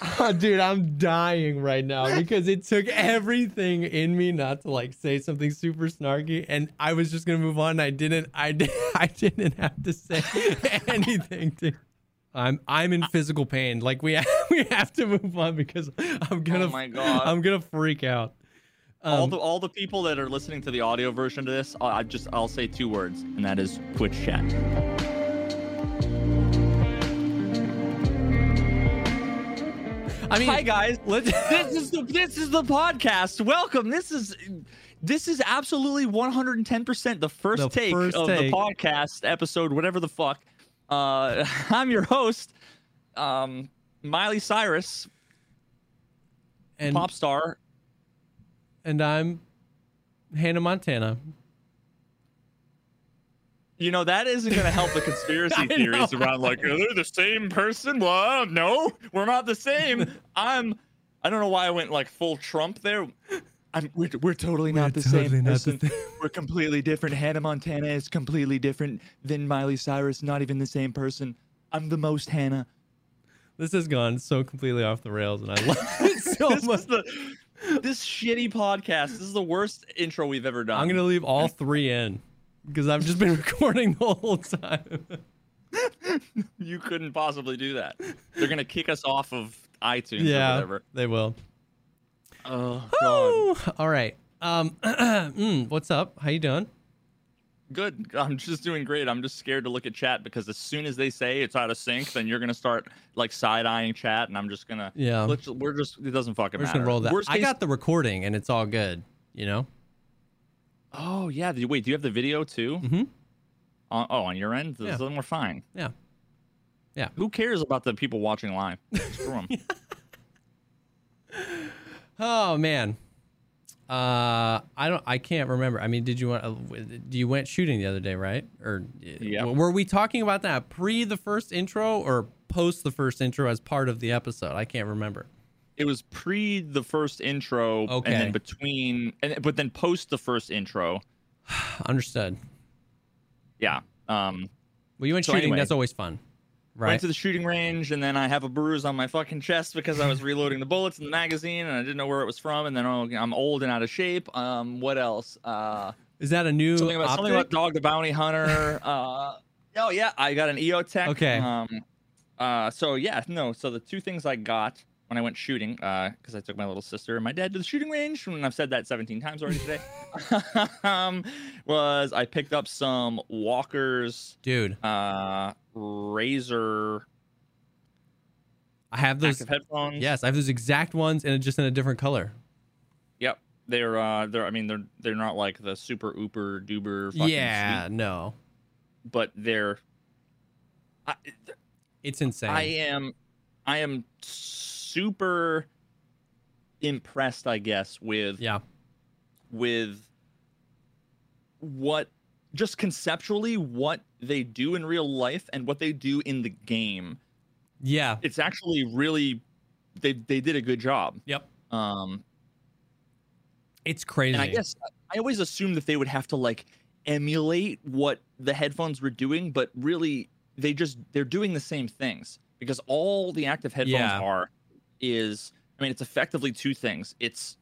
dude, I'm dying right now because it took everything in me not to like say something super snarky, and I was just gonna move on. I didn't. I did. I didn't have to say anything. To, I'm I'm in physical pain. Like we have, we have to move on because I'm gonna. Oh my God. I'm gonna freak out. all Um, the all the people that are listening to the audio version of this, I just I'll say two words, and that is Twitch chat. I mean, Hi guys, let's. this is the this is the podcast. Welcome. This is this is absolutely 110% the first The take first of take. the podcast episode, whatever the fuck. Uh, I'm your host, um, Miley Cyrus, and pop star. and I'm Hannah Montana. You know that isn't going to help the conspiracy theories know. around like are they the same person? Well, no, we're not the same. I'm. I don't know why I went like full Trump there. I'm. We're, we're totally not the totally same not the person. We're completely different. Hannah Montana is completely different than Miley Cyrus. Not even the same person. I'm the most Hannah. This has gone so completely off the rails, and I love it so this much. the. This shitty podcast. This is the worst intro we've ever done. I'm gonna leave all three in because I've just been recording the whole time. You couldn't possibly do that. They're gonna kick us off of iTunes or whatever. they will. Oh! All right. Um, mm, what's up? How you doing? Good. I'm just doing great. I'm just scared to look at chat because as soon as they say it's out of sync, then you're gonna start like side eyeing chat, and I'm just gonna. Yeah. We're just. It doesn't fucking We're just matter. gonna roll that. Worst I case- got the recording, and it's all good. You know. Oh yeah. Wait. Do you have the video too? Mhm. On, oh, on your end, Yeah. then we're fine. Yeah. Yeah. Who cares about the people watching live? Screw 'em. Oh man. Uh, I don't. I can't remember. I mean, did you want? Uh, you went shooting the other day, right? Or Yeah. Were we talking about that pre the first intro or post the first intro as part of the episode? I can't remember. It was pre the first intro, Okay. and then between, and but then post the first intro. Understood. Yeah. Um. Well, you went So shooting. anyway. That's always fun, right? Went to the shooting range, and then I have a bruise on my fucking chest because I was reloading the bullets in the magazine, and I didn't know where it was from. And then oh, I'm old and out of shape. Um, what else? Uh, Is that a new something about something about? Dog the Bounty Hunter. uh, oh yeah, I got an EOTech. Okay. Um, uh, so yeah, no. So the two things I got when I went shooting, because I took my little sister and my dad to the shooting range, and I've said that 17 times already today, um, was I picked up some Walker's Dude, uh, Razor I have those. headphones. Yes, I have those exact ones, and just in a different color. Yep. They're uh they're I mean they're they're not like the super ooper duper fucking Yeah, sweet, no, but they're I, it's insane. I am I am super impressed I guess with yeah, with what just conceptually what they do in real life and what they do in the game. yeah, It's actually really they they did a good job. yep. Um It's crazy. And I guess I always assumed that they would have to like emulate what the headphones were doing, but really they just they're doing the same things because all the active headphones Yeah. are is I mean it's effectively two things. It's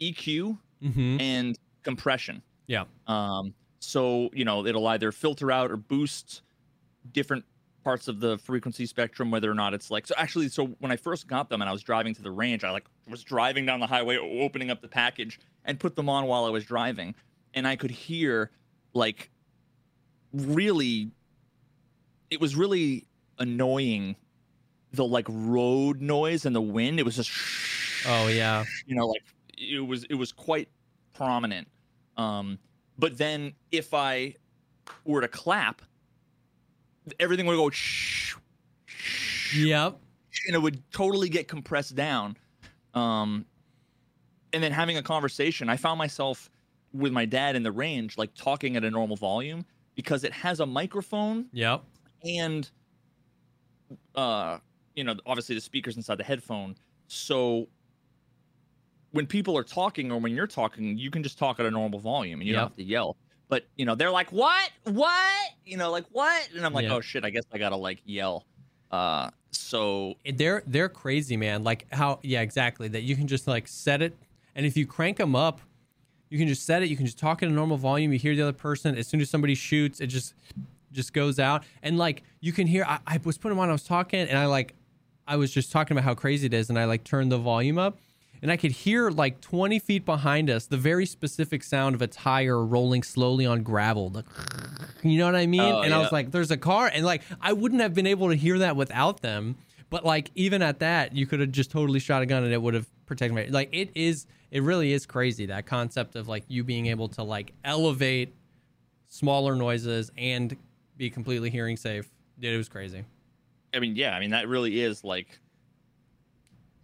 EQ hmm and compression. Yeah. Um so, you know, it'll either filter out or boost different parts of the frequency spectrum whether or not it's like so actually so when I first got them and I was driving to the range I like was driving down the highway opening up the package and put them on while I was driving and I could hear like really it was really annoying the like road noise and the wind it was just Oh yeah. you know like it was it was quite prominent um but then if i were to clap everything would go shh, shh, Yep. and it would totally get compressed down um and then having a conversation i found myself with my dad in the range like talking at a normal volume because it has a microphone Yep. and uh you know obviously the speakers inside the headphone so when people are talking or when you're talking you can just talk at a normal volume and you don't have to yell but you know they're like what what you know like what and i'm like Yeah. oh shit i guess i gotta like yell Uh, so they're they're crazy, man. Like how yeah, exactly. That you can just like set it, and if you crank them up, you can just set it. You can just talk in a normal volume. You hear the other person. As soon as somebody shoots, it just just goes out, and like you can hear. I, I was putting them on. I was talking, and I like I was just talking about how crazy it is, and I like turned the volume up, and I could hear like 20 feet behind us the very specific sound of a tire rolling slowly on gravel. Like, you know what I mean? Oh, and I was like, "There's a car," and like I wouldn't have been able to hear that without them. But like even at that, you could have just totally shot a gun and it would have protected me. Like it is, it really is crazy that concept of like you being able to like elevate smaller noises and be completely hearing safe. Dude, it was crazy. I mean, yeah, I mean that really is like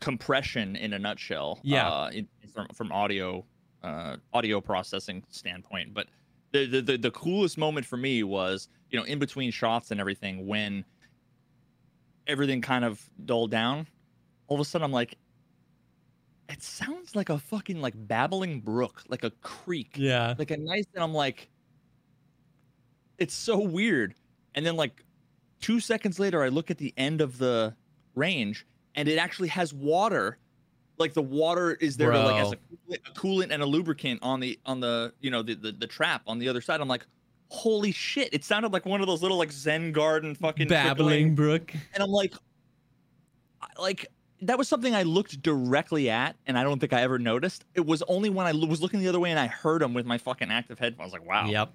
compression in a nutshell. Yeah. Uh, in, from from audio uh, audio processing standpoint, but the, the the the coolest moment for me was you know in between shots and everything when everything kind of dulled down. All of a sudden, I'm like, it sounds like a fucking like babbling brook, like a creek Yeah. like a nice and i'm like it's so weird and then like two seconds later i look at the end of the range and it actually has water. Like the water is there to, like as a coolant, a coolant and a lubricant on the on the you know the, the the trap on the other side. I'm like holy shit. It sounded like one of those little like zen garden fucking Babbling trickling- brook. and i'm like like that was something i looked directly at and i don't think i ever noticed. It was only when I was looking the other way and i heard them with my fucking active headphones. I was like wow. Yep.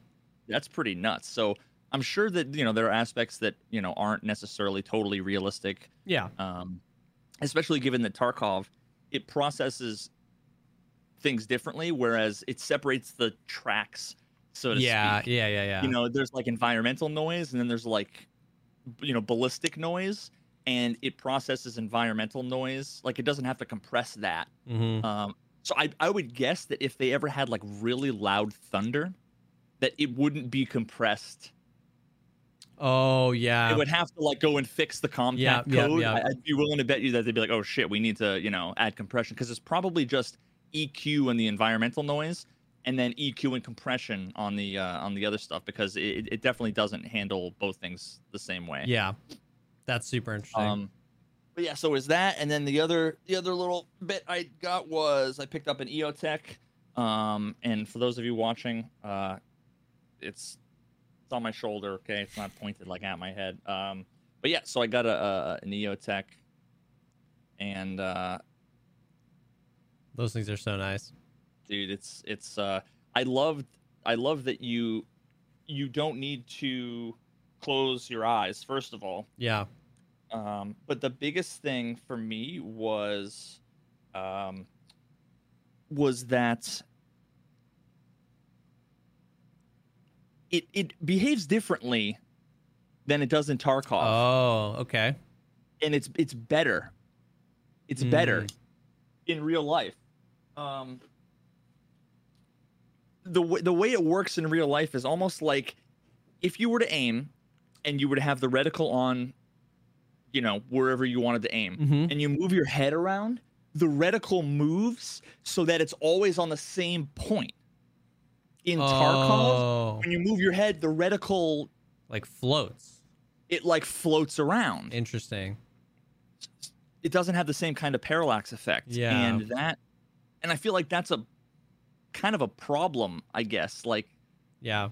that's pretty nuts. So I'm sure that you know there are aspects that you know aren't necessarily totally realistic, Yeah. um, especially given that Tarkov it processes things differently, whereas it separates the tracks, so to Yeah. speak. Yeah. Yeah. Yeah. Yeah. You know, there's like environmental noise, and then there's like you know ballistic noise, and it processes environmental noise. Like it doesn't have to compress that. hmm Um, so I, I would guess that if they ever had like really loud thunder, that it wouldn't be compressed. Oh yeah. it would have to like go and fix the Comcat Yeah, yeah, code. yeah. I, I'd be willing to bet you that they'd be like, oh shit, we need to you know add compression because it's probably just EQ and the environmental noise, and then EQ and compression on the uh, on the other stuff because it, it definitely doesn't handle both things the same way. yeah. That's super interesting. Um, but yeah, so is that, and then the other the other little bit I got was I picked up an EOTech, um, and for those of you watching, uh, it's it's on my shoulder. Okay, it's not pointed like at my head. Um, but yeah, so I got a, a an EOTech, and uh, Those things are so nice. dude, it's it's uh, I loved I love that you you don't need to close your eyes first of all Yeah. Um, but the biggest thing for me was, um, was that it it behaves differently than it does in Tarkov, Oh, okay. and it's it's better. It's better Mm. in real life. Um, the w- the way it works in real life is almost like if you were to aim, and you were to have the reticle on, you know, wherever you wanted to aim hmm and you move your head around, the reticle moves so that it's always on the same point. In Tarkov, Oh, when you move your head, the reticle like floats. it like floats around. Interesting. It doesn't have the same kind of parallax effect. Yeah. And that and I feel like that's a kind of a problem, I guess. Like Yeah.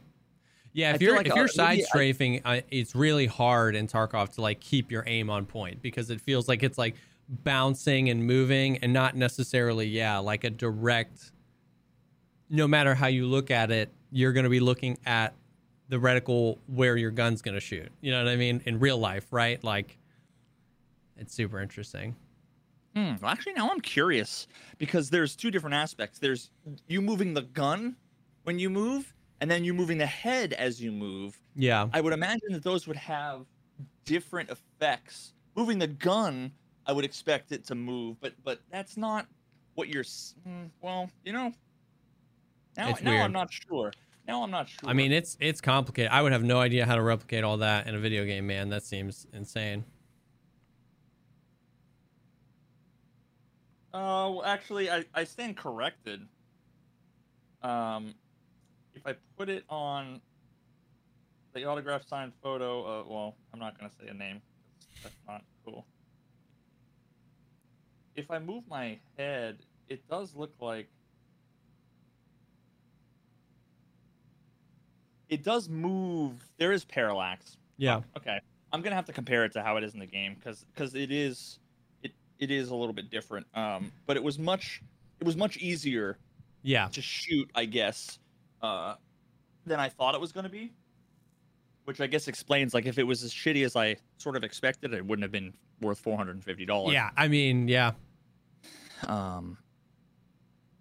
Yeah, if feel you're like, if uh, you're side I- strafing, uh, it's really hard in Tarkov to like keep your aim on point because it feels like it's like bouncing and moving and not necessarily yeah like a direct. No matter how you look at it, you're going to be looking at the reticle where your gun's going to shoot. You know what I mean? In real life, right? Like, it's super interesting. Hmm. Well, actually, now I'm curious because there's two different aspects. There's you moving the gun when you move, and then you moving the head as you move. Yeah. I would imagine that those would have different effects. Moving the gun, I would expect it to move, but but that's not what you're. hmm, Well, you know. Now, It's now weird. I'm not sure. Now I'm not sure. I mean, it's it's complicated. I would have no idea how to replicate all that in a video game, man. That seems insane. Uh, well, actually, I, I stand corrected. Um, if I put it on the autograph signed photo, uh, well, I'm not gonna say a name. That's not cool. If I move my head, it does look like it does move. There is parallax. Yeah. Okay. I'm gonna have to compare it to how it is in the game because because it is it it is a little bit different. Um, but it was much it was much easier Yeah. to shoot, I guess, uh, than I thought it was gonna be. Which I guess explains like if it was as shitty as I sort of expected, it wouldn't have been worth four hundred and fifty dollars. Yeah. I mean, yeah. Um.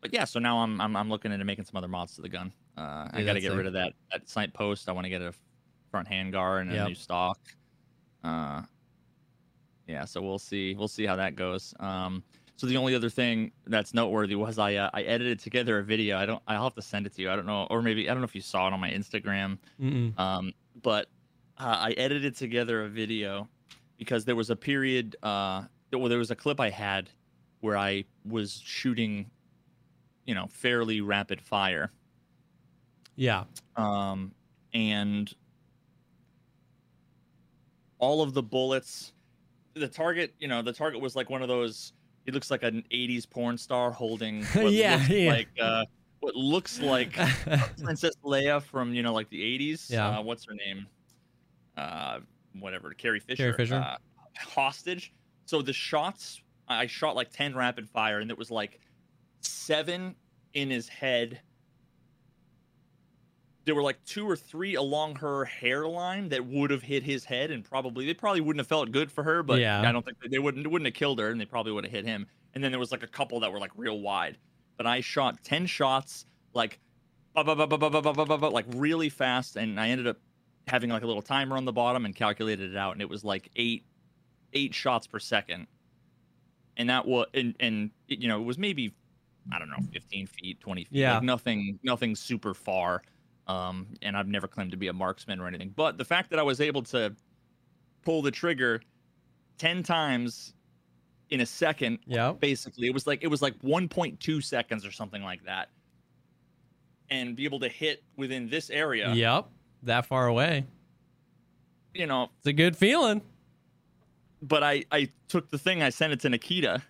But yeah, so now I'm I'm I'm looking into making some other mods to the gun. Uh, I got to get rid of that that sight post. I want to get a front handguard and a Yep. new stock. Uh, yeah, so we'll see. We'll see how that goes. Um, so the only other thing that's noteworthy was I uh, I edited together a video. I don't. I'll have to send it to you. I don't know, or maybe I don't know if you saw it on my Instagram. Mm-mm. Um, but uh, I edited together a video because there was a period. Uh, well, there was a clip I had where I was shooting, you know, fairly rapid fire Yeah. um, and all of the bullets the target you know the target was like one of those He looks like an 80s porn star holding what Yeah, looks yeah. like uh what looks like princess leia from you know like the 80s Yeah. uh, what's her name uh whatever carrie fisher Carrie Fisher. Uh, hostage so the shots i shot like 10 rapid fire and it was like seven in his head there were like two or three along her hairline that would have hit his head and probably they probably wouldn't have felt good for her but yeah. i don't think they wouldn't wouldn't have killed her and they probably would have hit him and then there was like a couple that were like real wide but i shot 10 shots like like really fast and i ended up having like a little timer on the bottom and calculated it out and it was like eight eight shots per second and that was and and you know it was maybe i don't know 15 feet 20 feet yeah. like nothing nothing super far um and i've never claimed to be a marksman or anything but the fact that i was able to pull the trigger 10 times in a second Yep. basically it was like it was like 1.2 seconds or something like that and be able to hit within this area Yep. That far away. you know It's a good feeling. but i i took the thing i sent it to nikita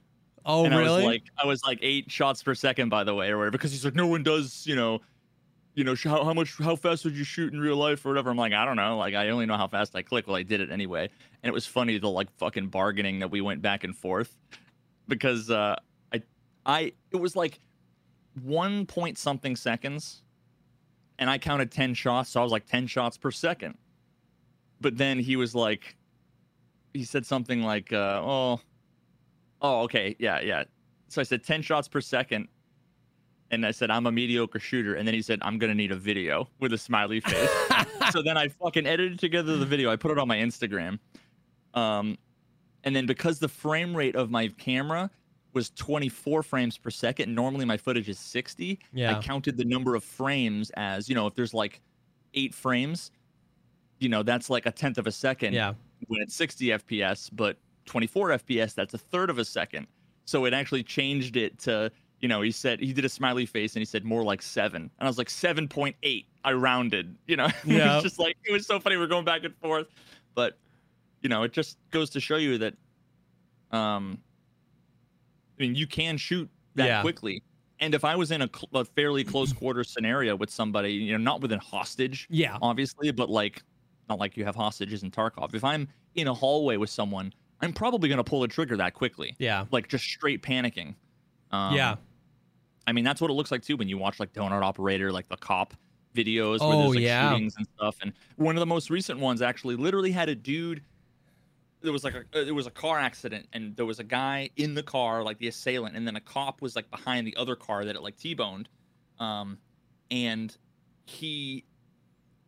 Oh, and I was really? like, I was like eight shots per second, by the way, or whatever, because he's like, no one does, you know, you know, how, how much, how fast would you shoot in real life or whatever. I'm like, I don't know, like I only know how fast I click. Well, I did it anyway, and it was funny the like fucking bargaining that we went back and forth, because uh, I, I, it was like one point something seconds, and I counted ten shots, so I was like ten shots per second, but then he was like, he said something like, uh, oh. Oh, okay. Yeah, yeah. So I said 10 shots per second. And I said, I'm a mediocre shooter. And then he said, I'm going to need a video with a smiley face. so then I fucking edited together the video. I put it on my Instagram. Um, and then because the frame rate of my camera was 24 frames per second, normally my footage is 60. Yeah. I counted the number of frames as, you know, if there's like eight frames, you know, that's like a tenth of a second yeah. when it's 60 FPS, but 24 FPS, that's a third of a second. So it actually changed it to, you know, he said he did a smiley face and he said more like seven. And I was like 7.8. I rounded, you know, it Yeah. was just like, it was so funny. We're going back and forth. But, you know, it just goes to show you that, um, I mean, you can shoot that Yeah. quickly. And if I was in a, cl- a fairly close quarter scenario with somebody, you know, not within hostage, Yeah. obviously, but like not like you have hostages in Tarkov. If I'm in a hallway with someone, I'm probably gonna pull the trigger that quickly, Yeah. like just straight panicking. Um, yeah. I mean that's what it looks like too when you watch like Donut Operator, like the cop videos where Oh, there's like yeah. shootings and stuff. And one of the most recent ones actually literally had a dude. There was like a uh, there was a car accident and there was a guy in the car like the assailant and then a cop was like behind the other car that it like t-boned, um, and he,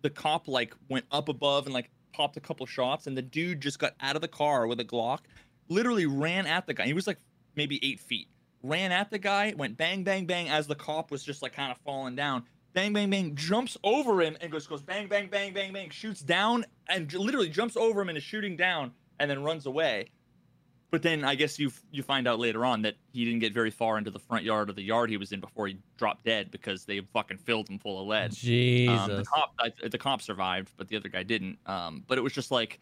the cop like went up above and like popped a couple shots and the dude just got out of the car with a Glock, literally ran at the guy. He was like maybe eight feet ran at the guy, went bang, bang, bang as the cop was just like kind of falling down. Bang, bang, bang, jumps over him and goes, goes bang, bang, bang, bang, bang, shoots down and literally jumps over him and is shooting down and then runs away. But then I guess you f- you find out later on that he didn't get very far into the front yard of the yard he was in before he dropped dead because they fucking filled him full of lead. Jesus. Um, the cop, the cop survived, but the other guy didn't. Um, but it was just like,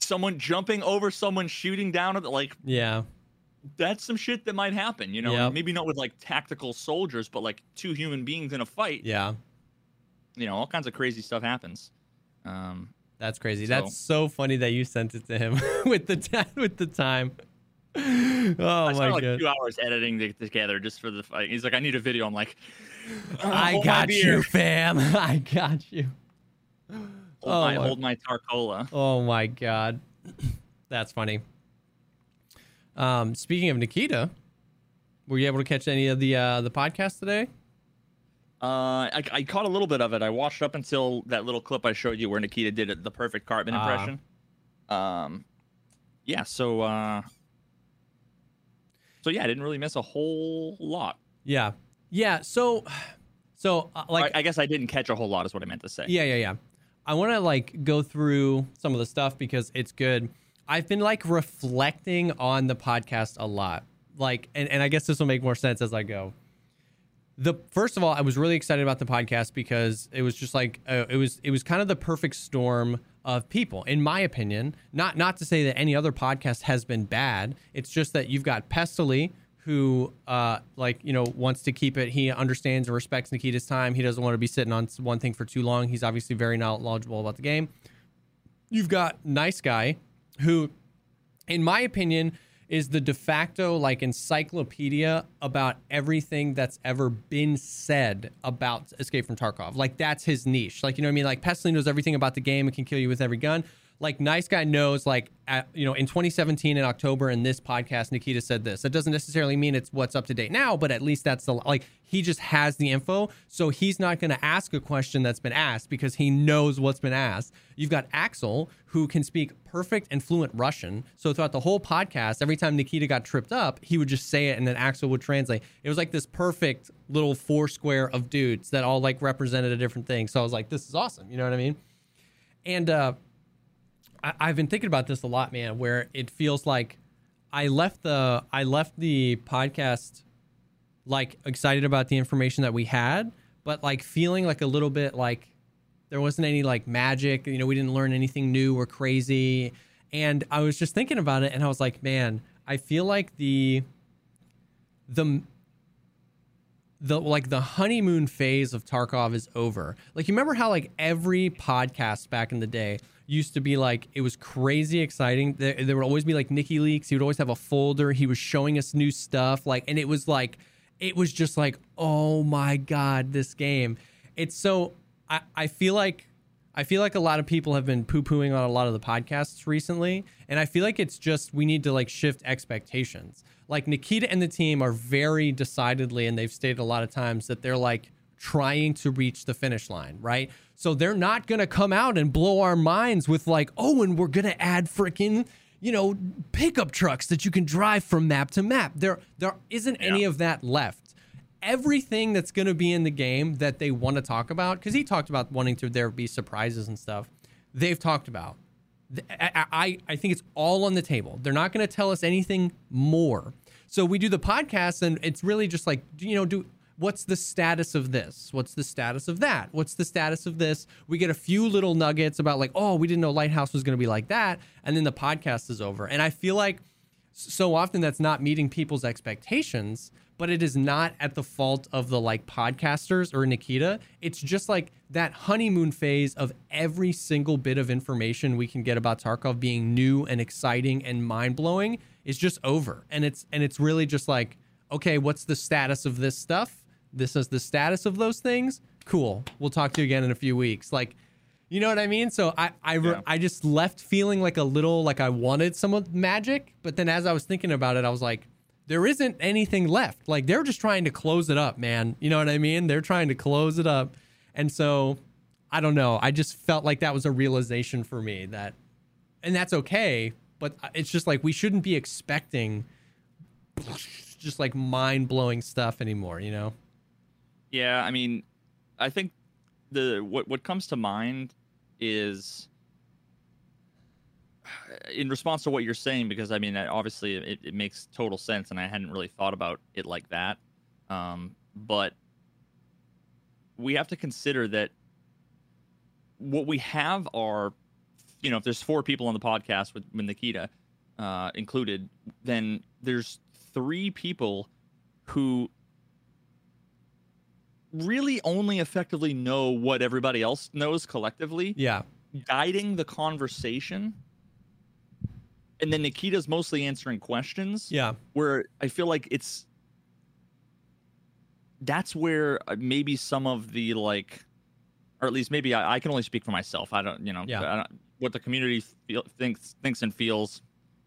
someone jumping over someone shooting down at the, like Yeah. That's some shit that might happen, you know. Yep. Maybe not with like tactical soldiers, but like two human beings in a fight. Yeah. You know, all kinds of crazy stuff happens. Um, That's crazy. So- That's so funny that you sent it to him with the ta- with the time. Oh I my spent like god. two hours editing it together just for the fight. He's like, I need a video. I'm like, "Uh, I got you, fam. I got you. Hold, Oh my, my- hold my Tarcola. Oh my god. That's funny. Um, speaking of Nikita, were you able to catch any of the uh, the podcast today? Uh, I, I caught a little bit of it. I watched up until that little clip I showed you where Nikita did it, the perfect Cartman Ah. impression. Um, yeah. So, uh, so yeah, I didn't really miss a whole lot. Yeah. Yeah. So, so uh, like, I, I guess I didn't catch a whole lot, is what I meant to say. yeah, yeah, yeah. I want to like go through some of the stuff because it's good. I've been like reflecting on the podcast a lot. Like, and, and I guess this will make more sense as I go. the first of all, I was really excited about the podcast because it was just like uh, it was it was kind of the perfect storm of people, in my opinion. Not not to say that any other podcast has been bad. It's just that you've got Pestily, who uh like you know wants to keep it. He understands and respects Nikita's time. He doesn't want to be sitting on one thing for too long. He's obviously very knowledgeable about the game. You've got Nice Guy, who in my opinion, is the de facto like encyclopedia about everything that's ever been said about Escape from Tarkov. Like that's his niche. Like you know what I mean? Like Pestily knows everything about the game and can kill you with every gun. Like Nice Guy knows like at, you know in 2017 in October in this podcast Nikita said this. That doesn't necessarily mean it's what's up to date now, but at least that's the like he just has the info. So he's not going to ask a question that's been asked because he knows what's been asked. You've got Axel who can speak perfect and fluent Russian. So throughout the whole podcast, every time Nikita got tripped up, he would just say it and then Axel would translate. It was like this perfect little four square of dudes that all like represented a different thing. So I was like, this is awesome. You know what I mean? And uh, I- I've been thinking about this a lot, man, where it feels like I left the I left the podcast like excited about the information that we had, but like feeling like a little bit like there wasn't any like magic, you know, we didn't learn anything new or crazy. And I was just thinking about it and I was like, man, I feel like the the the like the honeymoon phase of Tarkov is over. Like you remember how like every podcast back in the day used to be like it was crazy exciting. There, there would always be like Nikki leaks. He would always have a folder. He was showing us new stuff. Like and it was like it was just like oh my god this game. It's so I I feel like I feel like a lot of people have been poo pooing on a lot of the podcasts recently. And I feel like it's just we need to like shift expectations. Like Nikita and the team are very decidedly, and they've stated a lot of times that they're like trying to reach the finish line, right? So they're not going to come out and blow our minds with like, oh, and we're going to add freaking, you know, pickup trucks that you can drive from map to map. There, there isn't any of that left. Everything that's going to be in the game that they want to talk about because he talked about wanting to there be surprises and stuff they've talked about. I, I, I think it's all on the table. They're not going to tell us anything more. So we do the podcast and it's really just like you know do what's the status of this? What's the status of that? What's the status of this? We get a few little nuggets about like oh we didn't know lighthouse was going to be like that and then the podcast is over. And i feel like so often that's not meeting people's expectations but it is not at the fault of the like podcasters or nikita. It's just like that honeymoon phase of every single bit of information we can get about tarkov being new and exciting and mind-blowing is just over. And it's and it's really just like okay what's the status of this stuff this is the status of those things cool we'll talk to you again in a few weeks like you know what I mean? So I I, re- Yeah. I just left feeling like a little like I wanted some of magic, but then as I was thinking about it, I was like, there isn't anything left. Like they're just trying to close it up, man. You know what I mean? They're trying to close it up, and so I don't know. I just felt like that was a realization for me that, and that's okay. But it's just like we shouldn't be expecting just like mind blowing stuff anymore. You know? Yeah, I mean, I think the what what comes to mind is in response to what you're saying because I mean obviously it, it makes total sense and I hadn't really thought about it like that. Um, but we have to consider that what we have are you know if there's four people on the podcast with, with Nikita uh, included, then there's three people who really only effectively know what everybody else knows collectively, Yeah. guiding the conversation. And then Nikita's mostly answering questions Yeah. where I feel like it's that's where uh, maybe some of the like, or at least maybe I, I can only speak for myself. I don't, you know, Yeah. I don't, what the community feel, thinks thinks and feels.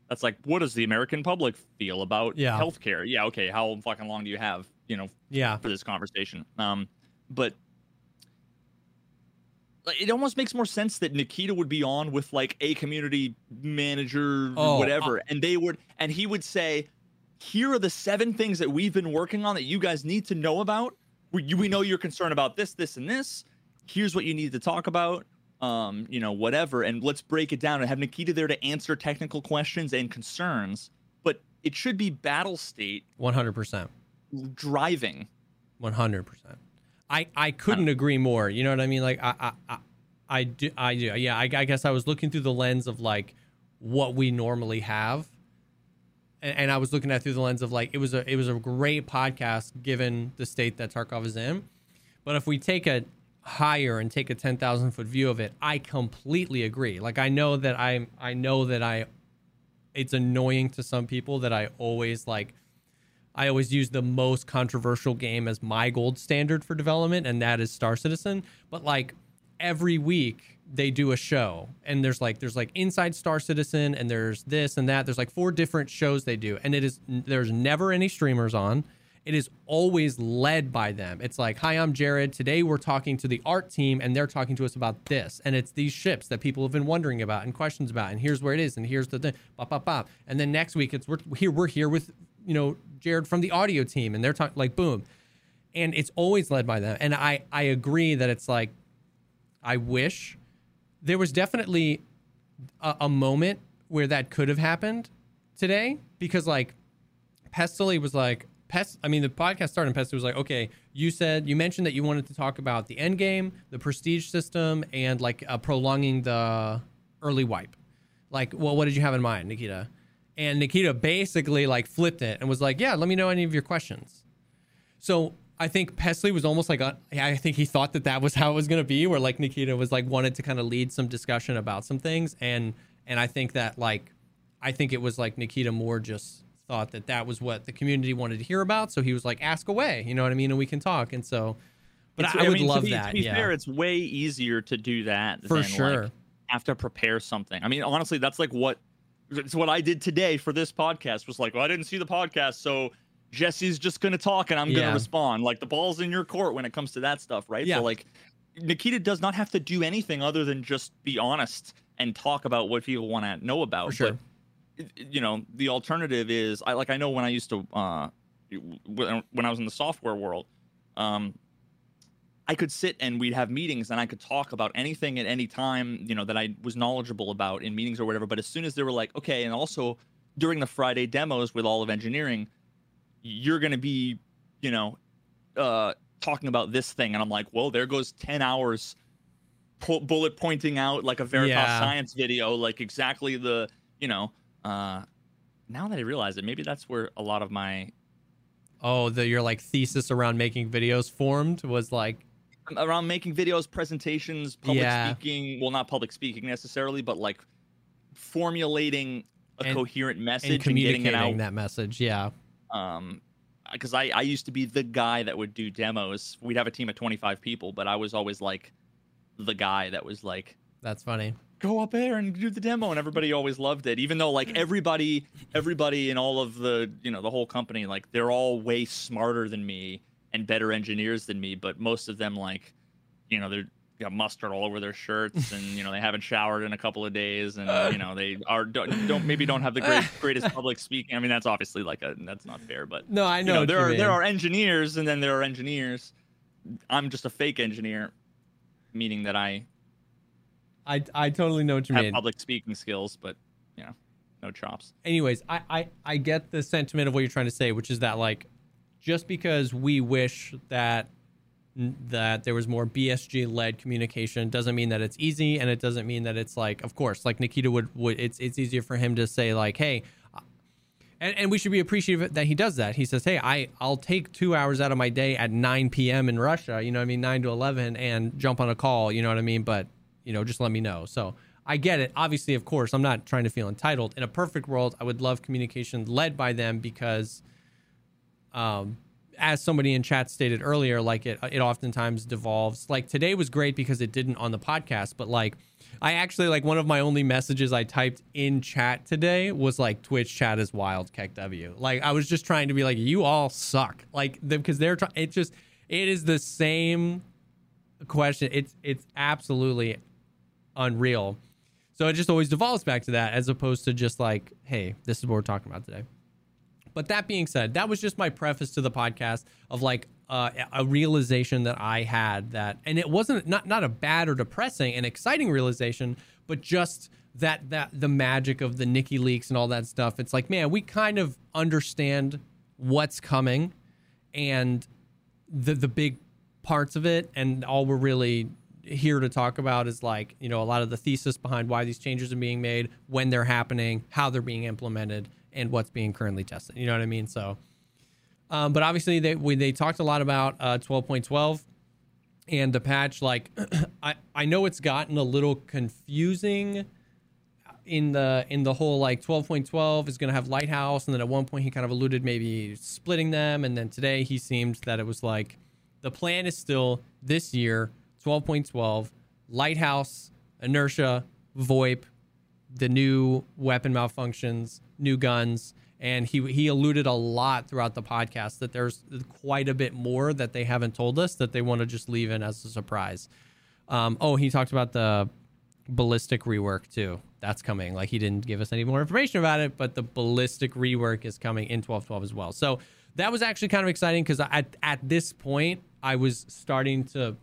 That's like, what does the American public feel about Yeah. healthcare? Yeah, okay. How fucking long do you have, you know, Yeah. for this conversation? Um, but like, it almost makes more sense that Nikita would be on with like a community manager, Oh, whatever, and they would, and he would say, "Here are the seven things that we've been working on that you guys need to know about. We, you- we know you're concerned about this, this, and this. Here's what you need to talk about." Um, you know, whatever, and let's break it down and have Nikita there to answer technical questions and concerns. But it should be Battlestate 100%. Driving. One hundred percent. I I couldn't agree more. You know what I mean? Like I I I, I do I do. Yeah. I, I guess I was looking through the lens of like what we normally have, and, and I was looking at through the lens of like it was a it was a great podcast given the state that Tarkov is in, but if we take a higher and take a ten thousand foot view of it, I completely agree. Like I know that I I know that I it's annoying to some people that I always like I always use the most controversial game as my gold standard for development, and that is Star Citizen. But like every week they do a show, and there's like there's like Inside Star Citizen, and there's this and that. There's like four different shows they do, and it is there's never any streamers on. It is always led by them. It's like, hi, I'm Jared. Today we're talking to the art team, and they're talking to us about this. And it's these ships that people have been wondering about and questions about. And here's where it is, and here's the thing. Bop, bop, bop. And then next week it's we're here. We're here with you know Jared from the audio team, and they're talking like boom. And it's always led by them. And I I agree that it's like, I wish there was definitely a, a moment where that could have happened today because like Pestily was like Pest. I mean, the podcast started and Pestily was like, okay, you said you mentioned that you wanted to talk about the end game, the prestige system, and like uh, prolonging the early wipe. Like, well, what did you have in mind, Nikita? And Nikita basically like flipped it and was like, yeah, let me know any of your questions. So I think Pestily was almost like, a, I think he thought that that was how it was going to be, where like Nikita was like wanted to kind of lead some discussion about some things, and and I think that like, I think it was like Nikita more just thought that that was what the community wanted to hear about, so he was like, ask away, you know what I mean, and we can talk, and so, but It's- I, I would mean, love to be, that, To be yeah, fair, it's way easier to do that for than, sure, Like, have to prepare something. I mean, honestly, that's like what it's what I did today for this podcast. Was like, well, I didn't see the podcast, so Jesse's just gonna talk and I'm Yeah. gonna respond. Like the ball's in your court when it comes to that stuff, right? Yeah. So like, Nikita does not have to do anything other than just be honest and talk about what people want to know about. For sure. But, you know, the alternative is I like I know when I used to uh when when I was in the software world, um I could sit and we'd have meetings and I could talk about anything at any time, you know, that I was knowledgeable about in meetings or whatever. But as soon as they were like, okay, and also during the Friday demos with all of engineering, you're going to be, you know, uh, talking about this thing. And I'm like, well, there goes 10 hours pu- bullet pointing out like a Veritas Yeah. science video, like exactly the, you know, uh, now that I realize it, maybe that's where a lot of my oh, the your like thesis around making videos formed was like, around making videos, presentations, public Yeah. speaking. Well, not public speaking necessarily, but like formulating a And- coherent and message and, getting communicating it that message, yeah. Um, because I I used to be the guy that would do demos. We'd have a team of twenty five people, but I was always like the guy that was like that's funny, go up there and do the demo and everybody always loved it even though like everybody everybody in all of the you know the whole company like they're all way smarter than me and better engineers than me but most of them like you know they're got mustard all over their shirts and you know they haven't showered in a couple of days and you know they are don't, don't maybe don't have the great, greatest public speaking i mean that's obviously like a that's not fair but no, I you know, know there are mean. there are engineers and then there are engineers i'm just a fake engineer meaning that i I I totally know what you have mean. public speaking skills, but you know, no chops. anyways, I, I I get the sentiment of what you're trying to say, which is that like just because we wish that that there was more BSG led communication. Doesn't mean that it's easy, and it doesn't mean that it's like, of course, like Nikita would would it's it's easier for him to say like, hey. And, and we should be appreciative that he does that. He says, "Hey, I I'll take two hours out of my day at 9 p.m. in Russia. You know, what I mean, 9 to 11, and jump on a call. You know what I mean? But you know, just let me know." So I get it. Obviously, of course, I'm not trying to feel entitled. In a perfect world, I would love communication led by them because, um, as somebody in chat stated earlier, like it, it oftentimes devolves. Like today was great because it didn't on the podcast, but like I actually like one of my only messages I typed in chat today was like Twitch chat is wild, KEKW. Like I was just trying to be like, you all suck, like because they're trying. It just it is the same question. It's it's absolutely unreal. So it just always devolves back to that as opposed to just like, hey, this is what we're talking about today. But that being said, that was just my preface to the podcast of like uh, a realization that I had that, and it wasn't not not a bad or depressing and exciting realization, but just that that the magic of the Nikki leaks and all that stuff. It's like, man, we kind of understand what's coming, and the the big parts of it, and all we're really here to talk about is like you know a lot of the thesis behind why these changes are being made, when they're happening, how they're being implemented, and what's being currently tested. You know what I mean? So, um, but obviously they we, they talked a lot about uh, 12.12 and the patch. Like, I I know it's gotten a little confusing in the in the whole like 12.12 is going to have lighthouse and then at one point he kind of alluded maybe splitting them and then today he seemed that it was like the plan is still this year 12.12 lighthouse inertia voip the new weapon malfunctions new guns and he he alluded a lot throughout the podcast that there's quite a bit more that they haven't told us that they want to just leave in as a surprise. Um, oh he talked about the ballistic rework too that's coming like he didn't give us any more information about it but the ballistic rework is coming in 12.12 as well so that was actually kind of exciting because at, at this point I was starting to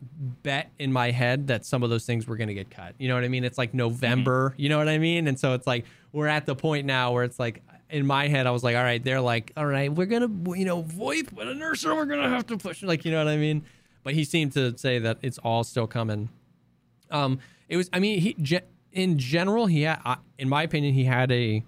bet in my head that some of those things were going to get cut. You know what I mean? It's like November, you know what I mean? And so it's like we're at the point now where it's like in my head I was like, all right, they're like, all right, we're going to, you know, VoIP but inertia we're going to have to push like, you know what I mean? But he seemed to say that it's all still coming. Um it was I mean, he in general he had in my opinion he had a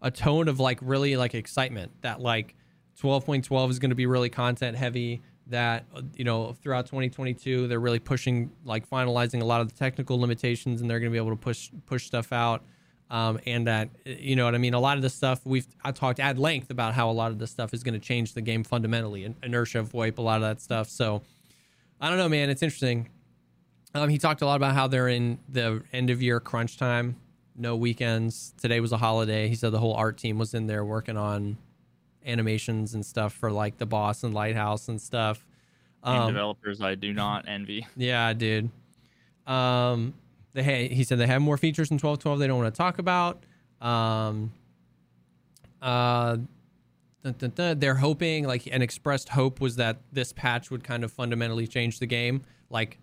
a tone of like really like excitement that like 12.12 is going to be really content heavy that you know throughout 2022 they're really pushing like finalizing a lot of the technical limitations and they're going to be able to push push stuff out. Um, and that you know what I mean? A lot of the stuff we've I talked at length about how a lot of this stuff is going to change the game fundamentally in- inertia VoIP a lot of that stuff. So I don't know man. It's interesting um, he talked a lot about how they're in the end of year crunch time no weekends. Today was a holiday. He said the whole art team was in there working on animations and stuff for like the boss and lighthouse and stuff. Um, developers I do not envy. yeah dude um they ha- he said they have more features in 1212 they don't want to talk about. Um uh dun, dun, dun, they're hoping like an expressed hope was that this patch would kind of fundamentally change the game. Like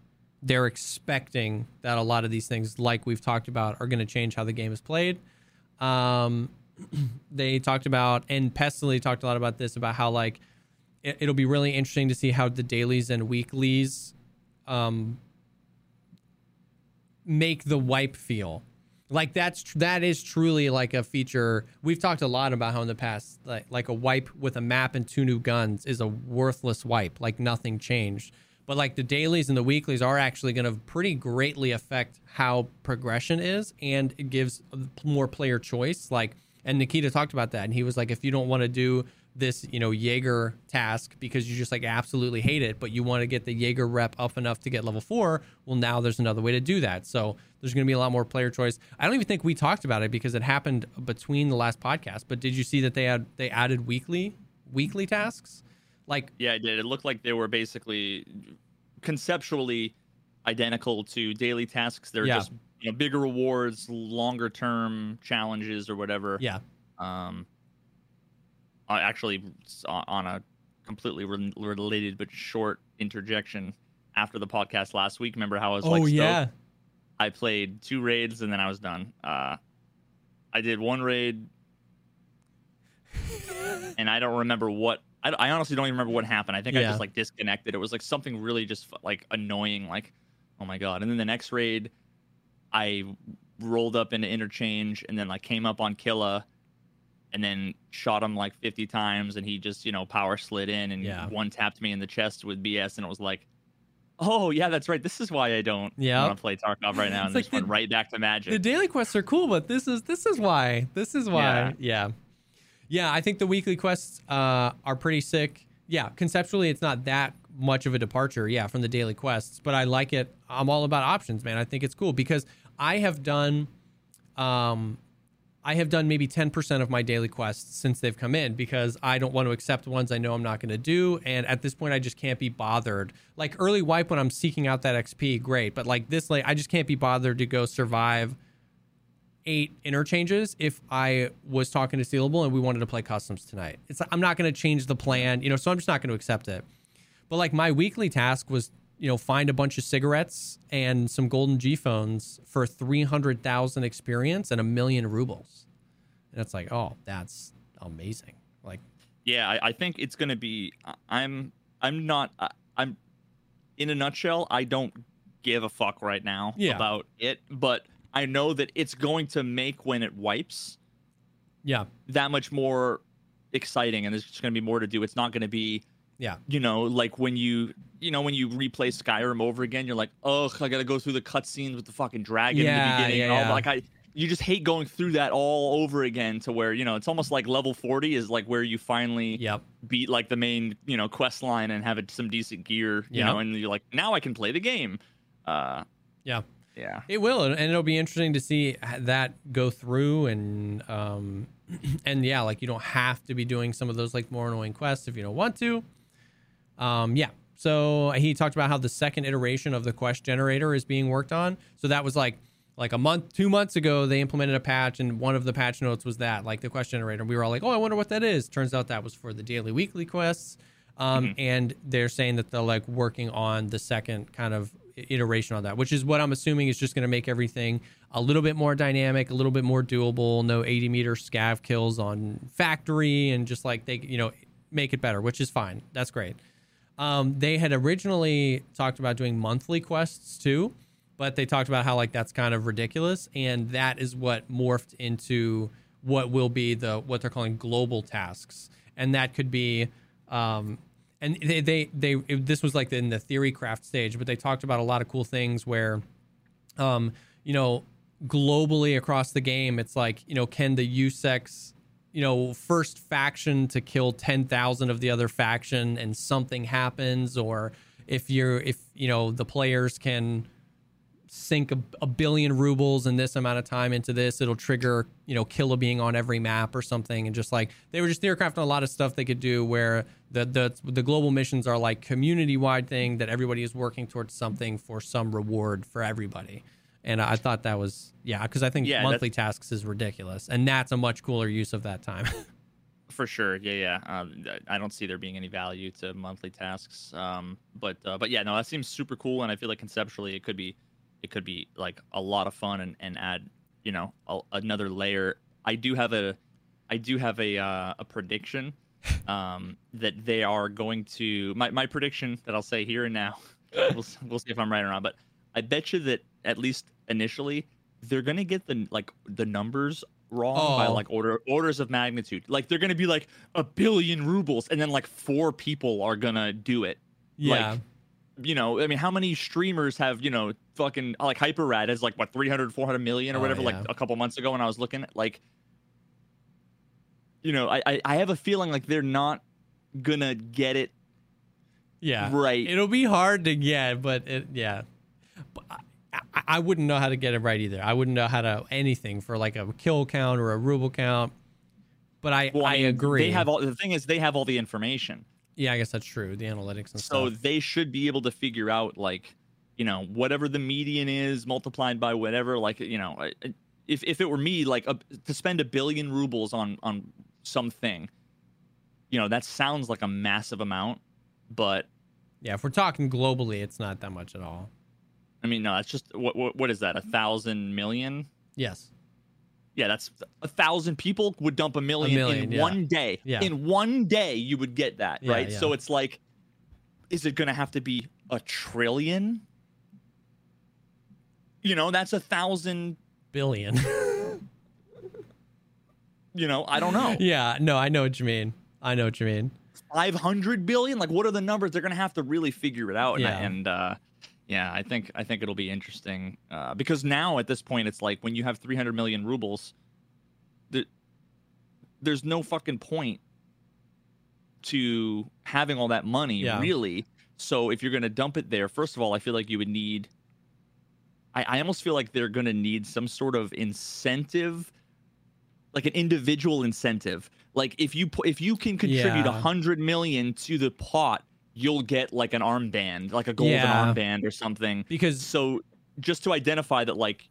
they're expecting that a lot of these things like we've talked about are going to change how the game is played. Um they talked about and Pestily talked a lot about this about how like it, it'll be really interesting to see how the dailies and weeklies um make the wipe feel. Like that's tr- that is truly like a feature. We've talked a lot about how in the past like like a wipe with a map and two new guns is a worthless wipe. Like nothing changed but like the dailies and the weeklies are actually going to pretty greatly affect how progression is and it gives more player choice. Like and Nikita talked about that and he was like if you don't want to do this you know Jaeger task because you just like absolutely hate it but you want to get the Jaeger rep up enough to get level 4 well now there's another way to do that. So there's going to be a lot more player choice. I don't even think we talked about it because it happened between the last podcast but did you see that they had they added weekly weekly tasks like Yeah, I did. It looked like they were basically conceptually identical to daily tasks. They're Yeah. just you know bigger rewards, longer term challenges or whatever. yeah Um, actually on a completely re- related but short interjection after the podcast last week. Remember how I was like, oh yeah I played two raids and then I was done. Uh, I did one raid, and I don't remember what I, I honestly don't even remember what happened. I think I Yeah. just like disconnected. It was like something really just like annoying. Like, oh my god! And then the next raid, I rolled up into interchange and then like came up on Killa, and then shot him like 50 times, and he just you know power slid in and Yeah. one tapped me in the chest with BS, and it was like. Oh yeah, that's right. This is why I don't Yep. want to play Tarkov right now, and like just went right back to Magic. the daily quests are cool, but this is this is why. This is why. Yeah. Yeah, I think the weekly quests uh, are pretty sick. Yeah, conceptually it's not that much of a departure, yeah, from the daily quests, but I like it. I'm all about options, man. I think it's cool because I have done um I have done maybe 10% of my daily quests since they've come in because I don't want to accept ones I know I'm not going to do. And at this point, I just can't be bothered. Like early wipe when I'm seeking out that XP, great. But like this, like I just can't be bothered to go survive eight interchanges if I was talking to Sealable and we wanted to play customs tonight. It's I'm not going to change the plan, you know, so I'm just not going to accept it. But like my weekly task was, you know, find a bunch of cigarettes and some golden G phones for 300,000 experience and a million rubles. And it's like, oh, that's amazing. Like, Yeah, I, I think it's gonna be. I- I'm. I'm not. I, I'm. In a nutshell, I don't give a fuck right now Yeah. about it, but I know that it's going to make when it wipes yeah, that much more exciting, and there's just gonna be more to do. It's not gonna be, yeah, you know, like when you, you know, when you replay Skyrim over again, you're like, ugh, I gotta go through the cutscenes with the fucking dragon in the beginning. yeah, and all, yeah. Like I. You just hate going through that all over again to where, you know, it's almost like level 40 is like where you finally yep, beat like the main you know quest line and have it some decent gear you Yeah. know and you're like now i can play the game uh yeah. Yeah It will, and it'll be interesting to see that go through, and um, and yeah, like you don't have to be doing some of those like more annoying quests if you don't want to. Um, yeah. So he talked about how the second iteration of the quest generator is being worked on. So that was like like a month, two months ago, they implemented a patch, and one of the patch notes was that like the quest generator. We were all like, oh, I wonder what that is. Turns out that was for the daily, weekly quests. Um, And they're saying that they're like working on the second kind of iteration on that, which is what I'm assuming is just going to make everything a little bit more dynamic, a little bit more doable. No 80 meter scav kills on factory, and just like they, you know, make it better, which is fine. That's great. Um, they had originally talked about doing monthly quests too, but they talked about how like that's kind of ridiculous, and that is what morphed into what will be the what they're calling global tasks, and that could be, um, and they they they it- this was like in the theory craft stage, but they talked about a lot of cool things where, um, you know, globally across the game, it's like you know, can the USEC you know, first faction to kill 10,000 of the other faction and something happens, or if you're, if, you know, the players can sink a, a billion rubles in this amount of time into this, it'll trigger, you know, Killa being on every map or something. And just like, they were just theorycrafting a lot of stuff they could do where the, the, the global missions are like community wide thing that everybody is working towards something for some reward for everybody. And I thought that was, yeah, because I think Yeah, monthly tasks is ridiculous. And that's a much cooler use of that time. for sure yeah yeah um, i don't see there being any value to monthly tasks um but uh, but yeah no that seems super cool and i feel like conceptually it could be it could be like a lot of fun and, and add you know a, another layer i do have a i do have a uh, a prediction um that they are going to my, my prediction that i'll say here and now we'll, we'll see if i'm right or not but i bet you that at least initially they're gonna get the like the numbers wrong by Oh. like order orders of magnitude like they're gonna be like a billion rubles and then like four people are gonna do it yeah. Like, you know i mean how many streamers have you know fucking like HyperRatt is like what 300 400 million or Oh, whatever yeah. like a couple months ago when i was looking at like you know I, I i have a feeling like they're not gonna get it yeah. right It'll be hard to get, but it, yeah. But I, I, I wouldn't know how to get it right either. I wouldn't know how to anything for like a kill count or a ruble count. But I, well, I, mean, agree. they have all the thing is they have all the information yeah, I guess that's true. The analytics and so stuff. So they should be able to figure out like you know whatever the median is multiplied by whatever like you know if, if it were me like a, to spend a billion rubles on on something you know that sounds like a massive amount but Yeah, if we're talking globally, it's not that much at all. i mean no that's just what what, what is that a thousand million Yes. Yeah, that's a thousand people would dump a million, million, in yeah. one day. Yeah. In one day, you would get that, Yeah, right? yeah. So it's like, is it going to have to be a trillion? You know, that's a thousand. You know, I don't know. yeah, no, I know what you mean. I know what you mean. 500 billion like what are the numbers they're gonna have to really figure it out Yeah. and uh yeah i think i think it'll be interesting uh because now at this point it's like when you have 300 million rubles the, there's no fucking point to having all that money Yeah. really so if you're gonna dump it there first of all i feel like you would need i, I almost feel like they're gonna need some sort of incentive like an individual incentive. Like if you if you can contribute a Yeah. hundred million to the pot, you'll get like an armband, like a golden Yeah. armband or something. Because So just to identify that, like,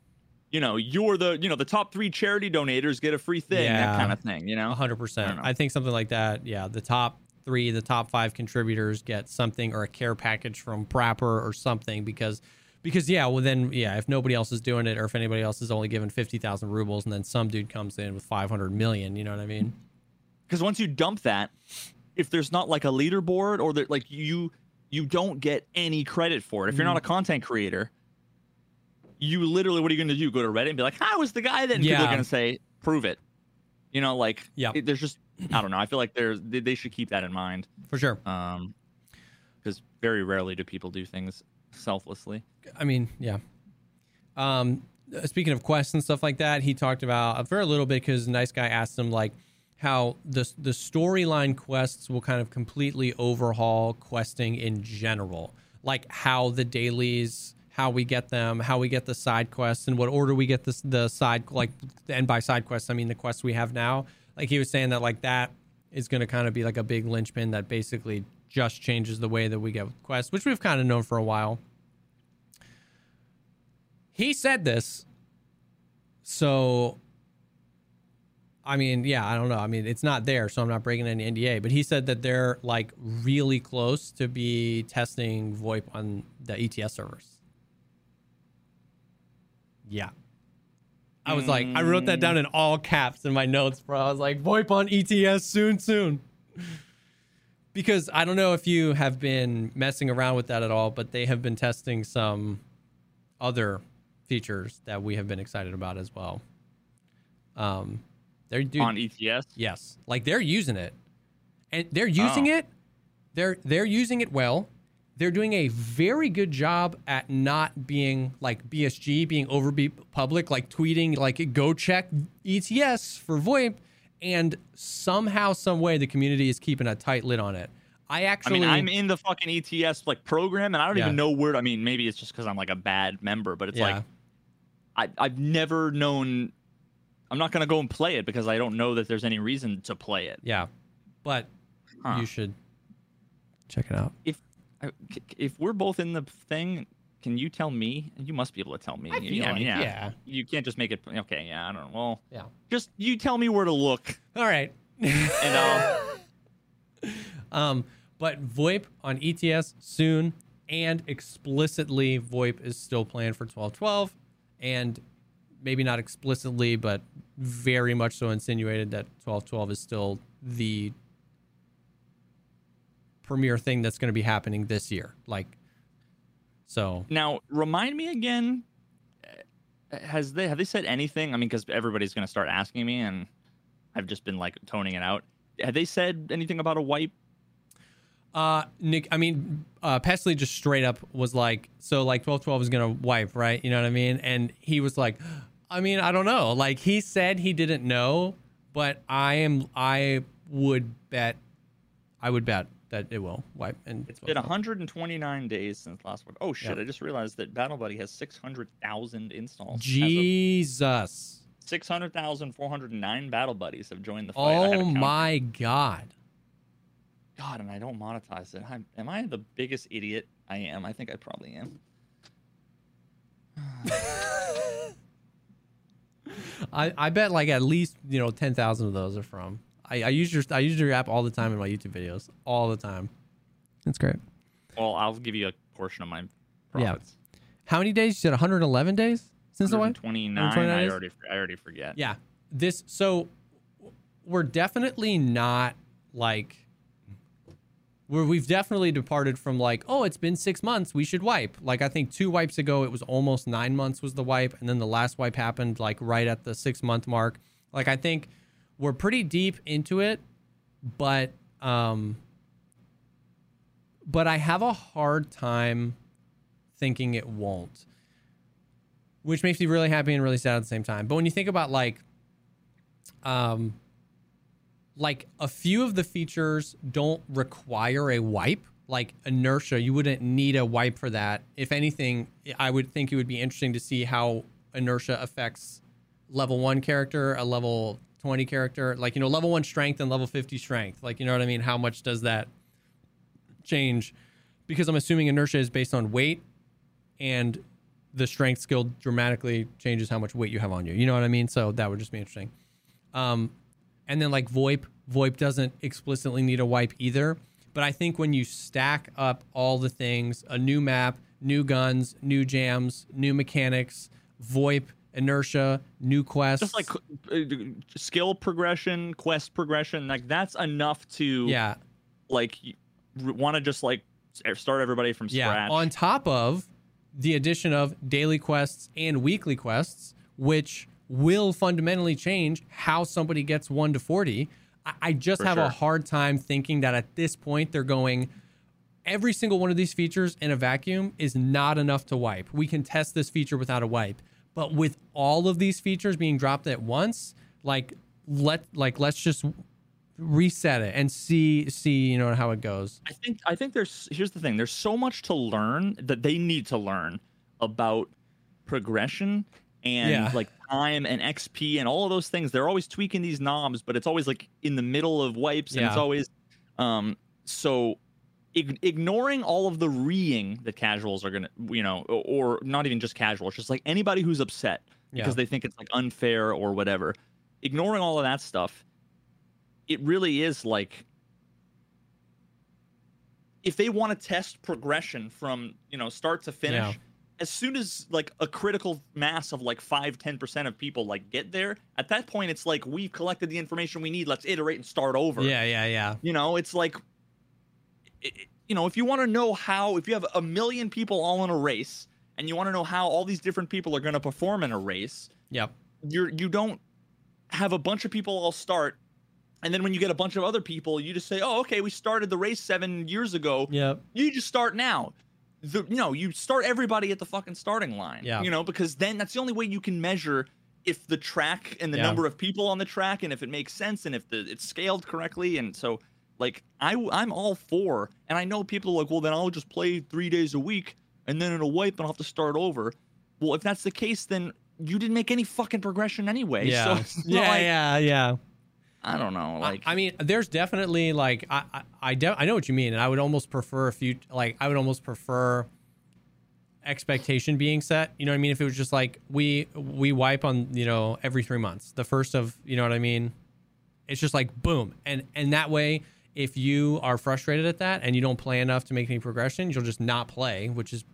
you know, you're the you know the top three charity donators get a free thing, Yeah. that kind of thing. You know, hundred percent. I think something like that. Yeah, the top three, the top five contributors get something or a care package from Prapor or something because because yeah, well then yeah, if nobody else is doing it or if anybody else is only given fifty thousand rubles and then some dude comes in with five hundred million, you know what I mean? because once you dump that, if there's not like a leaderboard or that like you you don't get any credit for it. If you're not a content creator, you literally what are you going to do? Go to Reddit and be like, "I was the guy that." And people are going to say, "Prove it." You know, like yeah, it- there's just I don't know. I feel like there's they, they should keep that in mind. For sure. Um, because very rarely do people do things selflessly. I mean, yeah. Um, speaking of quests and stuff like that, he talked about for a little bit because nice guy asked him like how the the storyline quests will kind of completely overhaul questing in general, like how the dailies, how we get them, how we get the side quests, and what order we get the the side like and by side quests I mean the quests we have now. Like he was saying that like that is going to kind of be like a big linchpin that basically just changes the way that we get quests, which we've kind of known for a while he said this so i mean yeah i don't know. I mean it's not there so i'm not breaking any nda but he said that they're like really close to be testing voip on the ets servers. Yeah. I was like i wrote that down in all caps in my notes bro. I was like voip on ets soon soon. Because i don't know if you have been messing around with that at all but they have been testing some other features that we have been excited about as well. Um, they're dude, on ETS. yes, like they're using it, and they're using Oh. it. They're they're using it well. They're doing a very good job at not being like BSG, being over public, like tweeting like go check ETS for VoIP, and somehow, some way, the community is keeping a tight lid on it. I actually, I mean, I'm in the fucking ETS like program, and I don't Yeah. even know where. I mean, maybe it's just because I'm like a bad member, but it's Yeah. like I I've never known. I'm not gonna go and play it because I don't know that there's any reason to play it. yeah, but Huh. you should check it out. If if we're both in the thing, can you tell me? You must be able to tell me. I feel yeah, like- yeah. yeah. You can't just make it. Okay, yeah, I don't know. Well, Yeah. just you tell me where to look, All right. and I'll. Um, but VoIP on ETS soon, and explicitly VoIP is still planned for 1212, and maybe not explicitly, but very much so insinuated that 1212 is still the premier thing that's going to be happening this year. Like, so Now, remind me again. uh, Has they have they said anything? I mean, because everybody's going to start asking me, and I've just been like toning it out. Have they said anything about a wipe? Uh, Nick, I mean, uh, Pestily just straight up was like, so like 1212 is going to wipe, right? You know what I mean? And he was like, I mean, I don't know. Like he said he didn't know, but I am, I would bet, I would bet that it will wipe. And It's been 129 days since last one. Oh shit! I just realized that Battle Buddy has 600,000 installs. Jesus. 600,409 Battle Buddies have joined the fight. I had to Oh my God. God, and I don't monetize it. I'm, am I the biggest idiot? I am. I think I probably am. I, I bet like at least, you know, 10,000 of those are from, I, I use your, I use your app all the time in my YouTube videos, all the time. That's great. Well, I'll give you a portion of my Yeah. profits. How many days? You said 111 days since the wipe? 129. 129 I already, I already forget. Yeah. this so we're definitely not like where we've definitely departed from like oh it's been six months we should wipe. Like i think two wipes ago it was almost nine months was the wipe and then the last wipe happened like right at the six month mark. Like i think we're pretty deep into it but um but i have a hard time thinking it won't which makes me really happy and really sad at the same time. But when you think about like um like a few of the features don't require a wipe like inertia. You wouldn't need a wipe for that. If anything i would think it would be interesting to see how inertia affects level 1 character a level 20 character like you know level 1 strength and level 50 strength. Like you know what i mean? How much does that change? Because i'm assuming inertia is based on weight and the strength skill dramatically changes how much weight you have on you. You know what i mean? So that would just be interesting. Um and then like VoIP, VoIP doesn't explicitly need a wipe either. But I think when you stack up all the things, a new map, new guns, new jams, new mechanics, VoIP, inertia, new quests, just like uh, skill progression, quest progression, like that's enough to yeah, like want to just like start everybody from yeah. scratch. On top of the addition of daily quests and weekly quests, which will fundamentally change how somebody gets 1 to 40. I, I just For have sure. a hard time thinking that at this point they're going every single one of these features in a vacuum is not enough to wipe. We can test this feature without a wipe. But with all of these features being dropped at once, like let like let's just reset it and see see you know how it goes. I think I think there's here's the thing. There's so much to learn that they need to learn about progression and yeah. like time and XP and all of those things. They're always tweaking these knobs, but it's always like in the middle of wipes, and yeah. it's always um so ig- ignoring all of the reeing that casuals are gonna, you know, or, or not even just casuals, just like anybody who's upset because yeah. they think it's like unfair or whatever. Ignoring all of that stuff, it really is like if they want to test progression from you know start to finish. Yeah as soon as like a critical mass of like 5 10% of people like get there at that point it's like we've collected the information we need let's iterate and start over yeah yeah yeah you know it's like it, you know if you want to know how if you have a million people all in a race and you want to know how all these different people are going to perform in a race yep you're you don't have a bunch of people all start and then when you get a bunch of other people, you just say, "Oh, okay, we started the race seven years ago. Yep. You just start now." The you know you start everybody at the fucking starting line. Yeah. You know because then that's the only way you can measure if the track and the yeah. number of people on the track and if it makes sense and if the it's scaled correctly and so like I I'm all for and I know people are like well then I'll just play three days a week and then it'll wipe and I'll have to start over. Well if that's the case then you didn't make any fucking progression anyway. Yeah. So yeah, like, yeah, yeah. I don't know. Like, I, I mean, there's definitely like I I I, de- I know what you mean, and I would almost prefer a few like I would almost prefer expectation being set. You know what I mean? If it was just like we we wipe on you know every three months, the first of you know what I mean. It's just like boom, and and that way, if you are frustrated at that and you don't play enough to make any progression, you'll just not play, which is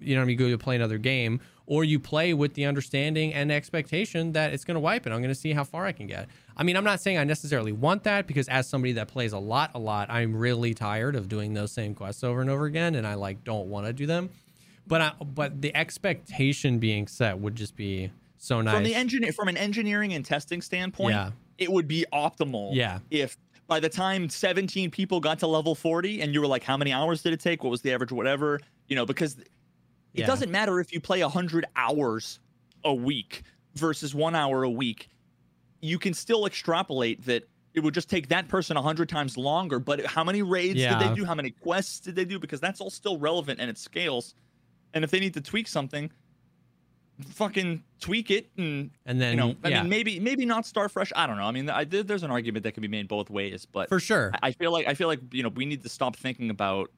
you know what I mean. Go to play another game, or you play with the understanding and expectation that it's going to wipe and I'm going to see how far I can get. I mean, I'm not saying I necessarily want that because as somebody that plays a lot, a lot, I'm really tired of doing those same quests over and over again, and I like don't want to do them. But I, but the expectation being set would just be so nice from the engineer from an engineering and testing standpoint. Yeah. it would be optimal. Yeah, if by the time 17 people got to level 40 and you were like how many hours did it take what was the average whatever you know because it yeah. doesn't matter if you play 100 hours a week versus one hour a week. You can still extrapolate that it would just take that person 100 times longer. But how many raids yeah. did they do? How many quests did they do? Because that's all still relevant and it scales. And if they need to tweak something, fucking tweak it and and then you know I yeah. mean maybe maybe not start fresh I don't know I mean I, there's an argument that can be made both ways but for sure I, I feel like I feel like you know we need to stop thinking about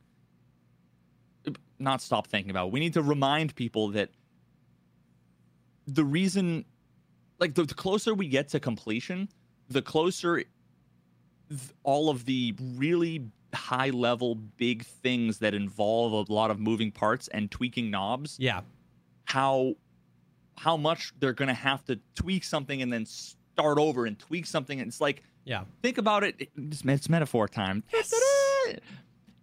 not stop thinking about. We need to remind people that the reason, like the, the closer we get to completion, the closer th- all of the really high level big things that involve a lot of moving parts and tweaking knobs. Yeah. How how much they're going to have to tweak something and then start over and tweak something. And it's like Yeah. think about it. It's, it's metaphor time. Yes.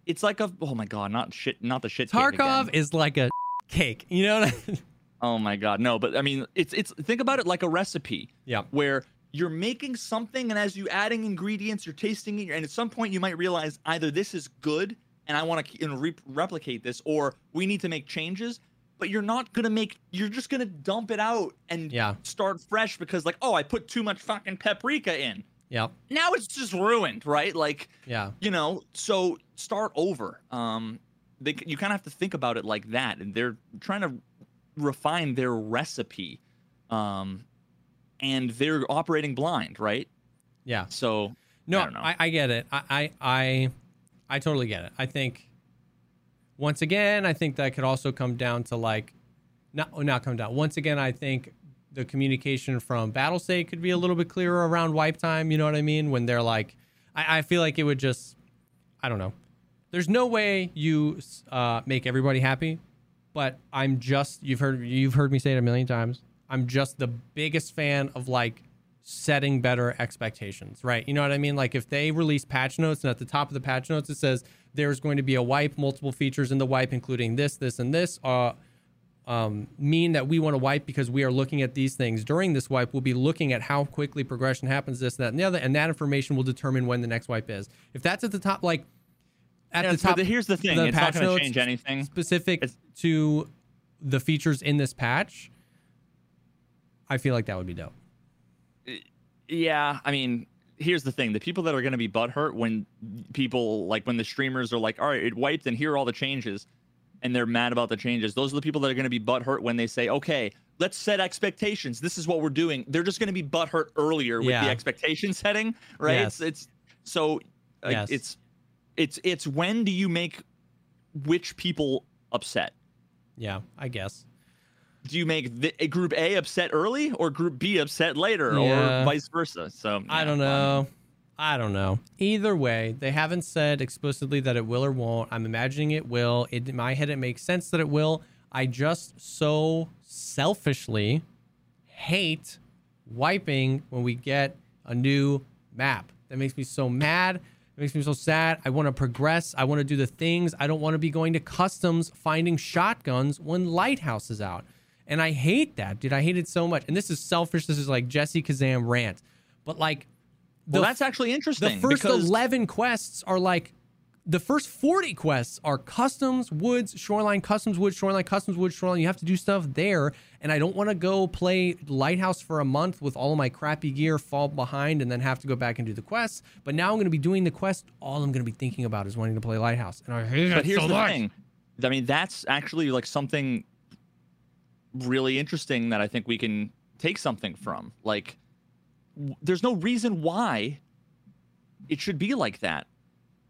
It's like a oh my god, not shit, not the shit. Tarkov is like a cake. You know what I mean? Oh my god, no. But I mean, it's it's think about it like a recipe. Yeah. Where you're making something, and as you adding ingredients, you're tasting it, and at some point you might realize either this is good, and I want to re- replicate this, or we need to make changes. But you're not gonna make. You're just gonna dump it out and Yeah. start fresh because like, oh, I put too much fucking paprika in. Yeah. Now it's just ruined, right? Like, Yeah. you know so start over um they you kind of have to think about it like that and they're trying to refine their recipe um and they're operating blind right Yeah. so No, I. I, I get it. I, I I I totally get it. I think once again, I think that could also come down to like not not come down. Once again, I think the communication from Battlestate could be a little bit clearer around wipe time. You know what I mean? When they're like, I, I feel like it would just, I don't know. There's no way you uh, make everybody happy, but I'm just you've heard you've heard me say it a million times. I'm just the biggest fan of like setting better expectations, right? You know what I mean? Like if they release patch notes and at the top of the patch notes it says there's going to be a wipe, multiple features in the wipe, including this, this, and this, uh, um, mean that we want to wipe because we are looking at these things during this wipe. We'll be looking at how quickly progression happens, this, that, and the other, and that information will determine when the next wipe is. If that's at the top, like at Yeah, the top, the- here's the thing the it's not patch going to change anything specific It's- to the features in this patch. I feel like that would be dope. yeah i mean here's the thing the people that are going to be butthurt when people like when the streamers are like all right it wiped and here are all the changes and they're mad about the changes those are the people that are going to be butthurt when they say okay let's set expectations this is what we're doing they're just going to be butthurt earlier with Yeah. the expectation setting right Yes. it's it's so like, Yes. it's it's it's when do you make which people upset Yeah, I guess. do you make the, group a upset early or group b upset later Yeah. or vice versa so I don't um, know. I don't know. Either way, they haven't said explicitly that it will or won't. I'm imagining it will. It, in my head, it makes sense that it will. I just so selfishly hate wiping when we get a new map. That makes me so mad. It makes me so sad. I want to progress. I want to do the things. I don't want to be going to customs finding shotguns when Lighthouse is out. And I hate that, dude. I hate it so much. And this is selfish. This is like Jesse Kazam rant. But like, Well, that's actually interesting. the first because 11 quests are like the first 40 quests are customs woods shoreline customs woods shoreline customs woods shoreline you have to do stuff there and i don't want to go play lighthouse for a month with all of my crappy gear fall behind and then have to go back and do the quests but now i'm going to be doing the quest all i'm going to be thinking about is wanting to play lighthouse and i hate But here's so the much. thing. I mean, that's actually like something really interesting that I think we can take something from. Like, there's no reason why it should be like that.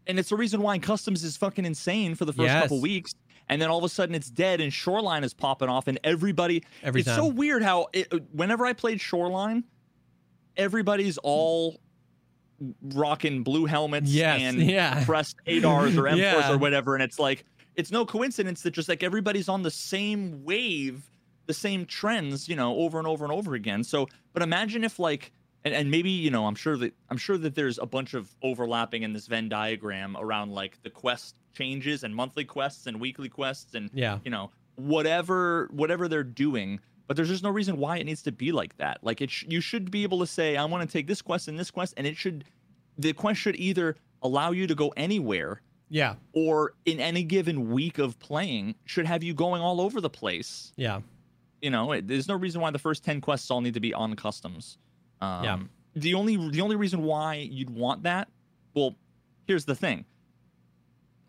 And it's the reason why customs is fucking insane for the first couple weeks. And then all of a sudden it's dead and Shoreline is popping off and everybody. Every it's so weird how it, uh, whenever I played Shoreline, everybody's all rocking blue helmets Yes, and yeah. pressed ADARs or M4s Yeah. or whatever. And it's like, it's no coincidence that just like everybody's on the same wave, the same trends, you know, over and over and over again. So, but imagine if like, and, and maybe, you know, I'm sure that, I'm sure that there's a bunch of overlapping in this Venn diagram around like the quest changes and monthly quests and weekly quests and, yeah you know, whatever, whatever they're doing. But there's just no reason why it needs to be like that. Like it, sh- you should be able to say, I want to take this quest and this quest, and it should, the quest should either allow you to go anywhere yeah or in any given week of playing should have you going all over the place. yeah You know, it, there's no reason why the first 10 quests all need to be on customs. Um, Yeah. The only the only reason why you'd want that, well, here's the thing.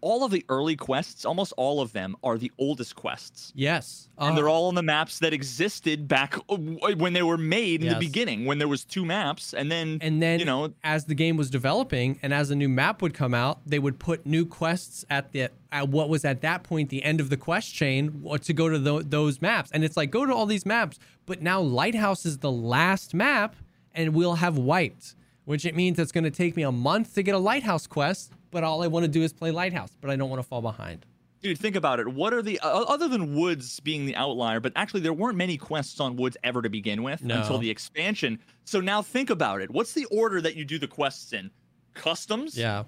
All of the early quests, almost all of them, are the oldest quests. yes And they're Uh, all on the maps that existed back uh, when they were made in Yes. the beginning, when there was two maps, and then and then you know as the game was developing and as a new map would come out they would put new quests at the at what was at that point the end of the quest chain w- to go to tho- those maps and it's like go to all these maps but now lighthouse is the last map and we'll have wiped which it means it's going to take me a month to get a lighthouse quest but all i want to do is play lighthouse but i don't want to fall behind Dude, think about it. What are the uh, other than Woods being the outlier? But actually, there weren't many quests on Woods ever to begin with No. until the expansion. So now think about it. What's the order that you do the quests in? Customs, Yeah.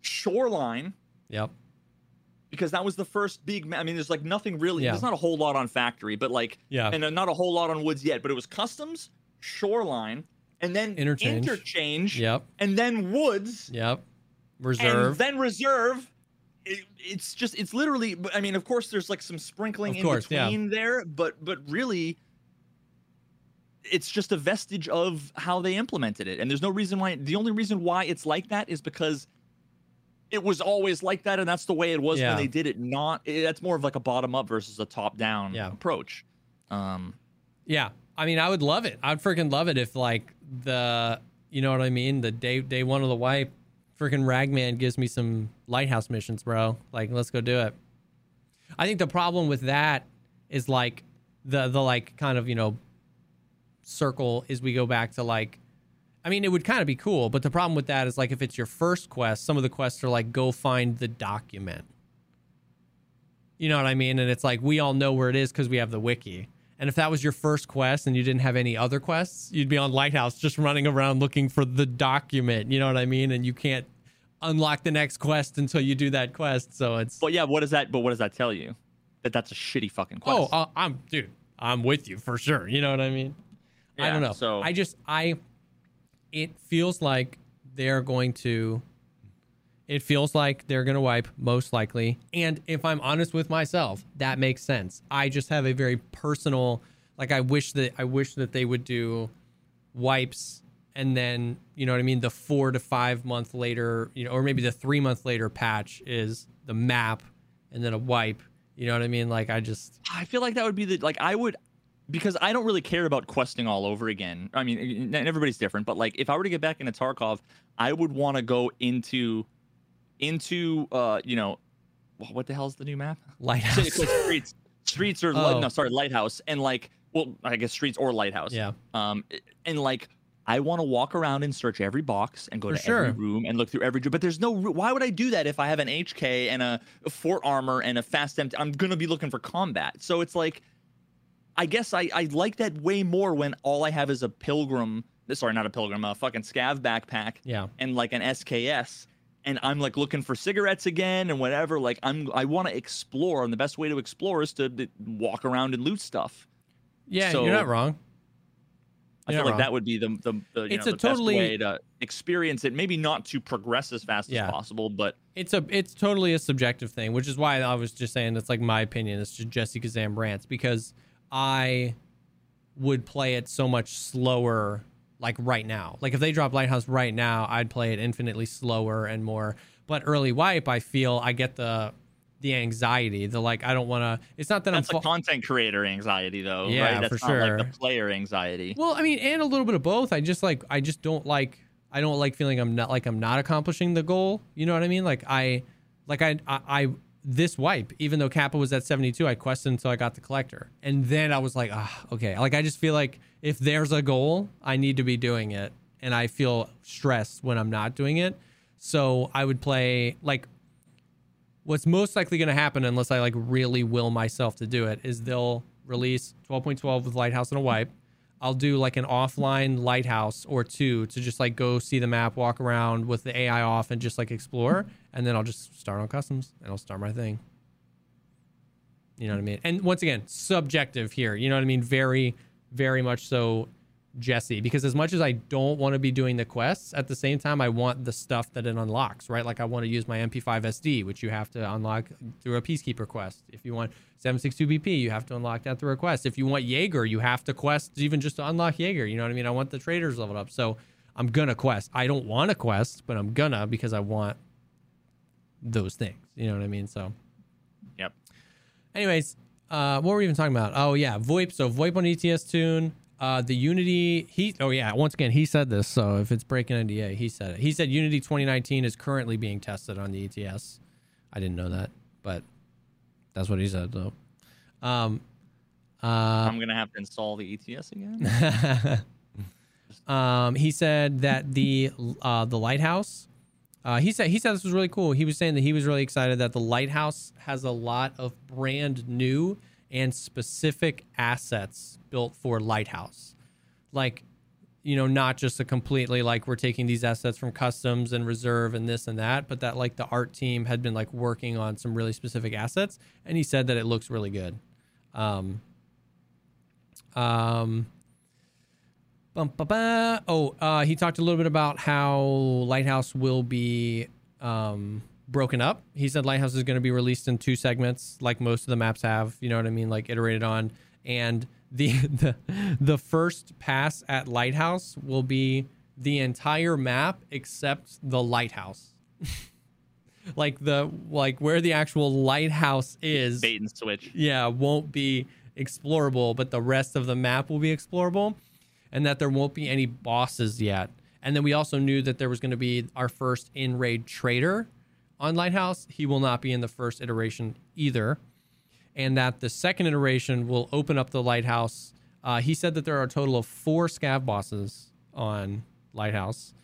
Shoreline, Yep. because that was the first big. ma- I mean, there's like nothing really. Yeah. There's not a whole lot on Factory, but like, Yeah. and uh, not a whole lot on Woods yet. But it was Customs, Shoreline, and then Interchange. interchange Yep. and then Woods, Yep. and Reserve. then reserve. It, it's just it's literally. I mean, of course, there's like some sprinkling Of in course, yeah. between there, but but really, it's just a vestige of how they implemented it. And there's no reason why. The only reason why it's like that is because it was always like that, and that's the way it was Yeah. when they did it. Not it, that's more of like a bottom up versus a top down Yeah. approach. Um, Yeah. I mean, I would love it. I'd freaking love it if like the you know what I mean? The day day one of the wipe, freaking Ragman gives me some lighthouse missions, bro. Like, let's go do it. I think the problem with that is like the the like kind of, you know, circle is we go back to like I mean, it would kind of be cool, but the problem with that is like if it's your first quest, some of the quests are like go find the document. You know what I mean? And it's like we all know where it is because we have the wiki. And if that was your first quest and you didn't have any other quests, you'd be on Lighthouse just running around looking for the document. You know what I mean? And you can't unlock the next quest until you do that quest. So it's but yeah, what does that? But what does that tell you? That that's a shitty fucking quest. oh, uh, I'm dude, I'm with you for sure. You know what I mean? I don't know. so- I just I it feels like they're going to it feels like they're going to wipe most likely. And if I'm honest with myself, that makes sense. I just have a very personal like I wish that I wish that they would do wipes and then, you know what I mean, the 4 to 5 month later, you know, or maybe the 3 month later patch is the map and then a wipe. You know what I mean? Like I just I feel like that would be the like I would because I don't really care about questing all over again. I mean, everybody's different, but like if I were to get back into Tarkov, I would want to go into into uh you know what the hell's the new map? lighthouse. Streets, streets or Oh. no, sorry, lighthouse, and like well, I guess streets or lighthouse. Yeah. Um, and like. I want to walk around and search every box and go For to sure. every room and look through every. But there's no. Why would I do that if I have an HK and a, a fort armor and a FAST MT? I'm gonna be looking for combat. So it's like, I guess I, I like that way more when all I have is a pilgrim. Sorry, not a pilgrim, a fucking scav backpack Yeah. and like an SKS. And I'm like looking for cigarettes again and whatever. Like I'm, I want to explore, and the best way to explore is to, to walk around and loot stuff. Yeah, So- you're not wrong. I You're feel like that would be the the, the you It's know, a the totally- best way to experience it. Maybe not to progress as fast Yeah. as possible, but It's a it's totally a subjective thing, which is why I was just saying it's like my opinion. It's just Jesse Kazam rants because I would play it so much slower like right now. Like if they drop Lighthouse right now, I'd play it infinitely slower and more. But early wipe, I feel I get the the anxiety, the like I don't want to. It's not that that's I'm. a fa- content creator anxiety, though. Yeah, right? That's for not sure. like the player anxiety. Well, I mean, and a little bit of both. I just like I just don't like I don't like feeling I'm not like I'm not accomplishing the goal. You know what I mean? Like I like I I, I this wipe, even though Kappa was at 72, I quested until I got the collector. And then I was like, ah, okay. Like I just feel like if there's a goal, I need to be doing it. And I feel stressed when I'm not doing it. So I would play like what's most likely going to happen unless I like really will myself to do it is they'll release 12.12 with Lighthouse and a wipe. I'll do like an offline lighthouse or two to just like go see the map, walk around with the AI off and just like explore. And then I'll just start on customs and I'll start my thing. You know what I mean? And once again, subjective here. You know what I mean? Very, very much so Jesse. Because as much as I don't want to be doing the quests, at the same time, I want the stuff that it unlocks, right? Like I want to use my MP5 SD, which you have to unlock through a Peacekeeper quest. If you want 762 BP, you have to unlock that through a quest. If you want Jaeger, you have to quest even just to unlock Jaeger. You know what I mean? I want the traders leveled up. So I'm gonna quest. I don't want to quest, but I'm gonna because I want those things. You know what I mean? So Yep. anyways, uh, what were we even talking about? Oh yeah, VoIP. So VoIP on ETS tune. Uh, the Unity. He. Oh yeah. Once again, he said this. So if it's breaking NDA, he said it. He said Unity 2019 is currently being tested on the ETS. I didn't know that, but that's what he said though. Um. Uh, I'm gonna have to install the ETS again. um, he said that the uh, the lighthouse Uh, he said he said this was really cool. He was saying that he was really excited that the lighthouse has a lot of brand new and specific assets built for lighthouse, like you know not just a completely like we're taking these assets from customs and reserve and this and that, but that like the art team had been like working on some really specific assets, and he said that it looks really good. Um, um, Bum, ba, ba. Oh, uh, he talked a little bit about how Lighthouse will be um, broken up. He said Lighthouse is going to be released in two segments, like most of the maps have. You know what I mean? Like iterated on. And the the the first pass at Lighthouse will be the entire map except the lighthouse. like the like where the actual lighthouse is. Bait and switch. Yeah, won't be explorable, but the rest of the map will be explorable and that there won't be any bosses yet. And then we also knew that there was going to be our first in raid trader on Lighthouse. He will not be in the first iteration either. And that the second iteration will open up the Lighthouse. Uh, he said that there are a total of four scav bosses on Lighthouse.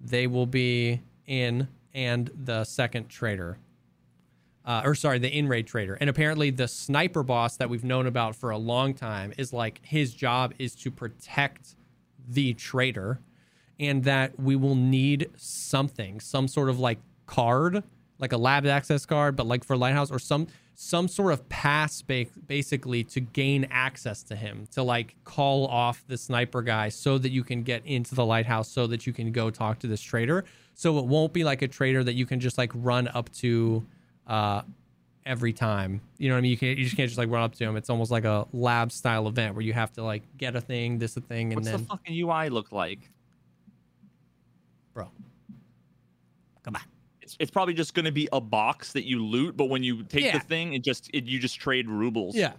They will be in and the second trader. Uh, or sorry, the in raid trader. And apparently, the sniper boss that we've known about for a long time is like his job is to protect the trader and that we will need something, some sort of like card, like a lab access card, but like for Lighthouse or some some sort of pass ba- basically to gain access to him to like call off the sniper guy so that you can get into the lighthouse so that you can go talk to this trader so it won't be like a trader that you can just like run up to uh every time. You know what I mean? You can you just can't just like run up to him. It's almost like a lab style event where you have to like get a thing, this a thing, and What's then the fucking UI look like? bro, come on. It's, it's probably just going to be a box that you loot, but when you take Yeah. the thing, it just it, you just trade rubles. Yeah,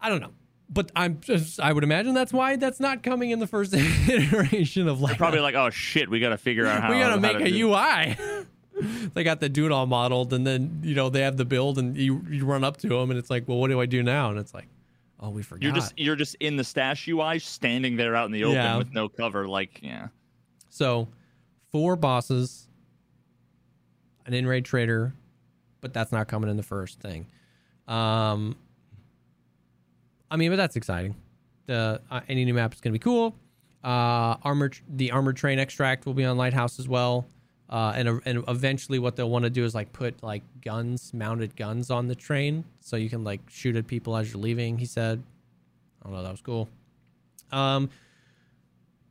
I don't know, but I'm just I would imagine that's why that's not coming in the first iteration of like They're probably like, oh shit, we got to figure out how we gotta how make to a do- UI. they got the dude all modeled, and then you know they have the build, and you you run up to them, and it's like, well, what do I do now? And it's like, oh, we forgot. You're just you're just in the stash UI, standing there out in the open Yeah. with no cover. Like, yeah, So, four bosses, an in raid trader, but that's not coming in the first thing. Um, I mean, but that's exciting. The uh, any new map is going to be cool. Uh, armor, the armored train extract will be on Lighthouse as well. Uh, and and eventually, what they'll want to do is like put like guns, mounted guns on the train, so you can like shoot at people as you're leaving. He said, "I don't know, that was cool." Um,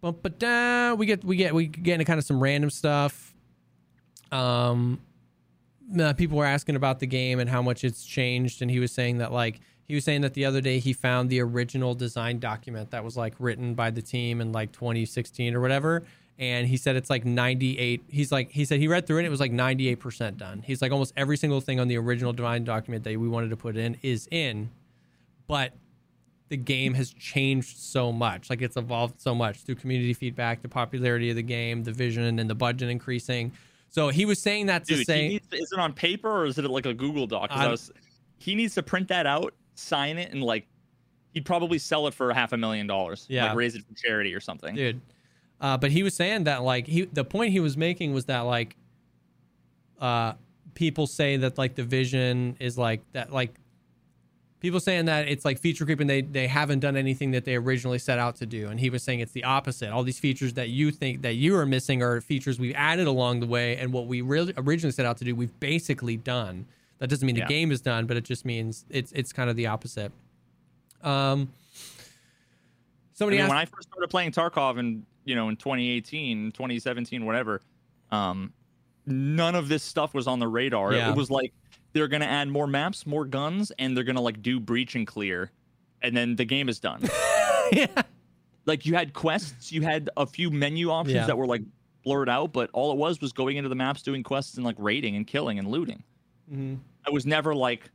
but ba, da. we get we get we get into kind of some random stuff. Um, uh, people were asking about the game and how much it's changed, and he was saying that like he was saying that the other day he found the original design document that was like written by the team in like 2016 or whatever, and he said it's like 98. He's like he said he read through it, and it was like 98 percent done. He's like almost every single thing on the original divine document that we wanted to put in is in, but the game has changed so much. Like it's evolved so much through community feedback, the popularity of the game, the vision, and the budget increasing. So he was saying that to dude, say, needs, is it on paper or is it like a Google doc was, he needs to print that out, sign it, and like he'd probably sell it for a half a million dollars. Yeah. like raise it for charity or something. dude. Uh, but he was saying that like he the point he was making was that like uh people say that like the vision is like that like people saying that it's like feature creep and they they haven't done anything that they originally set out to do. And he was saying it's the opposite. All these features that you think that you are missing are features we've added along the way and what we really originally set out to do we've basically done. That doesn't mean Yeah. the game is done but it just means it's it's kind of the opposite. Um I somebody mean, asked when I first started playing Tarkov in you know in 2018, 2017, whatever, um, none of this stuff was on the radar. Yeah. It was like they're gonna add more maps, more guns, and they're gonna like do breach and clear, and then the game is done. yeah like you had quests, you had a few menu options Yeah. that were like blurred out, but all it was was going into the maps, doing quests, and like raiding and killing and looting. hmm I was never like,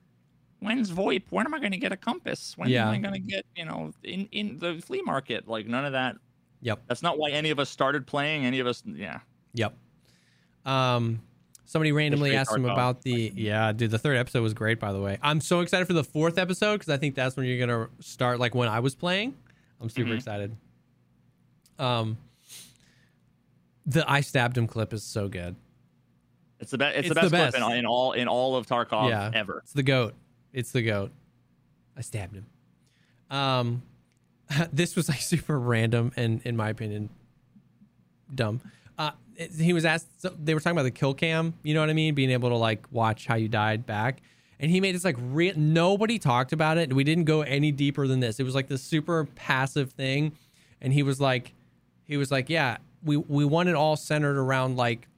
when's VoIP? When am I going to get a compass? When Yeah. am I going to get, you know, in, in the flea market? Like none of that. Yep. That's not why any of us started playing. Any of us, yeah. Yep. Um, somebody randomly asked him about the yeah, dude. The third episode was great, by the way. I'm so excited for the fourth episode because I think that's when you're gonna start. Like when I was playing, I'm super Mhm. excited. Um, the I stabbed him clip is so good. It's the best. It's, It's the the best, best. clip in, in all in all of Tarkov Yeah. ever. It's the goat. It's the goat. I stabbed him. Um, this was like super random and, in my opinion, dumb. Uh, he was asked. So they were talking about the kill cam. You know what I mean? Being able to like watch how you died back. And he made this like re- nobody talked about it. We didn't go any deeper than this. It was like this super passive thing, and he was like, he was like, yeah, we we want it all centered around like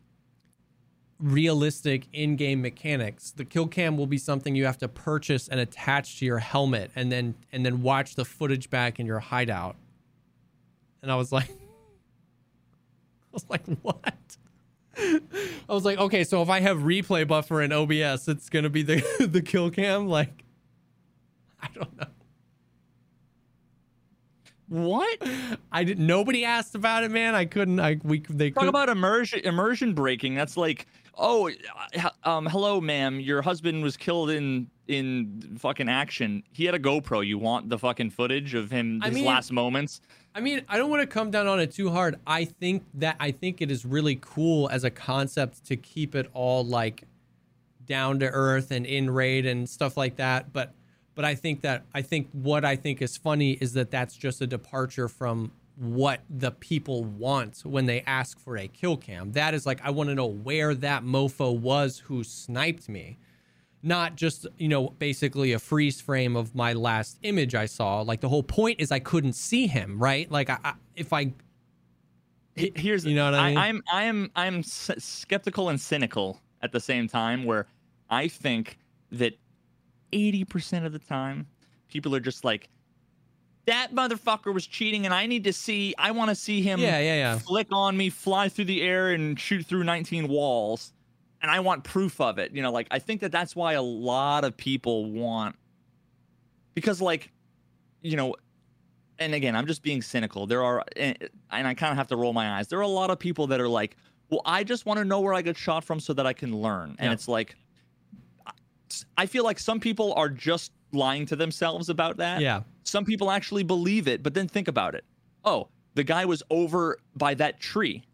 realistic in-game mechanics. The kill cam will be something you have to purchase and attach to your helmet and then and then watch the footage back in your hideout. And I was like I was like, "What?" I was like, "Okay, so if I have replay buffer in OBS, it's going to be the the kill cam like I don't know. What? I didn't. nobody asked about it, man. I couldn't I we they Talk could about immersion immersion breaking. That's like, oh, uh, um, hello, ma'am. Your husband was killed in in fucking action. He had a GoPro. You want the fucking footage of him I his mean- last moments? I mean, I don't want to come down on it too hard. I think that I think it is really cool as a concept to keep it all like down to earth and in raid and stuff like that. But but I think that I think what I think is funny is that that's just a departure from what the people want when they ask for a kill cam. That is like I want to know where that mofo was who sniped me not just you know basically a freeze frame of my last image I saw. Like the whole point is I couldn't see him, right? Like I, I if I Here's You know what I mean? I'm I'm I'm s- skeptical and cynical at the same time. Where I think that 80% of the time, people are just like, that motherfucker was cheating, and I need to see. I want to see him. yeah yeah yeah flick on me, fly through the air, and shoot through 19 walls. And I want proof of it. You know, like I think that that's why a lot of people want, because like, you know, and again, I'm just being cynical. There are, and and I kind of have to roll my eyes. There are a lot of people that are like, well, I just want to know where I get shot from so that I can learn. And Yeah. it's like, I feel like some people are just lying to themselves about that yeah some people actually believe it, but then think about it. Oh, the guy was over by that tree.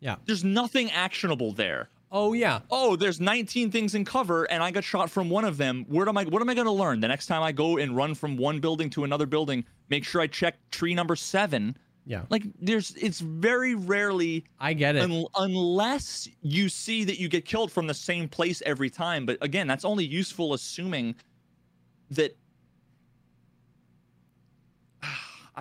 Yeah. There's nothing actionable there. oh yeah Oh, there's 19 things in cover and I got shot from one of them. Where am I what am I going to learn? The next time I go and run from one building to another building, make sure I check tree number 7. yeah. Like there's it's very rarely I get it. un- unless you see that you get killed from the same place every time, but again, that's only useful assuming that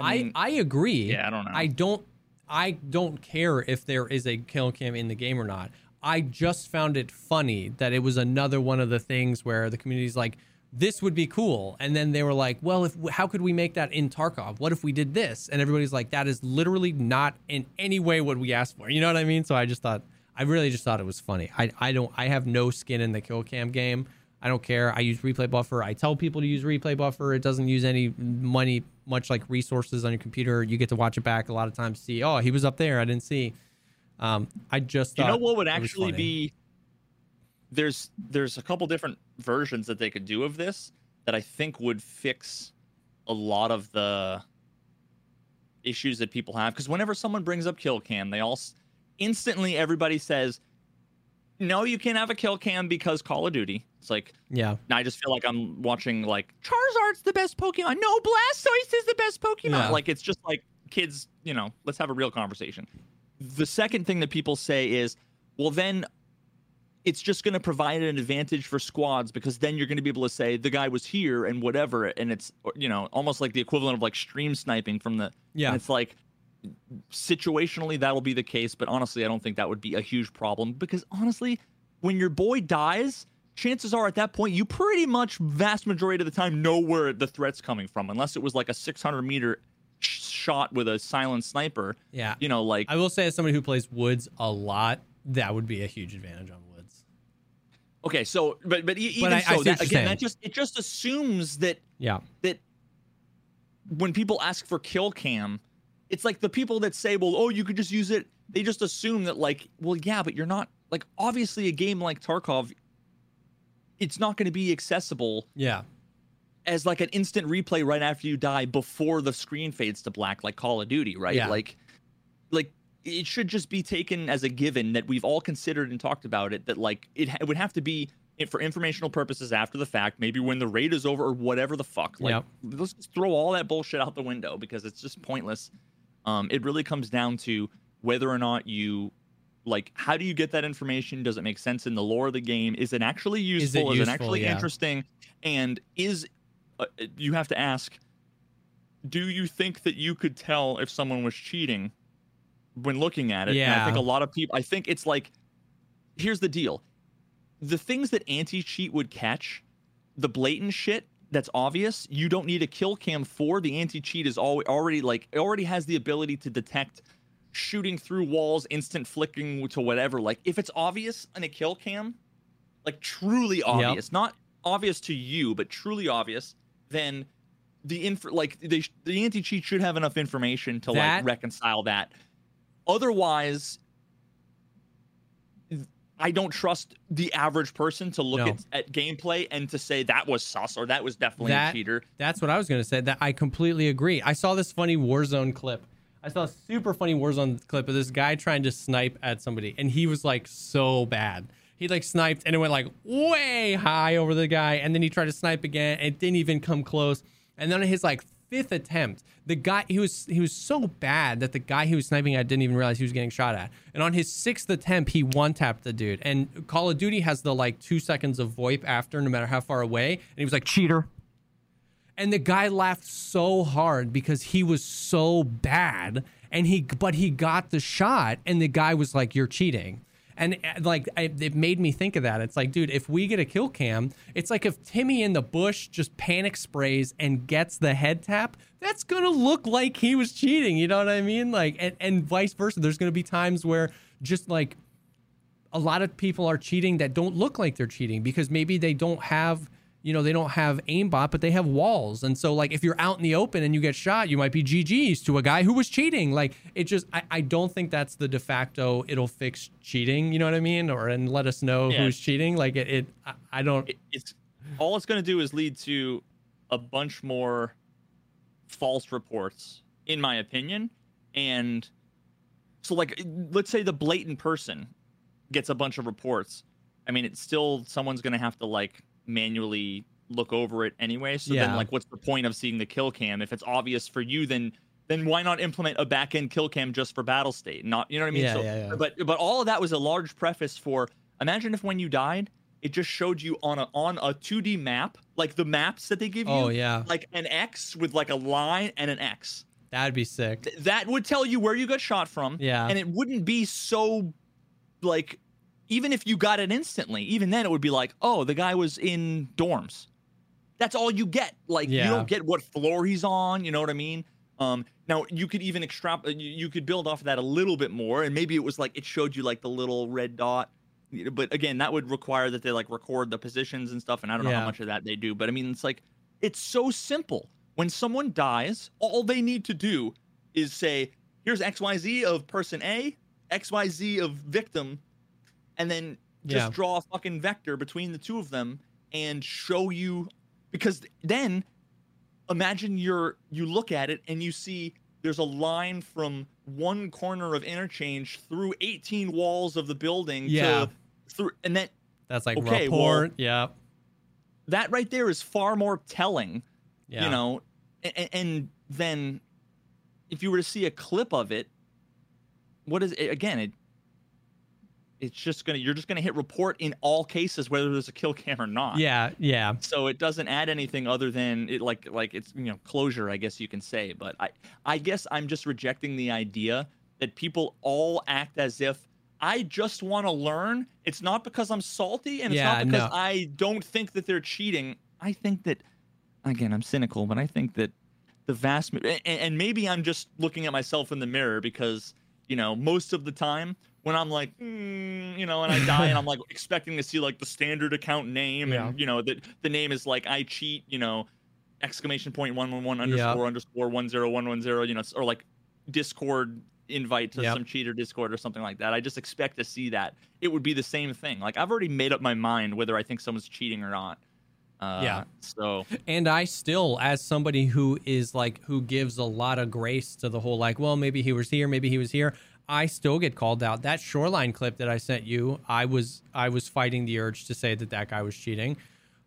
I mean, I agree. Yeah, I don't know. I don't I don't care if there is a kill cam in the game or not. I just found it funny that it was another one of the things where the community's like this would be cool. And then they were like well if how could we make that in tarkov? What if we did this? And everybody's like that is literally not in any way what we asked for. You know what i mean? So i just thought i really just thought it was funny. I, I don't i have no skin in the kill cam game i don't care. I use replay buffer. I tell people to use replay buffer. It doesn't use any money much like resources on your computer. You get to watch it back a lot of times see oh he was up there. I didn't see. Um i just you know what would actually be there's there's a couple different versions that they could do of this that I think would fix a lot of the issues that people have. Because whenever someone brings up kill cam they all instantly everybody says no you can't have a kill cam because call of duty it's like yeah I just feel like I'm watching like Charizard's the best Pokemon. No, Blastoise is the best Pokemon. Yeah. Like it's just like kids, you know, let's have a real conversation. The second thing that people say is, well, then it's just going to provide an advantage for squads because then you're going to be able to say the guy was here and whatever, and it's you know almost like the equivalent of like stream sniping from the. yeah And it's like situationally that'll be the case, but honestly, I don't think that would be a huge problem because honestly, when your boy dies, chances are at that point you pretty much vast majority of the time know where the threat's coming from, unless it was like a 600 meter shot with a silent sniper. yeah You know, like I will say, as somebody who plays woods a lot, that would be a huge advantage on woods. okay, so but but even I- I so, what that, again, saying. that just it just assumes that Yeah, that when people ask for kill cam, it's like the people that say, well, oh, you could just use it. They just assume that, like, well, yeah, but you're not, like, obviously a game like Tarkov, it's not going to be accessible yeah, as like an instant replay right after you die before the screen fades to black, like Call of Duty, right? Yeah. Like, like it should just be taken as a given that we've all considered and talked about it that like it, it would have to be for informational purposes after the fact maybe when the raid is over or whatever the fuck like Yep. let's just throw all that bullshit out the window because it's just pointless um it really comes down to whether or not you like how do you get that information? Does it make sense in the lore of the game? Is it actually useful Is it useful? Is it, actually Yeah. interesting? And is uh, you have to ask do you think that you could tell if someone was cheating when looking at it? And i think a lot of people i think it's like here's the deal. The things that anti-cheat would catch the blatant shit that's obvious you don't need a kill cam for the anti-cheat is al- already like it already has the ability to detect shooting through walls instant flicking to whatever. Like if it's obvious in a kill cam like truly obvious not obvious to you but truly obvious then the inf- like they sh- the anti-cheat should have enough information to That- like reconcile that. Otherwise I don't trust the average person to look No. at, at gameplay and to say that was sus or that was definitely That- a cheater. That's what I was gonna say. That I completely agree. I saw this funny Warzone clip. I saw a super funny Warzone clip of this guy trying to snipe at somebody, and he was like so bad. He like sniped and it went like way high over the guy, and then he tried to snipe again, and it didn't even come close. And then his like fifth attempt, the guy he was he was so bad that the guy he was sniping at didn't even realize he was getting shot at. And on his sixth attempt, he one tapped the dude. And Call of Duty has the like two seconds of VoIP after, no matter how far away. And he was like cheater. And the guy laughed so hard because he was so bad and he but he got the shot and the guy was like you're cheating. And uh, like it made me think of that. It's like, dude, if we get a kill cam, it's like if Timmy in the bush just panic sprays and gets the head tap, that's gonna look like he was cheating. You know what I mean? Like, and, and vice versa. There's gonna be times where just like a lot of people are cheating that don't look like they're cheating because maybe they don't have you know they don't have aimbot but they have walls and so like if you're out in the open and you get shot you might be gg's to a guy who was cheating like it just i, I don't think that's the de facto it'll fix cheating you know what i mean or and let us know Yeah. who's cheating like it, it I, I don't It, it's all it's going to do is lead to a bunch more false reports, in my opinion. And so, like, let's say the blatant person gets a bunch of reports. I mean, it's still someone's going to have to like manually look over it anyway. So then, like, what's the point of seeing the kill cam if it's obvious for you? Then then why not implement a back end kill cam just for Battlestate? Not you know what I mean? Yeah, so, yeah, yeah. But but all of that was a large preface for. Imagine if when you died, it just showed you on a on a 2D map, like the maps that they give you, oh yeah like an X with like a line and an X. that'd be sick Th- That would tell you where you got shot from. Yeah. And it wouldn't be so like even if you got it instantly, even then it would be like, oh, the guy was in dorms. That's all you get. Like you don't get what floor he's on. You know what I mean? Um, now you could even extrapolate. You, you could build off of that a little bit more, and maybe it was like it showed you like the little red dot. But again, that would require that they like record the positions and stuff, and I don't know Yeah. how much of that they do. But I mean, it's like it's so simple. When someone dies, all they need to do is say, "Here's X Y Z of person A, X Y Z of victim," and then just Yeah. draw a fucking vector between the two of them and show you because then imagine you're you look at it and you see there's a line from one corner of interchange through 18 walls of the building Yeah. to through and that that's like Okay, well- report yeah that right there is far more telling yeah you know and, and then if you were to see a clip of it what is it again it it's just gonna you're just gonna hit report in all cases whether there's a kill cam or not. Yeah yeah. So it doesn't add anything other than it like like it's you know closure i guess you can say. But i i guess i'm just rejecting the idea that people all act as if i just want to learn. It's not because i'm salty and it's Yeah, not because no. i don't think that they're cheating. I think that again i'm cynical but i think that the vast and, and maybe i'm just looking at myself in the mirror because you know most of the time when i'm like mm, you know and i die and i'm like expecting to see like the standard account name Yeah. and you know that the name is like i cheat you know exclamation point one one one underscore underscore one zero one one zero you know or like discord invite to Yep. some cheater discord or something like that. I just expect to see that. It would be the same thing. Like i've already made up my mind whether i think someone's cheating or not uh, Yeah. so And I still, as somebody who is like, who gives a lot of grace to the whole, like, well, maybe he was here, maybe he was here. I still get called out. That shoreline clip that I sent you, I was I was fighting the urge to say that that guy was cheating.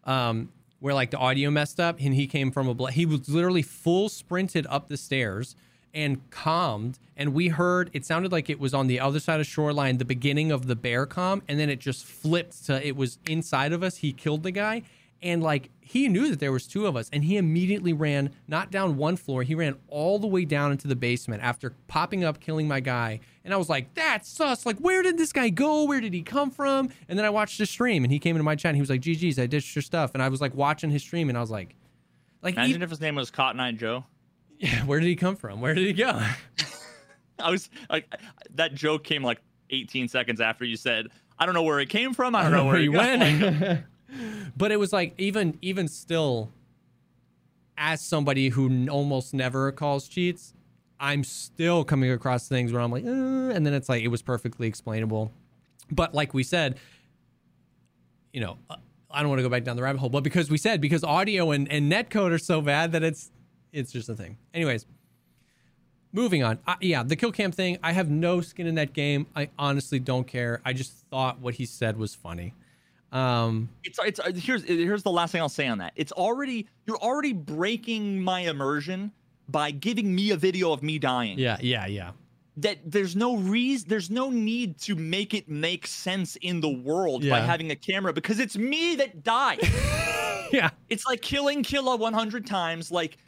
Um, where like the audio messed up and he came from a bl- he was literally full sprinted up the stairs and calmed and we heard it sounded like it was on the other side of shoreline the beginning of the bear calm and then it just flipped to it was inside of us he killed the guy and like he knew that there was two of us and he immediately ran not down one floor he ran all the way down into the basement after popping up killing my guy and i was like that's sus like where did this guy go where did he come from and then i watched his stream and he came into my chat and he was like gg's i ditched your stuff and i was like watching his stream and i was like like Imagine e- if his name was Cotton Eye Joe. yeah, where did he come from where did he go I was like, that joke came like 18 seconds after you said, "I don't know where it came from. I don't, know where he he went." but it was like even even still, as somebody who almost never calls cheats, I'm still coming across things where I'm like, uh, and then it's like it was perfectly explainable. But like we said, you know, uh, I don't want to go back down the rabbit hole, but because we said because audio and, and netcode are so bad that it's it's just a thing. Anyways, moving on. Yeah, the kill cam thing. I have no skin in that game. I honestly don't care. I just thought what he said was funny. Um, It's it's uh, here's here's the last thing I'll say on that. It's already you're already breaking my immersion by giving me a video of me dying. yeah, yeah, yeah, That there's no reason, there's no need to make it make sense in the world by having a camera because it's me that died. yeah. it's like killing Killa 100 times. Like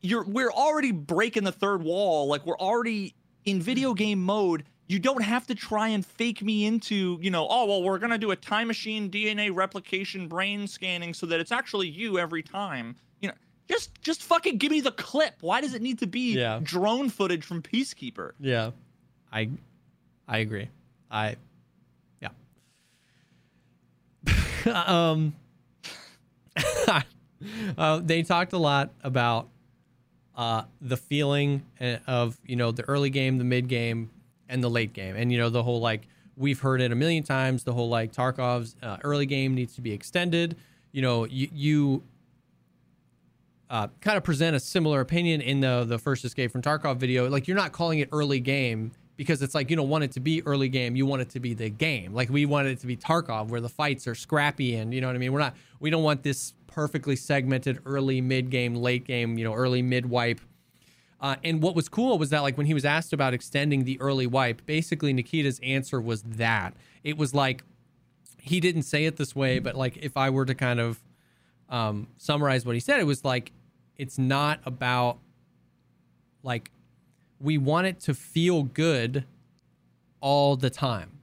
you're we're already breaking the third wall. Like we're already in video game mode. You don't have to try and fake me into, you know, oh well, we're gonna do a time machine DNA replication brain scanning so that it's actually you every time. You know, just just fucking give me the clip. Why does it need to be Yeah. drone footage from Peacekeeper? Yeah, I, I agree. I, yeah. um, uh, they talked a lot about uh, the feeling uh, of you know the early game, the mid game, and the late game, and you know the whole like we've heard it a million times. The whole like Tarkov's uh, early game needs to be extended. You know, you you uh, kind of present a similar opinion in the the first Escape from Tarkov video. Like you're not calling it early game because it's like you don't want it to be early game. You want it to be the game. Like we want it to be Tarkov, where the fights are scrappy and you know what I mean. We're not. We don't want this perfectly segmented early, mid game, late game. You know, early, mid wipe. Uh, and what was cool was that like when he was asked about extending the early wipe, basically Nikita's answer was that. It was like he didn't say it this way, but like if I were to kind of um, summarize what he said, it was like it's not about like we want it to feel good all the time.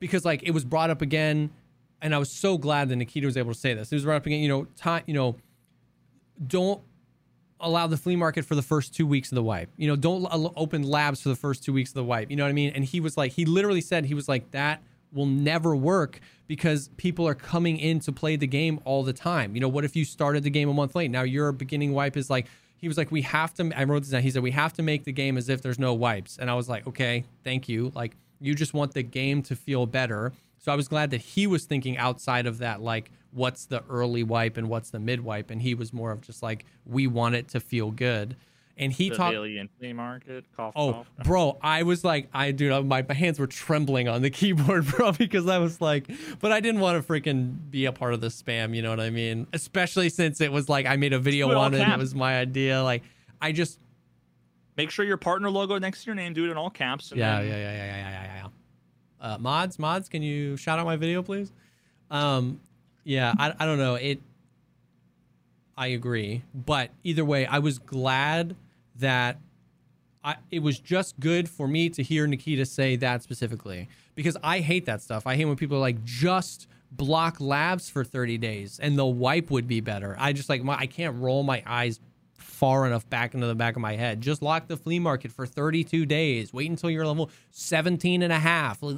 Because like it was brought up again and i was so glad that nikita was able to say this. It was brought up again you know time you know don't allow the flea market for the first two weeks of the wipe. You know don't open labs for the first two weeks of the wipe. You know what i mean? And he was like he literally said he was like that will never work because people are coming in to play the game all the time. You know what if you started the game a month late? Now your beginning wipe is like he was like we have to i wrote this down. He said we have to make the game as if there's no wipes. And i was like okay thank you. Like you just want the game to feel better so i was glad that he was thinking outside of that like what's the early wipe and what's the mid wipe and he was more of just like we want it to feel good and he talked Civilian flea market. Cough, Oh, cough. bro, I was like, I dude, my, my hands were trembling on the keyboard, bro, because I was like, but I didn't want to freaking be a part of the spam, you know what I mean? Especially since it was like I made a video on it, it was my idea. Like, I just, Make sure your partner logo next to your name. Do it in all caps. and yeah, then- yeah, yeah, yeah, yeah, yeah, yeah, yeah. Uh, mods, mods, can you shout out my video, please? Um, yeah, I, I don't know. It, I agree, but either way, I was glad that I, it was just good for me to hear Nikita say that specifically because I hate that stuff. I hate when people are like just block labs for 30 days and the wipe would be better. I just like my I can't roll my eyes far enough back into the back of my head. Just lock the flea market for 32 days. Wait until you're level 17 and a half.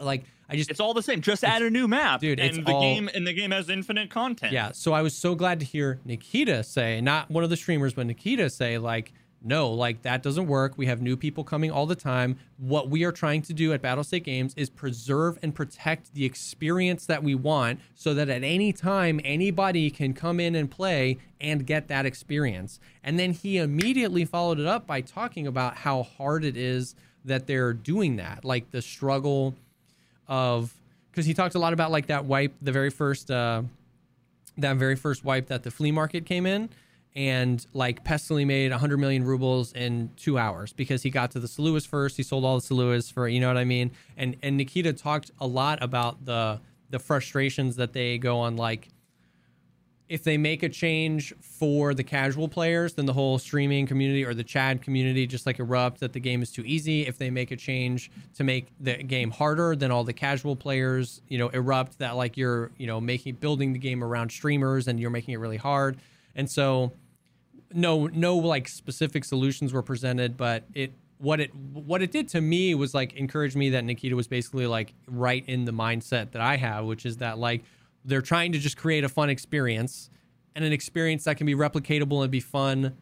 Like I just It's all the same. Just add a new map, Dude, and the all- game and the game has infinite content. Yeah, so I was so glad to hear Nikita say, not one of the streamers, but Nikita say, like, no, like that doesn't work. We have new people coming all the time. What we are trying to do at Battlestate Games is preserve and protect the experience that we want so that at any time anybody can come in and play and get that experience. And then he immediately followed it up by talking about how hard it is that they're doing that. Like the struggle of because he talked a lot about like that wipe, the very first uh, that very first wipe that the flea market came in. And like Pestily made 100 million rubles in two hours because he got to the Salewas first. He sold all the Salewas for, you know what I mean? And and Nikita talked a lot about the the frustrations that they go on like if they make a change for the casual players, then the whole streaming community or the Chad community just like erupt that the game is too easy. If they make a change to make the game harder, then all the casual players, you know, erupt that like you're, you know, making building the game around streamers and you're making it really hard. And so no no like specific solutions were presented, but it what it what it did to me was like encourage me that Nikita was basically like right in the mindset that I have, which is that like they're trying to just create a fun experience and an experience that can be replicatable and be fun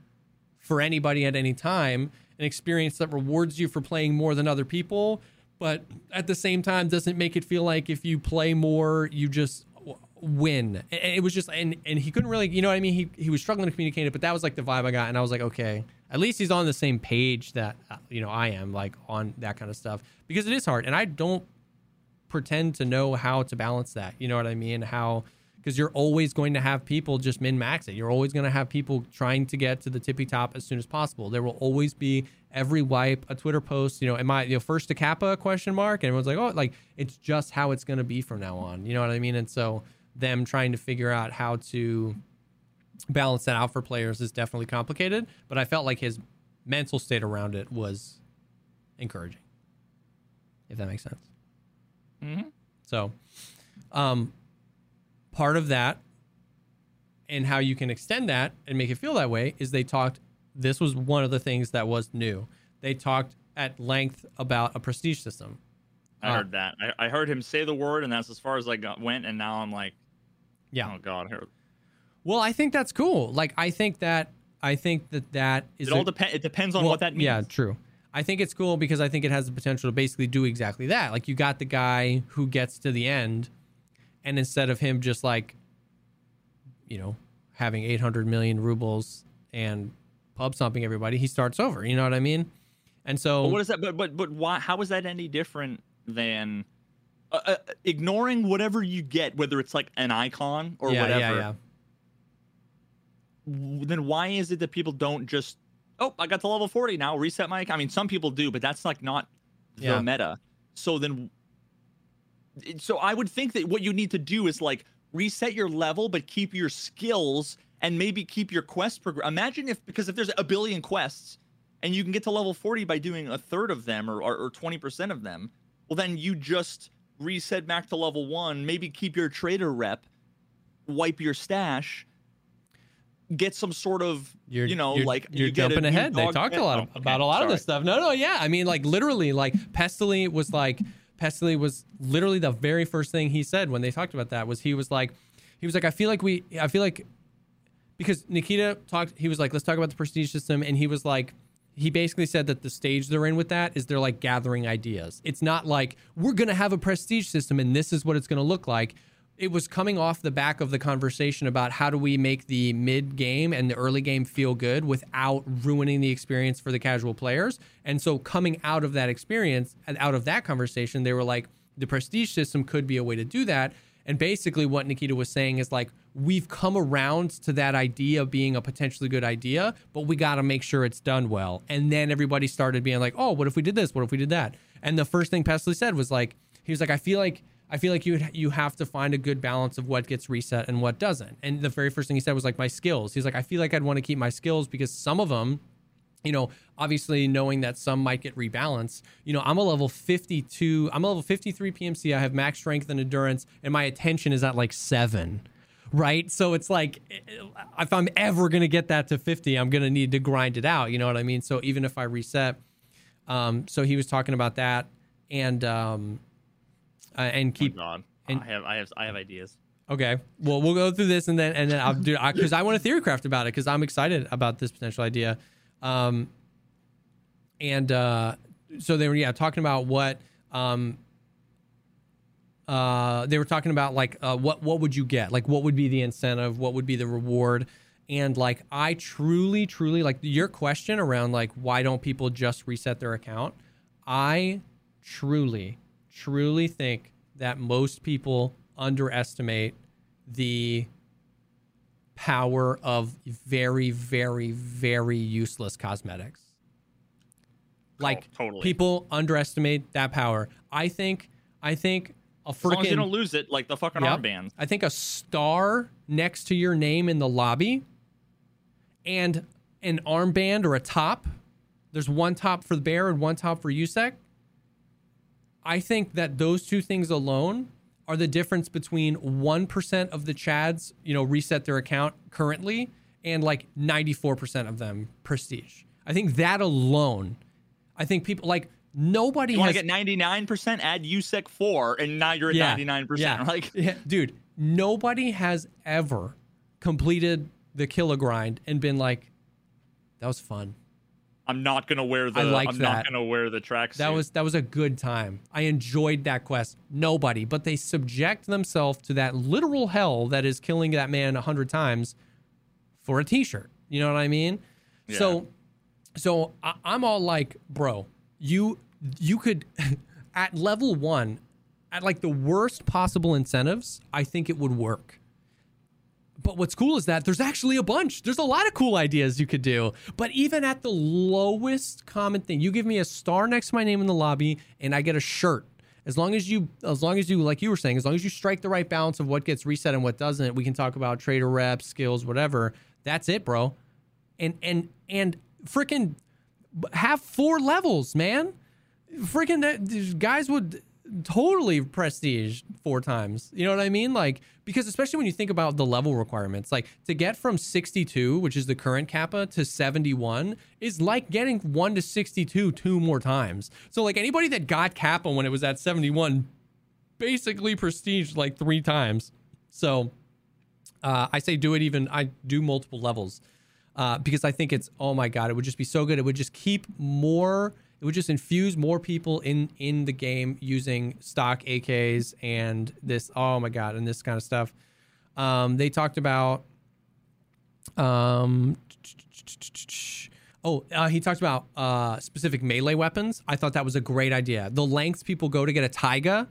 for anybody at any time an experience that rewards you for playing more than other people but at the same time doesn't make it feel like if you play more you just win it was just and and he couldn't really you know what i mean he, he was struggling to communicate it but that was like the vibe i got and i was like okay at least he's on the same page that uh, you know i am like on that kind of stuff because it is hard and i don't pretend to know how to balance that. You know what I mean? How because you're always going to have people just min max it. You're always going to have people trying to get to the tippy top as soon as possible. There will always be every wipe a Twitter post. You know, am I you know first to Kappa question mark? And everyone's like, oh, like it's just how it's going to be from now on. You know what I mean? And so them trying to figure out how to balance that out for players is definitely complicated. But I felt like his mental state around it was encouraging. If that makes sense. Mm-hmm. So, um, part of that and how you can extend that and make it feel that way is they talked. This was one of the things that was new. They talked at length about a prestige system. I Uh, heard that. I, I heard him say the word, and that's as far as I got, went. And now I'm like, Yeah. oh god, here- Well, I think that's cool. Like, I think that I think that that is it all depends. It depends on Well, what that means. Yeah, true. I think it's cool because I think it has the potential to basically do exactly that. Like you got the guy who gets to the end, and instead of him just like, you know, having 800 million rubles and pub stomping everybody, he starts over. You know what I mean? And so, But what is that? But but but why? How is that any different than uh, uh, ignoring whatever you get, whether it's like an icon or yeah, whatever? yeah, yeah. Then why is it that people don't just? Oh, I got to level forty now. Reset my. account." I mean, some people do, but that's like not the meta. So then, so I would think that what you need to do is like reset your level, but keep your skills and maybe keep your quest progress. Imagine if because if there's a billion quests and you can get to level 40 by doing a third of them or, or, or 20% of them, well, then you just reset back to level one, maybe keep your trader rep, wipe your stash, get some sort of, You're, you know, you're, like you're you jumping ahead. They talked a lot of- about a lot of this stuff. No, no, yeah. I mean, like literally, like Pestily was like Pestily was literally the very first thing he said when they talked about that was he was like, he was like, I feel like we, I feel like because Nikita talked, he was like, let's talk about the prestige system, and he was like. He basically said that the stage they're in with that is they're like gathering ideas. It's not like we're going to have a prestige system and this is what it's going to look like it was coming off the back of the conversation about how do we make the mid game and the early game feel good without ruining the experience for the casual players. And so coming out of that experience and out of that conversation, they were like, the prestige system could be a way to do that. And basically what Nikita was saying is like, we've come around to that idea being a potentially good idea, but we got to make sure it's done well. And then everybody started being like, oh, what if we did this? What if we did that? And the first thing Pestily said was like, he was like, I feel like I feel like you you have to find a good balance of what gets reset and what doesn't. And the very first thing he said was like my skills. He's like, I feel like I'd want to keep my skills because some of them, you know, obviously knowing that some might get rebalanced. You know, I'm a level 52. I'm a level 53 PMC. I have max strength and endurance, and my attention is at like seven. Right. So it's like, if I'm ever going to get that to 50, I'm going to need to grind it out. You know what I mean? So even if I reset, um, so he was talking about that and, um, uh, and keep on. and- I have I have I have ideas. Okay. Well, we'll go through this and then and then I'll do because I, want to theory craft about it because I'm excited about this potential idea. Um, and uh, so they were yeah talking about what um, uh, they were talking about like uh, what what would you get like what would be the incentive what would be the reward and like I truly truly like your question around like why don't people just reset their account I truly, truly think that most people underestimate the power of very, very, very useless cosmetics. Like totally. people underestimate that power. I think I think a As long as you don't lose it, like the fucking Yep. armband. I think a star next to your name in the lobby and an armband or a top. There's one top for the bear and one top for USEC. I think that those two things alone are the difference between 1% of the Chads, you know, reset their account currently and like 94% of them prestige. I think that alone, I think people like nobody You want has to get 99%, add USEC 4, and now you're at Yeah, 99%. Yeah. Like, yeah, dude, nobody has ever completed the Killa grind and been like, that was fun. I'm not gonna wear the. I like I'm that. not gonna wear the tracksuit. That was that was a good time. I enjoyed that quest. Nobody, but they subject themselves to that literal hell that is killing that man a hundred times for a T-shirt. You know what I mean? Yeah. So, so I, I'm all like, bro, you you could at level one, at like the worst possible incentives, I think it would work. But what's cool is that there's actually a bunch. There's a lot of cool ideas you could do. But even at the lowest common thing, you give me a star next to my name in the lobby and I get a shirt. As long as you as long as you like you were saying, as long as you strike the right balance of what gets reset and what doesn't, we can talk about trader reps, skills, whatever. That's it, bro. And and and freaking have four levels, man. Freaking that guys would totally prestige four times. You know what I mean? Like because especially when you think about the level requirements, like to get from 62, which is the current kappa, to 71 is like getting 1 to 62 two more times. So like anybody that got kappa when it was at 71 basically prestige like 3 times. So uh, I say do it even I do multiple levels. Uh, because I think it's oh my god, it would just be so good. It would just keep more it would just infuse more people in in the game using stock AKs and this oh my god and this kind of stuff. Um, they talked about um oh uh, he talked about uh, specific melee weapons. I thought that was a great idea. The lengths people go to get a Taiga,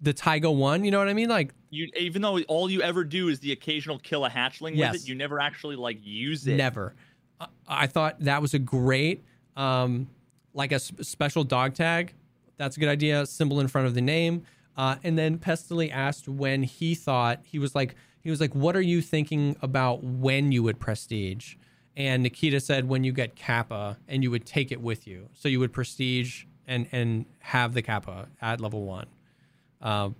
the Taiga one, you know what I mean? Like you, even though all you ever do is the occasional kill a hatchling Yes. with it, you never actually like use it. Never. I, I thought that was a great, um, like a s- special dog tag. That's a good idea. Symbol in front of the name. Uh, and then Pestily asked when he thought he was like he was like, "What are you thinking about when you would prestige?" And Nikita said, "When you get Kappa and you would take it with you, so you would prestige and and have the Kappa at level one." Um,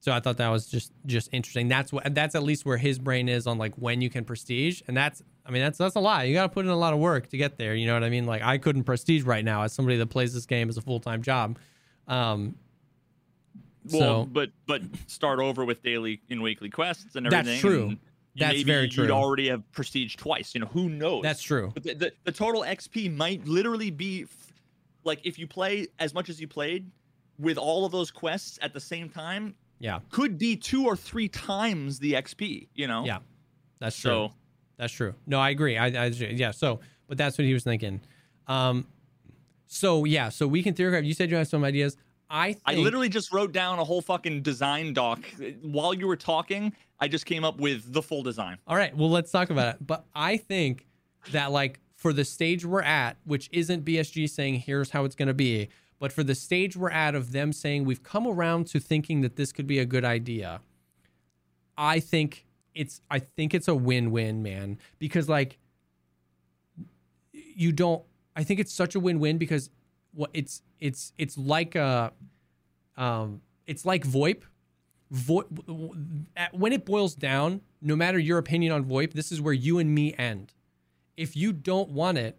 so I thought that was just just interesting. That's what that's at least where his brain is on like when you can prestige, and that's I mean that's that's a lot. You got to put in a lot of work to get there. You know what I mean? Like I couldn't prestige right now as somebody that plays this game as a full time job. Um, Well, so but but start over with daily and weekly quests and everything. That's true. and That's very You'd already have prestige twice. You know who knows? that's true. But the, the, the total XP might literally be f- like if you play as much as you played with all of those quests at the same time, Yeah, could be two or three times the XP. You know? yeah, that's true. So That's true. No, I agree. I, I yeah. So, but that's what he was thinking. Um, so yeah. So we can theorize. You said you have some ideas. I think, I literally just wrote down a whole fucking design doc while you were talking. I just came up with the full design. All right, well, let's talk about it. But I think that like for the stage we're at, which isn't BSG saying here's how it's going to be, but for the stage we're at of them saying we've come around to thinking that this could be a good idea. I think it's I think it's a win-win, man, because like you don't I think it's such a win-win because what it's it's it's like a um it's like VoIP Vo- at- when it boils down, no matter your opinion on VoIP, this is where you and me end. If you don't want it,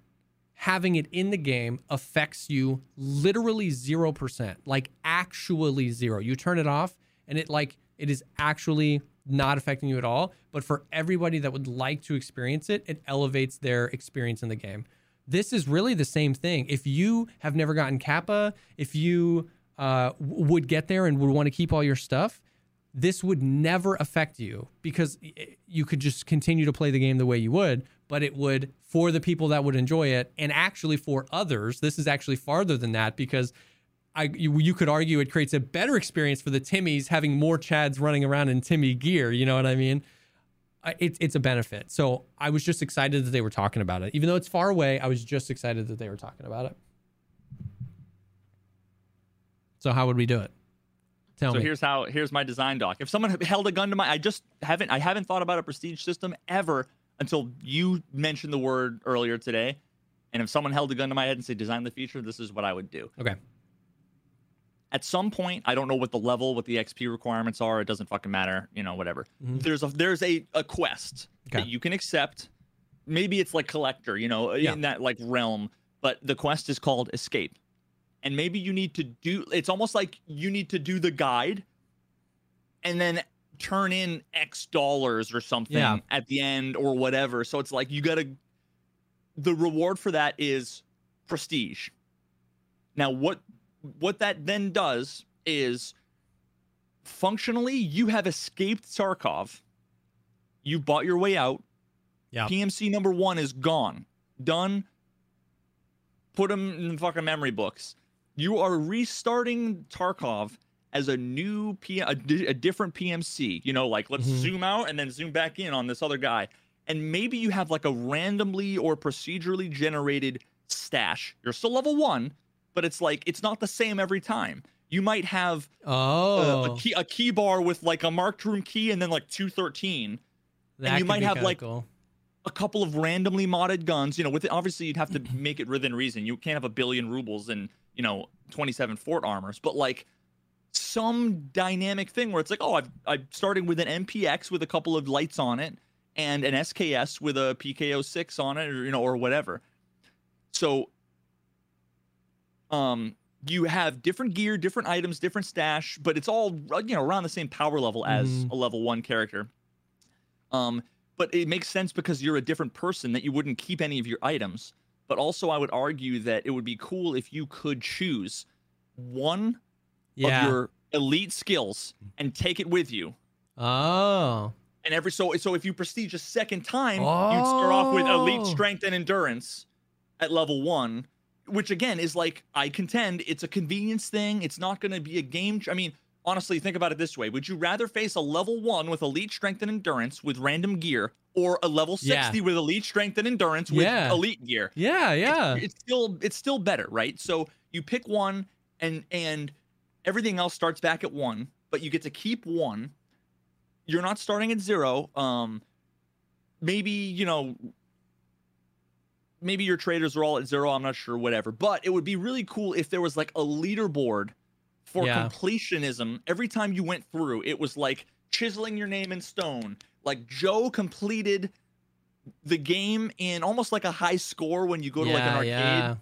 having it in the game affects you literally 0%, like actually zero. You turn it off and it like it is actually not affecting you at all, but for everybody that would like to experience it, it elevates their experience in the game. This is really the same thing. If you have never gotten Kappa, if you uh, would get there and would want to keep all your stuff, this would never affect you because you could just continue to play the game the way you would, but it would for the people that would enjoy it and actually for others. This is actually farther than that because I you, you could argue it creates a better experience for the Timmies having more Chads running around in Timmy gear, you know what I mean? It's it's a benefit. So I was just excited that they were talking about it. Even though it's far away, I was just excited that they were talking about it. So how would we do it? Tell me. so me. here's how here's my design doc. If someone held a gun to my I just haven't I haven't thought about a prestige system ever until you mentioned the word earlier today. And if someone held a gun to my head and said design the feature, this is what I would do. Okay. At some point, I don't know what the level, what the XP requirements are. It doesn't fucking matter, you know, whatever. Mhm. There's a there's a, a quest Okay. that you can accept. Maybe it's like collector, you know, Yeah. in that like realm, but the quest is called escape. And maybe you need to do it's almost like you need to do the guide and then turn in X dollars or something Yeah. at the end or whatever. So it's like you gotta the reward for that is prestige. Now what what that then does is functionally you have escaped Tarkov. You bought your way out. Yeah. PMC number one is gone. Done. Put them in the fucking memory books. You are restarting Tarkov as a new P- a, a different PMC. You know, like let's Mhm. zoom out and then zoom back in on this other guy. And maybe you have like a randomly or procedurally generated stash. You're still level one, but it's like it's not the same every time. You might have Oh, a key a key bar with like a marked room key and then like 213 that you might have, like, cool. a couple of randomly modded guns. You know, with it, obviously you'd have to make it within reason. You can't have a billion rubles and you know 27 fort armors, but like some dynamic thing where it's like, oh, I've, I'm starting with an MPX with a couple of lights on it and an SKS with a PK-06 on it, or you know, or whatever. So, um, you have different gear, different items, different stash, but it's all uh, you know around the same power level as Mhm. a level one character. Um, but it makes sense because you're a different person that you wouldn't keep any of your items. But also, I would argue that it would be cool if you could choose one Yeah. of your elite skills and take it with you. oh. And every so so if you prestige a second time, you'd start off with elite Oh. strength and endurance at level one, which again is like I contend it's a convenience thing. It's not going to be a game. I mean, honestly, think about it this way: Would you rather face a level one with elite strength and endurance with random gear, or a level Yeah. sixty with elite strength and endurance with Yeah. elite gear? Yeah, yeah. it's still it's still better, right? So you pick one and and everything else starts back at one, but you get to keep one. You're not starting at zero. Um maybe, you know, maybe your traders are all at zero, I'm not sure, whatever. But it would be really cool if there was like a leaderboard for Yeah. completionism. Every time you went through, it was like chiseling your name in stone. Like Joe completed the game in almost like a high score when you go to like an arcade. yeah.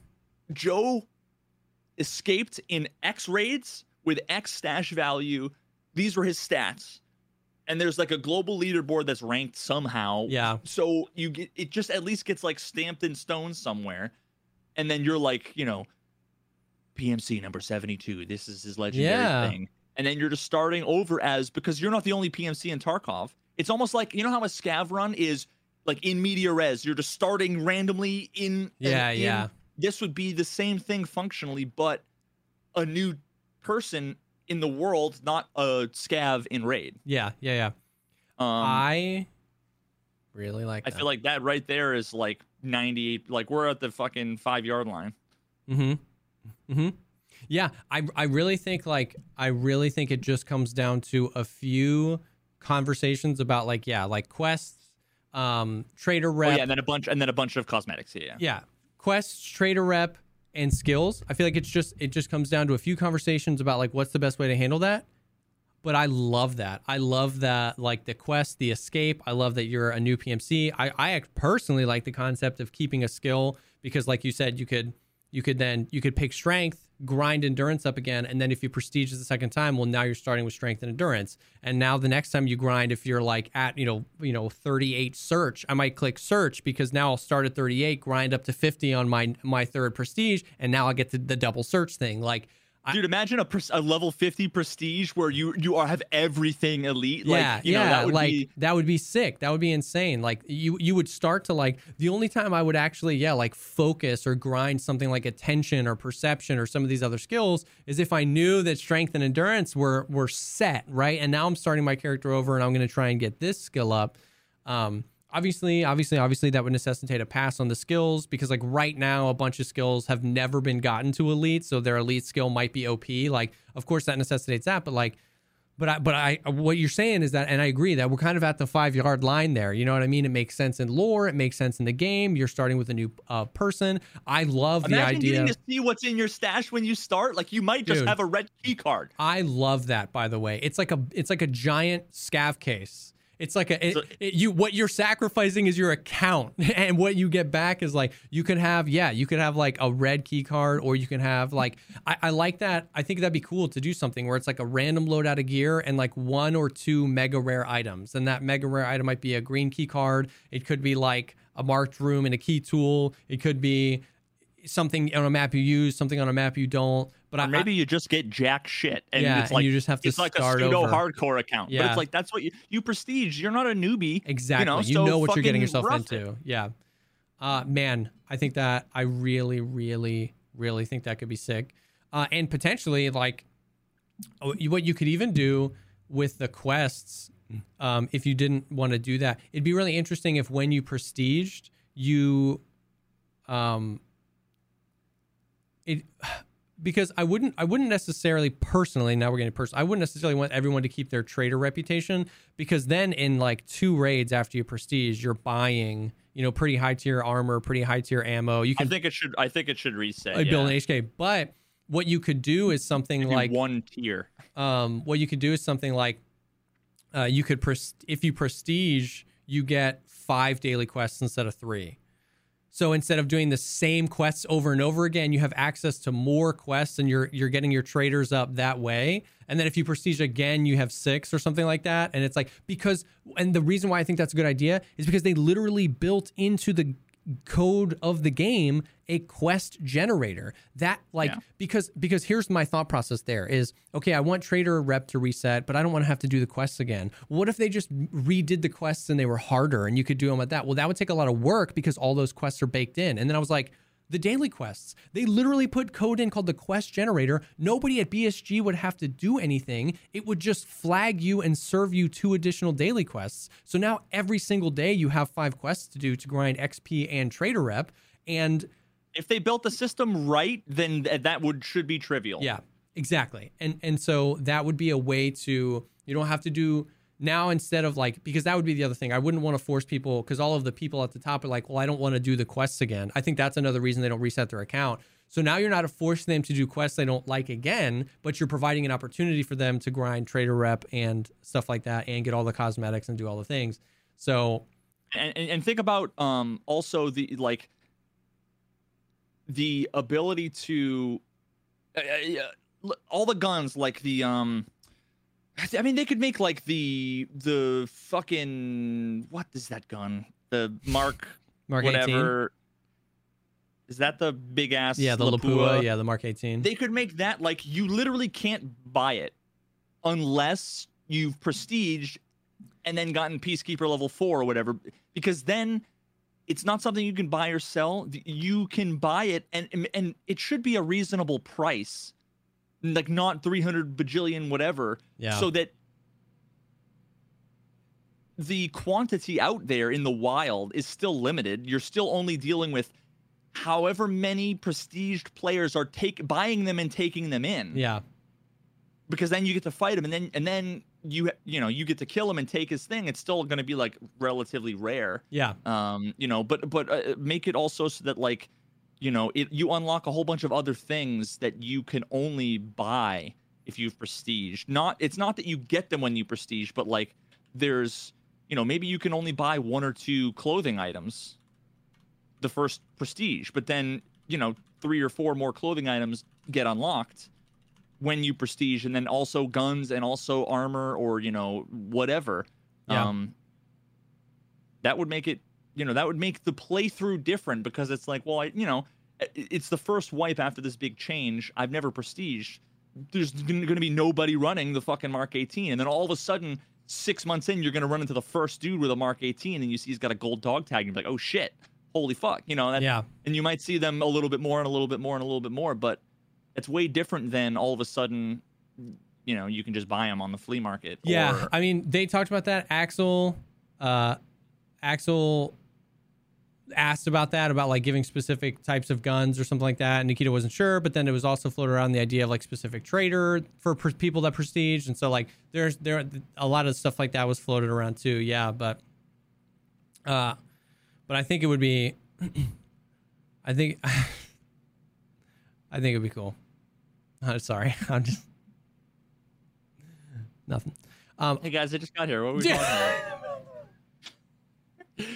Joe escaped in X raids with X stash value. These were his stats. And there's like a global leaderboard that's ranked somehow. Yeah. So you get it just at least gets like stamped in stone somewhere. And then you're like, you know, PMC number 72. This is his legendary Yeah. thing. And then you're just starting over as because you're not the only PMC in Tarkov. It's almost like you know how a scav run is like in media res. You're just starting randomly in Yeah, in- yeah. this would be the same thing functionally, but a new person in the world, not a scav in raid. Yeah, yeah, yeah. Um, I, I really like that. feel like that right there is like ninety. Like we're at the fucking five yard line. Mm-hmm. Mm-hmm. Yeah, I I really think like I really think it just comes down to a few conversations about like yeah, like quests, um, trader Oh rep, yeah, and then a bunch, and then a bunch of cosmetics. Yeah. yeah, quests, trader rep, and skills. I feel like it's just it just comes down to a few conversations about like what's the best way to handle that. But I love that. I love that like the quest, the escape. I love that you're a new PMC. I I personally like the concept of keeping a skill because like you said, you could you could then you could pick strength, grind endurance up again, and then if you prestige the second time, well now you're starting with strength and endurance. And now the next time you grind, if you're like at you know you know 38 search, I might click search because now I'll start at 38, grind up to 50 on my my third prestige, and now I get to the double search thing. Like Dude, imagine a, a level 50 prestige where you you are have everything elite. Yeah, like, you yeah, know, that would like be that would be sick. That would be insane. Like you, you would start to like the only time I would actually, yeah, like focus or grind something like attention or perception or some of these other skills is if I knew that strength and endurance were were set right, and now I'm starting my character over and I'm going to try and get this skill up. Um, obviously, obviously, obviously, that would necessitate a pass on the skills because, like, right now, a bunch of skills have never been gotten to elite, so their elite skill might be OP. Like, of course, that necessitates that, but like, but I, but I, what you're saying is that, and I agree that we're kind of at the five yard line there. You know what I mean? It makes sense in lore. It makes sense in the game. You're starting with a new uh, person. I love Imagine the idea. getting to see what's in your stash when you start. Like you might just Dude. have a red key card. I love that. By the way, it's like a it's like a giant scav case. It's like a it, So- it- you what you're sacrificing is your account, and what you get back is like you could have yeah you could have like a red key card, or you can have like I, I like that. I think that'd be cool to do something where it's like a random loadout of gear and like one or two mega rare items, and that mega rare item might be a green key card. It could be like a marked room and a key tool. It could be something on a map you use, something on a map you don't. But I, Or maybe you just get jack shit, and Yeah, it's and like you just have to it's like a pseudo over. hardcore account. But it's like that's what you you prestige. You're not a newbie. Exactly. You know, You know, know, what you're getting yourself rough it. into. Yeah. Uh, man, I think that I really, really, really think that could be sick. Uh, and potentially, like, oh, what you could even do with the quests, um, if you didn't want to do that, it'd be really interesting if when you prestiged, you, um, it because I wouldn't I wouldn't necessarily personally now we're getting personal I wouldn't necessarily want everyone to keep their trader reputation because then in like two raids after you prestige you're buying you know pretty high tier armor pretty high tier ammo you I can think it should. I think it should reset. uh, build yeah. an HK but what you could do is something Maybe like one tier. um, what you could do is something like uh, you could pres- if you prestige you get five daily quests instead of three so instead of doing the same quests over and over again you have access to more quests and you're you're getting your traders up that way. And then if you prestige again you have six or something like that. And it's like because and the reason why i think that's a good idea is because they literally built into the code of the game a quest generator. That like Yeah. because because here's my thought process there is okay i want trader rep to reset but i don't want to have to do the quests again. What if they just redid the quests and they were harder and you could do them at that? Well that would take a lot of work because all those quests are baked in. And then i was like the daily quests. They literally put code in called the quest generator. Nobody at BSG would have to do anything. It would just flag you and serve you two additional daily quests. So now every single day you have five quests to do to grind XP and trader rep. And If they built the system right, then th- that would should be trivial. yeah, exactly. And and so that would be a way to you don't have to do now instead of like because that would be the other thing. I wouldn't want to force people because all of the people at the top are like, well, I don't want to do the quests again. I think that's another reason they don't reset their account. So now you're not forcing them to do quests they don't like again, but you're providing an opportunity for them to grind trader rep and stuff like that and get all the cosmetics and do all the things. So and, and, think about um also the like the ability to uh, uh, all the guns like the um I mean they could make like the the fucking what is that gun? The Mark Mark 18. whatever. Is that the big ass Yeah, the Lapua, yeah, the Mark 18. they could make that like you literally can't buy it unless you've prestiged and then gotten peacekeeper level 4 or whatever because then it's not something you can buy or sell. You can buy it and and it should be a reasonable price like not 300 bajillion whatever Yeah. so that the quantity out there in the wild is still limited you're still only dealing with however many prestiged players are take buying them and taking them in yeah. because then you get to fight him and then and then you you know you get to kill him and take his thing it's still going to be like relatively rare Yeah. um you know but but uh, make it also so that like you know it you unlock a whole bunch of other things that you can only buy if you've prestige not it's not that you get them when you prestige but like there's you know maybe you can only buy one or two clothing items the first prestige but then you know three or four more clothing items get unlocked when you prestige and then also guns and also armor or you know whatever Yeah. um that would make it you know that would make the playthrough different because it's like well I, you know it's the first wipe after this big change i've never prestiged there's going to be nobody running the fucking Mark 18, and then all of a sudden, six months in, you're going to run into the first dude with a Mark 18, and you see he's got a gold dog tag, and you're like, oh shit, holy fuck, you know? That, Yeah. And you might see them a little bit more and a little bit more and a little bit more, but it's way different than all of a sudden, you know, you can just buy them on the flea market. Yeah, or- I mean, they talked about that. Axel, uh, Axel asked about that, about like giving specific types of guns or something like that. And Nikita wasn't sure, but then it was also floated around the idea of like specific trader for pr- people that prestige, and so like there's there a lot of stuff like that was floated around too. Yeah, but uh, but I think it would be, I think, I think it'd be cool. Uh, sorry, I'm just nothing. Um, Hey guys, I just got here. What were we talking about?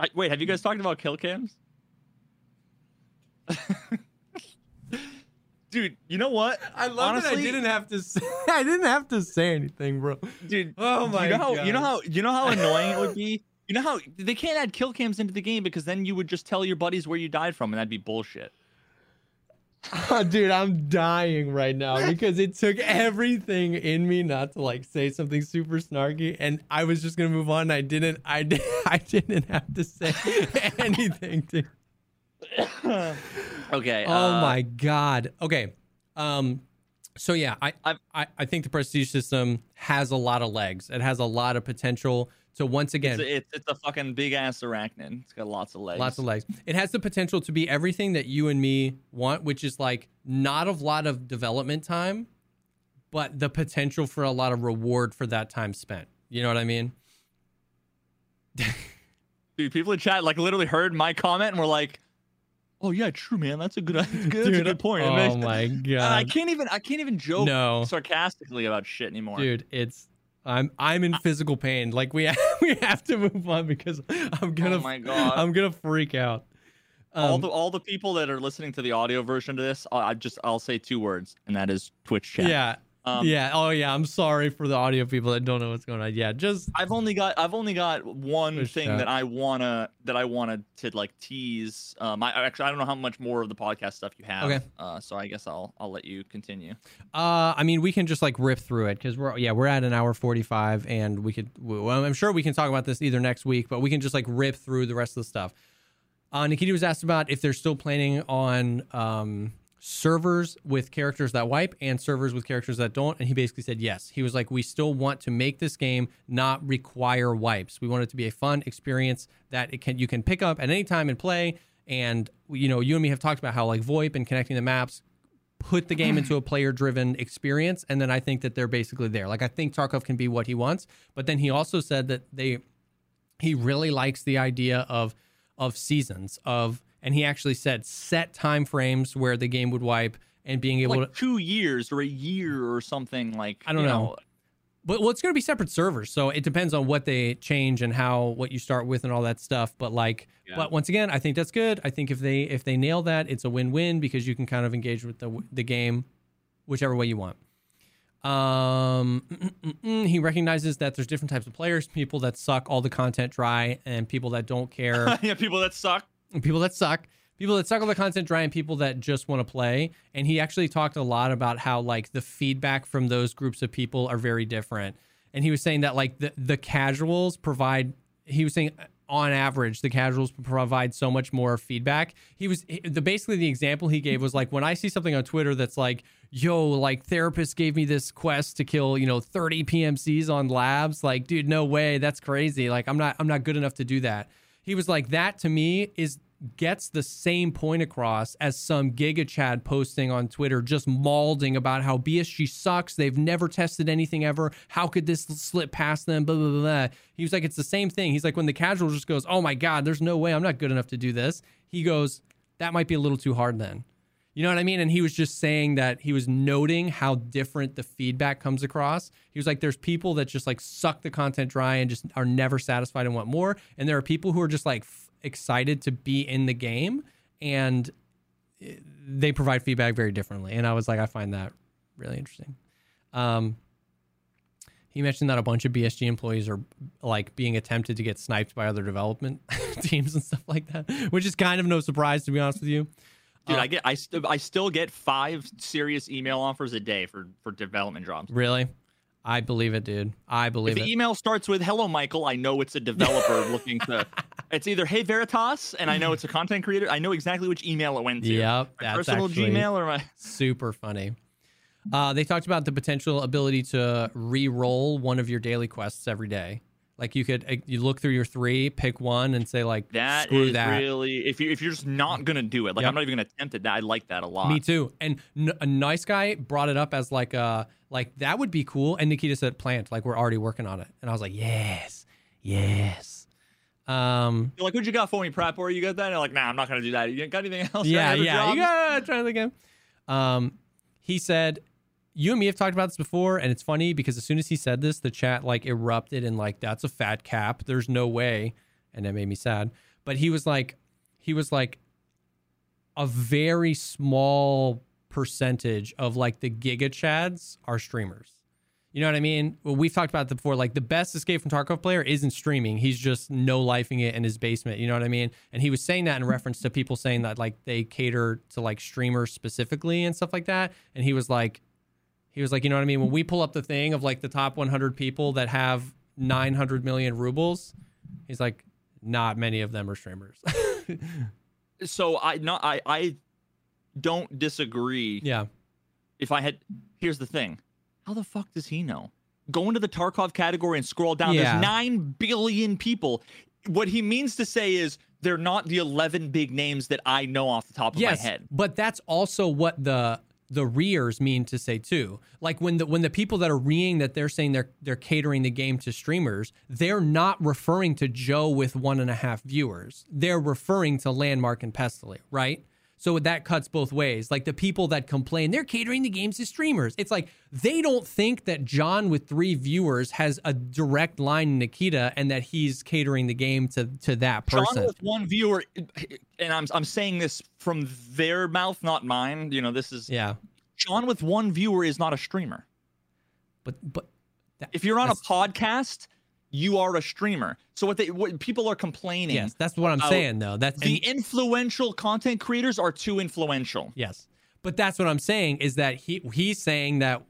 I, wait, have you guys talked about kill cams? Dude, you know what? I love that I Honestly- didn't have to say I didn't have to say anything, bro. Dude, Oh my you know how you know God. how you know how annoying it would be? You know how they can't add kill cams into the game because then you would just tell your buddies where you died from and that'd be bullshit. Dude, I'm dying right now because it took everything in me not to like say something super snarky and I was just going to move on and I didn't I did, I didn't have to say anything to Okay. Oh uh, my god. Okay. Um so yeah, I, I've- I I think the prestige system has a lot of legs. It has a lot of potential to once again It's a, it's, it's a fucking big ass arachnid. It's got lots of legs. Lots of legs. It has the potential to be everything that you and me want, which is like not a lot of development time, but the potential for a lot of reward for that time spent. You know what I mean? Dude, people in chat like literally heard my comment and were like, "Oh yeah, true, man. That's a good, that's good, that's a good point." Oh they- my and I can't even I can't even joke No. sarcastically about shit anymore. Dude, it's I'm I'm in physical pain. Like we we have to move on because I'm gonna oh my god. I'm gonna freak out. all Um, the all the people that are listening to the audio version of this, I just I'll say two words, and that is Twitch chat. yeah. Um, yeah. Oh yeah. I'm sorry for the audio people that don't know what's going on. Yeah. Just I've only got I've only got one thing that I wanna that I wanted to like tease. Um, I actually I don't know how much more of the podcast stuff you have. Okay. Uh, so I guess I'll I'll let you continue. Uh, I mean, we can just like rip through it because we're yeah we're at an hour forty five, and we could. Well, I'm sure we can talk about this either next week, but we can just like rip through the rest of the stuff. Uh, Nikita was asked about if they're still planning on um, servers with characters that wipe and servers with characters that don't, and he basically said yes. He was like, we still want to make this game not require wipes. We want it to be a fun experience that it can you can pick up at any time and play. And you know, you and me have talked about how like VoIP and connecting the maps put the game into a player driven experience and then i think that they're basically there like i think tarkov can be what he wants but then he also said that they he really likes the idea of of seasons of and he actually said set time frames where the game would wipe and being able Like to two years or a year or something like I don't you know. but well it's going to be separate servers so it depends on what they change and how what you start with and all that stuff but like Yeah. but once again i think that's good i think if they if they nail that it's a win-win because you can kind of engage with the the game whichever way you want um mm, mm, mm, he recognizes that there's different types of players people that suck all the content dry and people that don't care yeah, people that suck. People that suck. People that suck all the content dry and people that just want to play. And he actually talked a lot about how like the feedback from those groups of people are very different. And he was saying that like the, the casuals provide he was saying on average the casuals provide so much more feedback. He was the basically the example he gave was like when i see something on twitter that's like yo like therapist gave me this quest to kill you know 30 pmcs on labs like dude no way. That's crazy. Like i'm not i'm not good enough to do that he was like that to me is gets the same point across as some giga chad posting on twitter just mauling about how bsg sucks. They've never tested anything ever. How could this slip past them? Blah blah blah, blah. he was like it's the same thing. He's like when the casual just goes oh my god there's no way i'm not good enough to do this. He goes that might be a little too hard then you know what I mean? And he was just saying that he was noting how different the feedback comes across. He was like, there's people that just like suck the content dry and just are never satisfied and want more. And there are people who are just like f- excited to be in the game and eh, they provide feedback very differently. And I was like, I find that really interesting. Um, he mentioned that a bunch of BSG employees are like being attempted to get sniped by other development teams and stuff like that, which is kind of no surprise to be honest with you. Dude, Uh, I get I, st- I still get five serious email offers a day for for development jobs. Really? I believe it, dude. I believe it. If the email starts with "Hello, Michael," I know it's a developer looking to. It's either "Hey Veritas," and I know it's a content creator. I know exactly which email it went to. Yep, My that's personal Gmail or my. super funny. Uh, they talked about the potential ability to re-roll one of your daily quests every day. Like you could, uh, you look through your three, pick one, and say like, That screw is that. really if you if you're just not gonna do it, like Yep. I'm not even gonna attempt it. That I like that a lot. Me too. And n- a nice guy brought it up as like a like that would be cool. And Nikita said plant, like we're already working on it. And I was like, yes, yes. Um, You're like, what you got for me, prep? Or you got that? And they're like, nah, I'm not gonna do that. You got anything else? yeah, yeah. You gotta try it again. Um, he said, "You and me have talked about this before, and it's funny because as soon as he said this, the chat like erupted and like that's a fat cap. There's no way, and that made me sad. But he was like, he was like, a very small percentage of like the giga chads are streamers. You know what I mean? Well, we've talked about it before. Like the best Escape from Tarkov player isn't streaming; he's just no lifing it in his basement. You know what I mean? And he was saying that in reference to people saying that like they cater to like streamers specifically and stuff like that. And he was like, he was like, you know what I mean? When we pull up the thing of like the top 100 people that have 900 million rubles, he's like, not many of them are streamers. So I not I I don't disagree. yeah, If I had, here's the thing: how the fuck does he know? Go into the Tarkov category and scroll down. Yeah. There's nine billion people. What he means to say is they're not the 11 big names that I know off the top of yes, my head. but that's also what the the rears mean to say too. Like when the when the people that are reeing that they're saying they're they're catering the game to streamers, they're not referring to Joe with one and a half viewers. They're referring to Landmark and Pestily, right? So that cuts both ways. Like the people that complain they're catering the games to streamers. It's like they don't think that John with three viewers has a direct line to Nikita and that he's catering the game to to that person. John with one viewer, and I'm I'm saying this from their mouth, not mine. You know, this is yeah. John with one viewer is not a streamer. But but that, If you're on a podcast, you are a streamer. So what they what people are complaining. Yes, that's what I'm saying though. That's the influential content creators are too influential. yes, but that's what I'm saying is that he he's saying that.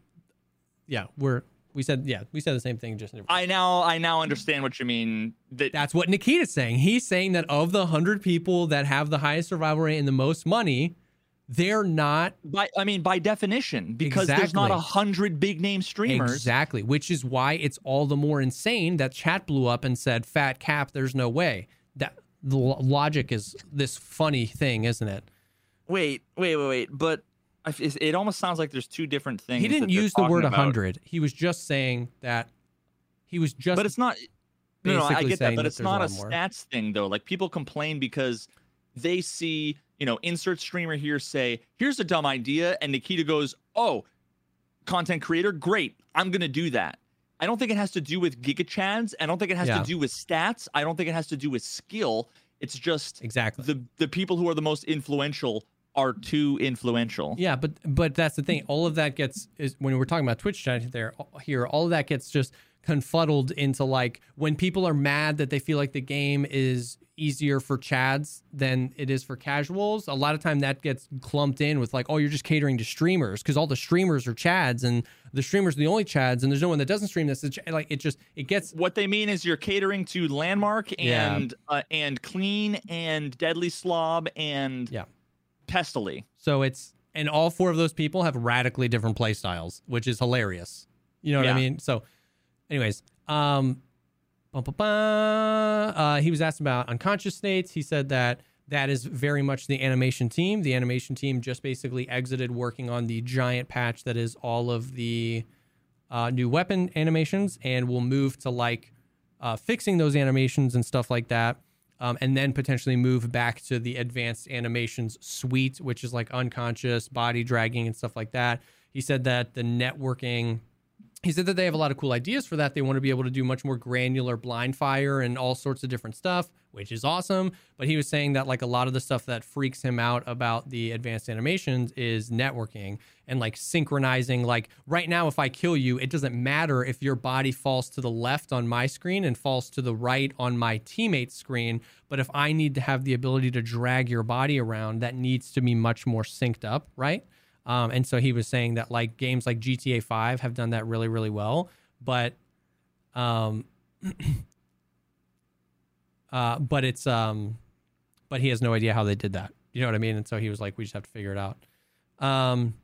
Yeah, we're we said yeah we said the same thing just. I now I now understand what you mean. That that's what Nikita's saying. He's saying that of the hundred people that have the highest survival rate and the most money, they're not by I mean by definition, because there's not a hundred big name streamers. exactly, which is why it's all the more insane that chat blew up and said fat cap. There's no way that the lo- logic is this funny thing, isn't it? Wait, wait, wait, wait. But it almost sounds like there's two different things. He didn't use the word talking about. 100. He was just saying that he was just But it's not. No, no, I get that, but that it's not a more. stats thing though. Like people complain because they see, you know, insert streamer here say, "Here's a dumb idea," and Nikita goes, "Oh, content creator, great, I'm gonna do that." I don't think it has to do with gigachads. I don't think it has Yeah. to do with stats. I don't think it has to do with skill. It's just exactly. the the people who are the most influential are too influential. yeah, but but that's the thing. All of that gets is when we're talking about Twitch chat there here, all of that gets just confuddled into like when people are mad that they feel like the game is easier for chads than it is for casuals. A lot of time that gets clumped in with like, oh, you're just catering to streamers because all the streamers are chads and the streamers are the only chads and there's no one that doesn't stream this. It's like it just it gets What they mean is you're catering to Landmark Yeah. and uh, and Klean and Deadly Slob and Yeah. Pestily. So it's and all four of those people have radically different play styles, which is hilarious. You know what I mean? So, anyways, um. Uh, he was asked about unconscious states. He said that that is very much the animation team. The animation team just basically exited working on the giant patch that is all of the uh, new weapon animations, and will move to like uh, fixing those animations and stuff like that. Um, and then potentially move back to the advanced animations suite, which is like unconscious, body dragging, and stuff like that. He said that the networking he said that they have a lot of cool ideas for that. They want to be able to do much more granular blind fire and all sorts of different stuff, which is awesome. But he was saying that like a lot of the stuff that freaks him out about the advanced animations is networking and like synchronizing. Like right now, if I kill you, it doesn't matter if your body falls to the left on my screen and falls to the right on my teammate's screen. But if I need to have the ability to drag your body around, that needs to be much more synced up, right? Um, and so he was saying that like games like GTA 5 have done that really, really well. But um uh but it's um but he has no idea how they did that. You know what I mean? And so he was like, we just have to figure it out. Um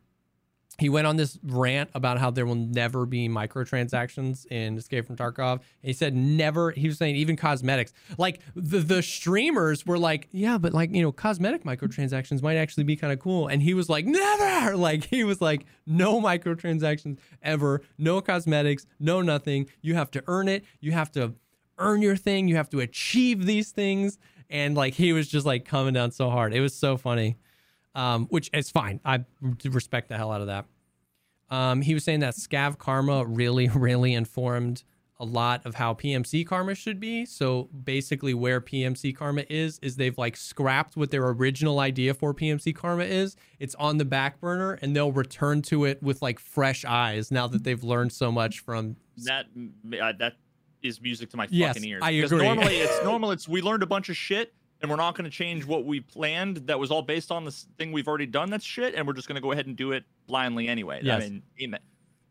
he went on this rant about how there will never be microtransactions in Escape from Tarkov. He said never. He was saying even cosmetics. Like the the streamers were like, yeah, but like you know, cosmetic microtransactions might actually be kind of cool. And he was like, never. Like he was like, no microtransactions ever. No cosmetics. No nothing. You have to earn it. You have to earn your thing. You have to achieve these things. And like he was just like coming down so hard. It was so funny um, which is fine. I respect the hell out of that. Um, he was saying that Scav Karma really, really informed a lot of how PMC Karma should be. So basically, where PMC Karma is, is they've like scrapped what their original idea for PMC Karma is. It's on the back burner, and they'll return to it with like fresh eyes now that they've learned so much from that. Uh, that is music to my yes, fucking ears. I because agree. normally it's normal. It's we learned a bunch of shit and we're not going to change what we planned that was all based on this thing we've already done that's shit and we're just going to go ahead and do it blindly anyway Yes. i mean amen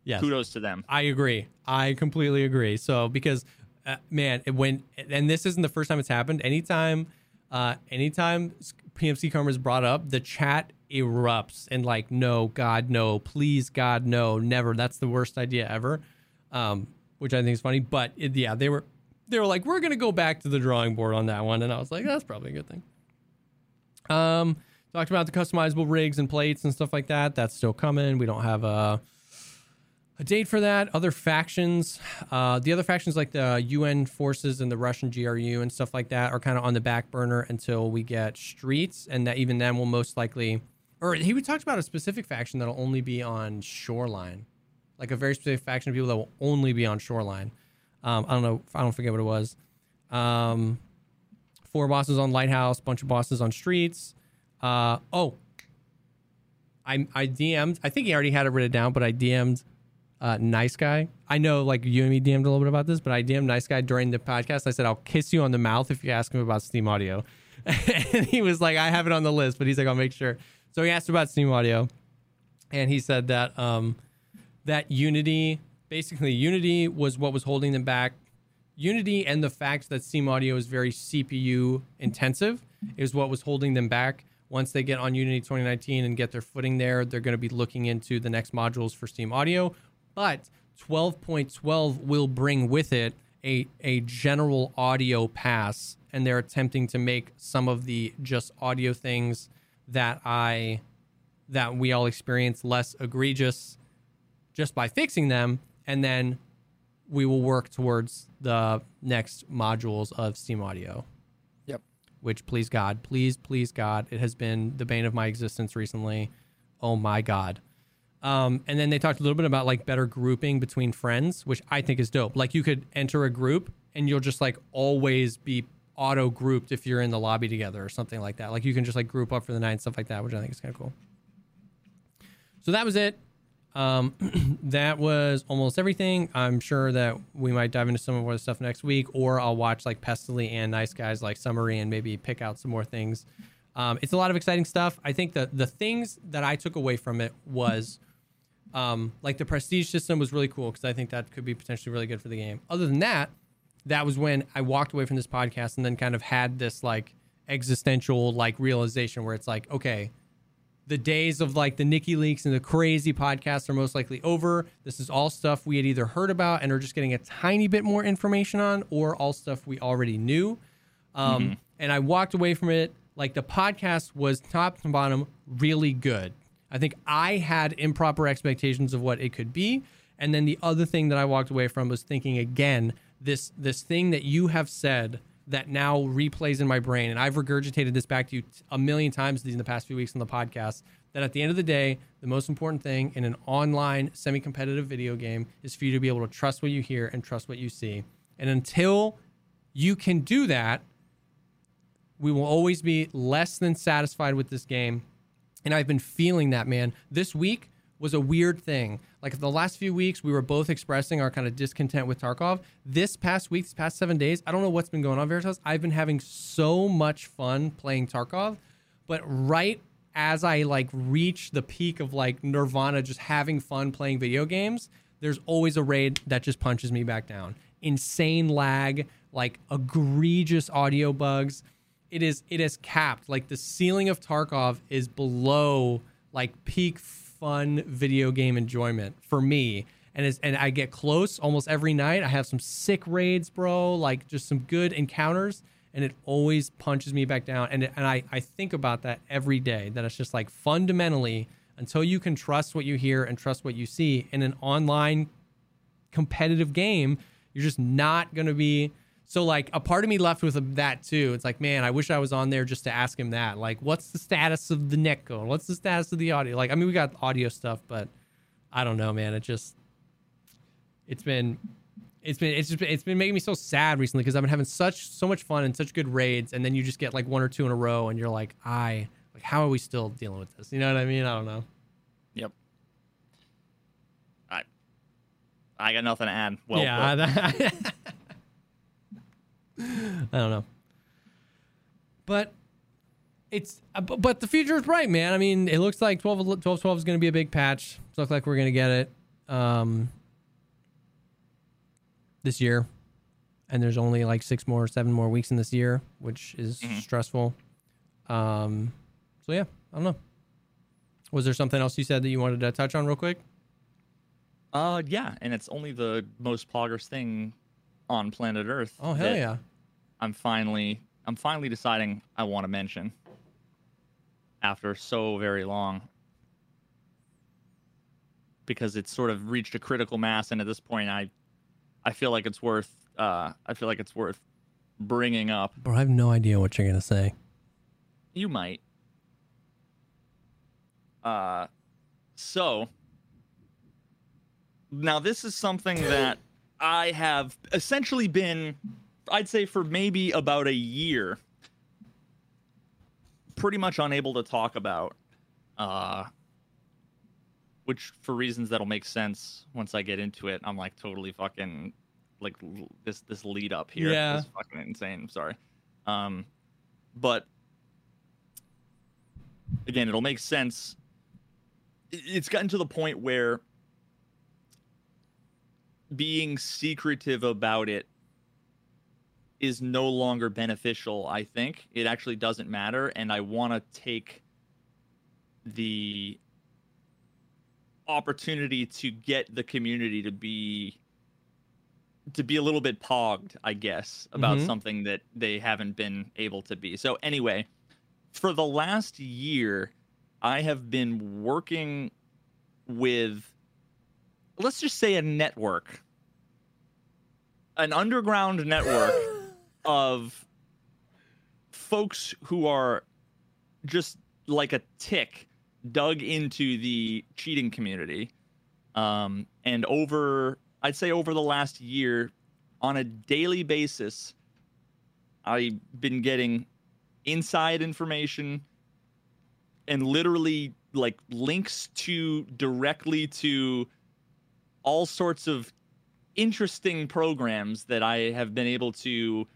Yes. kudos to them I agree. I completely agree. So because uh, man, it when and this isn't the first time it's happened. Anytime, uh, anytime PMC Karma is brought up, the chat erupts and like, no, God, no, please, God, no, never. That's the worst idea ever. Um, which I think is funny. But it, yeah, they were they were like, we're gonna go back to the drawing board on that one, and I was like, that's probably a good thing. Um, talked about the customizable rigs and plates and stuff like that. That's still coming. We don't have a a date for that. Other factions, uh, the other factions like the UN forces and the Russian GRU and stuff like that are kind of on the back burner until we get streets, and that even then will most likely. Or he talked about a specific faction that'll only be on shoreline, like a very specific faction of people that will only be on shoreline. Um, I don't know. I don't forget what it was. Um, four bosses on lighthouse, bunch of bosses on streets. Uh, oh, I I DM'd. I think he already had it written down, but I DM'd uh, nice guy. I know like you and me DM'd a little bit about this, but I DM'd nice guy during the podcast. I said I'll kiss you on the mouth if you ask him about Steam Audio, and he was like, I have it on the list, but he's like, I'll make sure. So he asked about Steam Audio, and he said that um, that Unity, basically Unity was what was holding them back. Unity and the fact that Steam Audio is very CPU intensive is what was holding them back. Once they get on Unity 2019 and get their footing there, they're going to be looking into the next modules for Steam Audio. But 12.12 will bring with it a, a general audio pass, and they're attempting to make some of the just audio things that I that we all experience less egregious just by fixing them, and then we will work towards the next modules of Steam Audio. Yep. Which, please God, please, please God, it has been the bane of my existence recently. Oh my God. Um, and then they talked a little bit about like better grouping between friends, which I think is dope. Like you could enter a group and you'll just like always be auto grouped if you're in the lobby together or something like that. Like you can just like group up for the night and stuff like that, which I think is kind of cool. So that was it. Um, that was almost everything. I'm sure that we might dive into some more stuff next week, or I'll watch like Pestily and Nice Guys like summary and maybe pick out some more things. Um, it's a lot of exciting stuff. I think that the things that I took away from it was um, like the prestige system was really cool because I think that could be potentially really good for the game. Other than that, that was when I walked away from this podcast and then kind of had this like existential like realization where it's like, okay, the days of like the Nikki leaks and the crazy podcasts are most likely over. This is all stuff we had either heard about and are just getting a tiny bit more information on, or all stuff we already knew. Um, And I walked away from it like the podcast was top to bottom really good. I think I had improper expectations of what it could be, and then the other thing that I walked away from was thinking again this this thing that you have said that now replays in my brain, and I've regurgitated this back to you a million times in the past few weeks on the podcast. That at the end of the day, the most important thing in an online semi-competitive video game is for you to be able to trust what you hear and trust what you see. And until you can do that, we will always be less than satisfied with this game. And I've been feeling that, man. This week was a weird thing. Like the last few weeks, we were both expressing our kind of discontent with Tarkov. This past week, this past seven days, I don't know what's been going on, Veritas. I've been having so much fun playing Tarkov, but right as I like reach the peak of like Nirvana, just having fun playing video games, there's always a raid that just punches me back down. Insane lag, like egregious audio bugs. It is it is capped. Like the ceiling of Tarkov is below like peak fun video game enjoyment for me. And it's, and I get close almost every night. I have some sick raids, bro. Like just some good encounters and it always punches me back down. And and I I think about that every day. That it's just like fundamentally until you can trust what you hear and trust what you see in an online competitive game, you're just not gonna be. So like a part of me left with that too. It's like, man, I wish I was on there just to ask him that. Like, what's the status of the netcode? What's the status of the audio? Like, I mean, we got audio stuff, but I don't know, man. It just it's been it's been it's just been, it's been making me so sad recently because I've been having such so much fun and such good raids, and then you just get like one or two in a row, and you're like, I like how are we still dealing with this? You know what I mean? I don't know. Yep. I I got nothing to add. Well, yeah, well. I, I don't know, but it's uh, but the future is bright, man. I mean, it looks like 12 12, 12 is going to be a big patch. It looks like we're going to get it. Um, this year, and there's only like six more, seven more weeks in this year, which is Mhm. stressful. Um, so yeah, I don't know. Was there something else you said that you wanted to touch on real quick? Uh, yeah, and it's only the most poggers thing on planet Earth. Oh hell yeah! I'm finally I'm finally deciding I want to mention after so very long because it's sort of reached a critical mass and at this point I I feel like it's worth uh I feel like it's worth bringing up. Bro, I have no idea what you're gonna say. You might. Uh so now this is something that I have essentially been I'd say for maybe about a year pretty much unable to talk about uh which for reasons that'll make sense once I get into it I'm like totally fucking like this this lead up here Yeah. is fucking insane I'm sorry um but again it'll make sense it's gotten to the point where being secretive about it is no longer beneficial i think it actually doesn't matter and i want to take the opportunity to get the community to be to be a little bit pogged i guess about Mhm. something that they haven't been able to be so anyway for the last year i have been working with let's just say a network an underground network of folks who are just like a tick dug into the cheating community um, and over i'd say over the last year on a daily basis i've been getting inside information and literally like links to directly to all sorts of interesting programs that I have been able to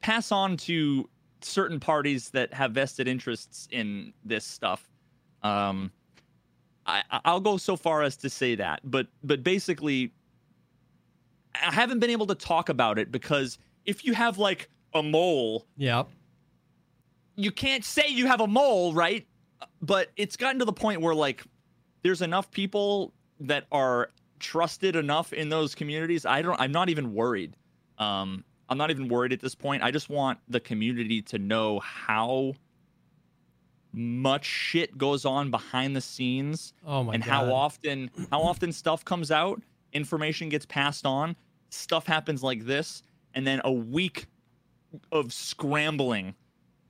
pass on to certain parties that have vested interests in this stuff. Um, I, I'll go so far as to say that, but but basically, I haven't been able to talk about it because if you have like a mole Yep. you can't say you have a mole, right? But it's gotten to the point where like there's enough people that are trusted enough in those communities. I don't I'm not even worried. Um I'm not even worried at this point. I just want the community to know how much shit goes on behind the scenes Oh my and god. how often how often stuff comes out, information gets passed on, stuff happens like this, and then a week of scrambling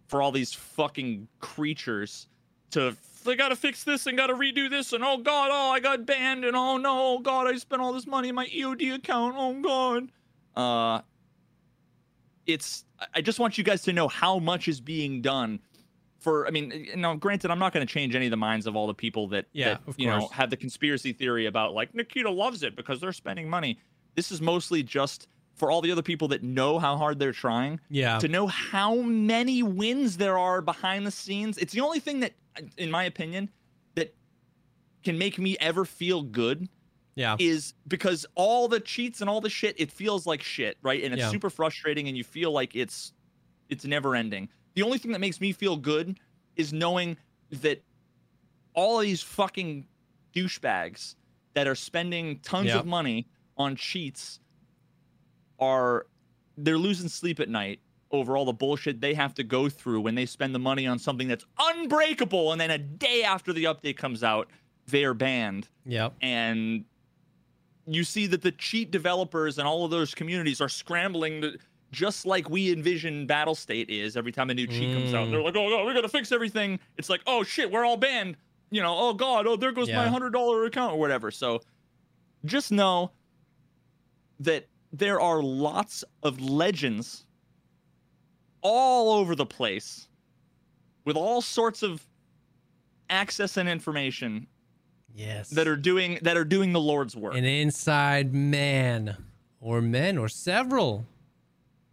for all these fucking creatures to they gotta fix this and gotta redo this and oh god oh i got banned and oh no oh god i spent all this money in my eod account oh god. Uh it's i just want you guys to know how much is being done for i mean now granted i'm not going to change any of the minds of all the people that, Yeah, that you know have the conspiracy theory about like nikita loves it because they're spending money. This is mostly just for all the other people that know how hard they're trying Yeah. to know how many wins there are behind the scenes. It's the only thing that, in my opinion, that can make me ever feel good Yeah. is because all the cheats and all the shit, it feels like shit, right? And it's Yeah. super frustrating, and you feel like it's it's never ending. The only thing that makes me feel good is knowing that all these fucking douchebags that are spending tons of money on cheats are they're losing sleep at night over all the bullshit they have to go through when they spend the money on something that's unbreakable and then a day after the update comes out they're banned. Yep. and you see that the cheat developers and all of those communities are scrambling to, just like we envision Battlestate is every time a new cheat comes out. Mm. they're like oh god we gotta fix everything. It's like oh shit we're all banned. You know oh god oh there goes my hundred dollar account or whatever. So just know that there are lots of legends all over the place with all sorts of access and information Yes. that are doing that are doing the Lord's work. an inside man or men or several,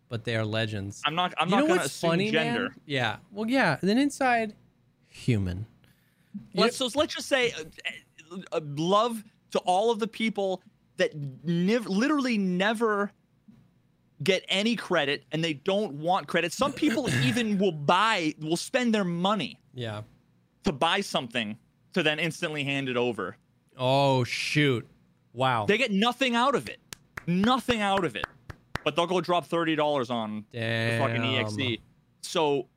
but they are legends. I'm not I'm you not gonna what's assume funny, gender. man? Yeah. Well, yeah. An inside human. Let's so let's just say uh, uh, love to all of the people that nev- literally never get any credit and they don't want credit. Some people even will buy will spend their money Yeah. to buy something to then instantly hand it over. Oh shoot! Wow. They get nothing out of it. Nothing out of it. But they'll go drop $30 on the fucking exe. So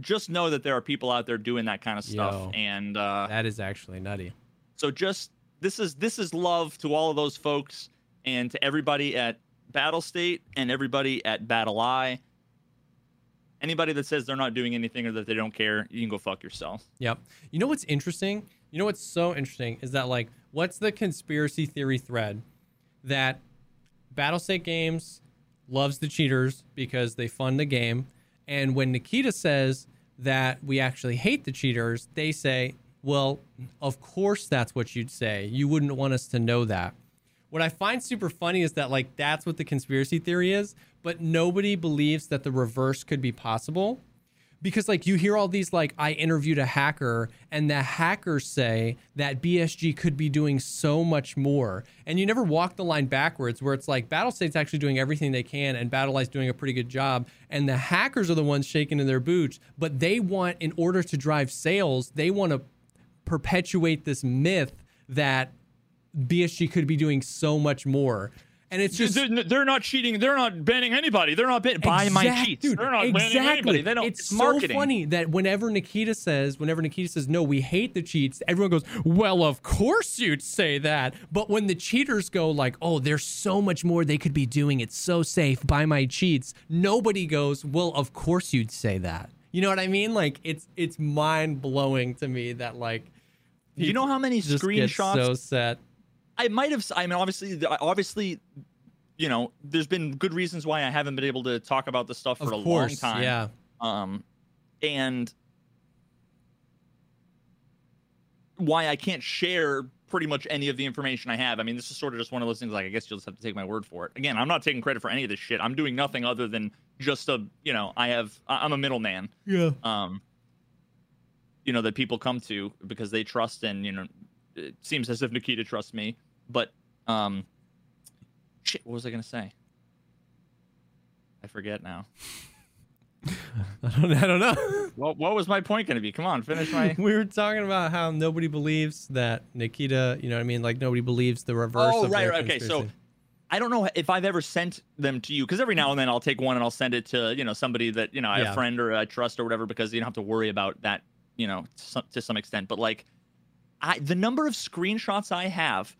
just know that there are people out there doing that kind of stuff, Yo. and uh, That is actually nutty. so just this is this is love to all of those folks and to everybody at Battlestate and everybody at BattleEye. Anybody that says they're not doing anything or that they don't care, you can go fuck yourself. Yep. You know what's interesting? You know what's so interesting is that like, what's the conspiracy theory thread that Battlestate Games loves the cheaters because they fund the game, and when Nikita says that we actually hate the cheaters, they say, "Well, of course that's what you'd say. You wouldn't want us to know that." What I find super funny is that like that's what the conspiracy theory is, but nobody believes that the reverse could be possible because like you hear all these like I interviewed a hacker and the hackers say that BSG could be doing so much more and you never walk the line backwards where it's like Battlestate's actually doing everything they can and BattleEye's doing a pretty good job and the hackers are the ones shaking in their boots but they want in order to drive sales they want to perpetuate this myth that BSG could be doing so much more and it's just they're, they're not cheating. They're not banning anybody. They're not ban- buy my cheats. Dude, they're not banning exactly. anybody. They don't. It's, It's, so marketing. funny that whenever Nikita says, whenever Nikita says, no, we hate the cheats, everyone goes, well, of course you'd say that. But when the cheaters go like, oh, there's so much more they could be doing. It's so safe. Buy my cheats. Nobody goes, well, of course you'd say that. You know what I mean? Like it's it's mind blowing to me that like Do you know how many just screenshots so set. I might have. I mean, obviously, obviously, you know, there's been good reasons why I haven't been able to talk about this stuff for Of a course, long time. yeah. Um, and why I can't share pretty much any of the information I have. I mean, this is sort of just one of those things. Like, I guess you'll just have to take my word for it. Again, I'm not taking credit for any of this shit. I'm doing nothing other than just a, you know, I have. I'm a middleman. Yeah. Um, you know that people come to because they trust and you know it seems as if Nikita trusts me but um shit what was I gonna say I forget now I don't, I don't know. what what was my point gonna be come on finish my we were talking about how nobody believes that Nikita, you know what I mean? Like nobody believes the reverse Oh, right, right, okay, so- I don't know if I've ever sent them to you because every now and then I'll take one and I'll send it to you know somebody that you know I Yeah. a friend or I trust or whatever because you don't have to worry about that you know to some, to some extent. But like, I the number of screenshots I have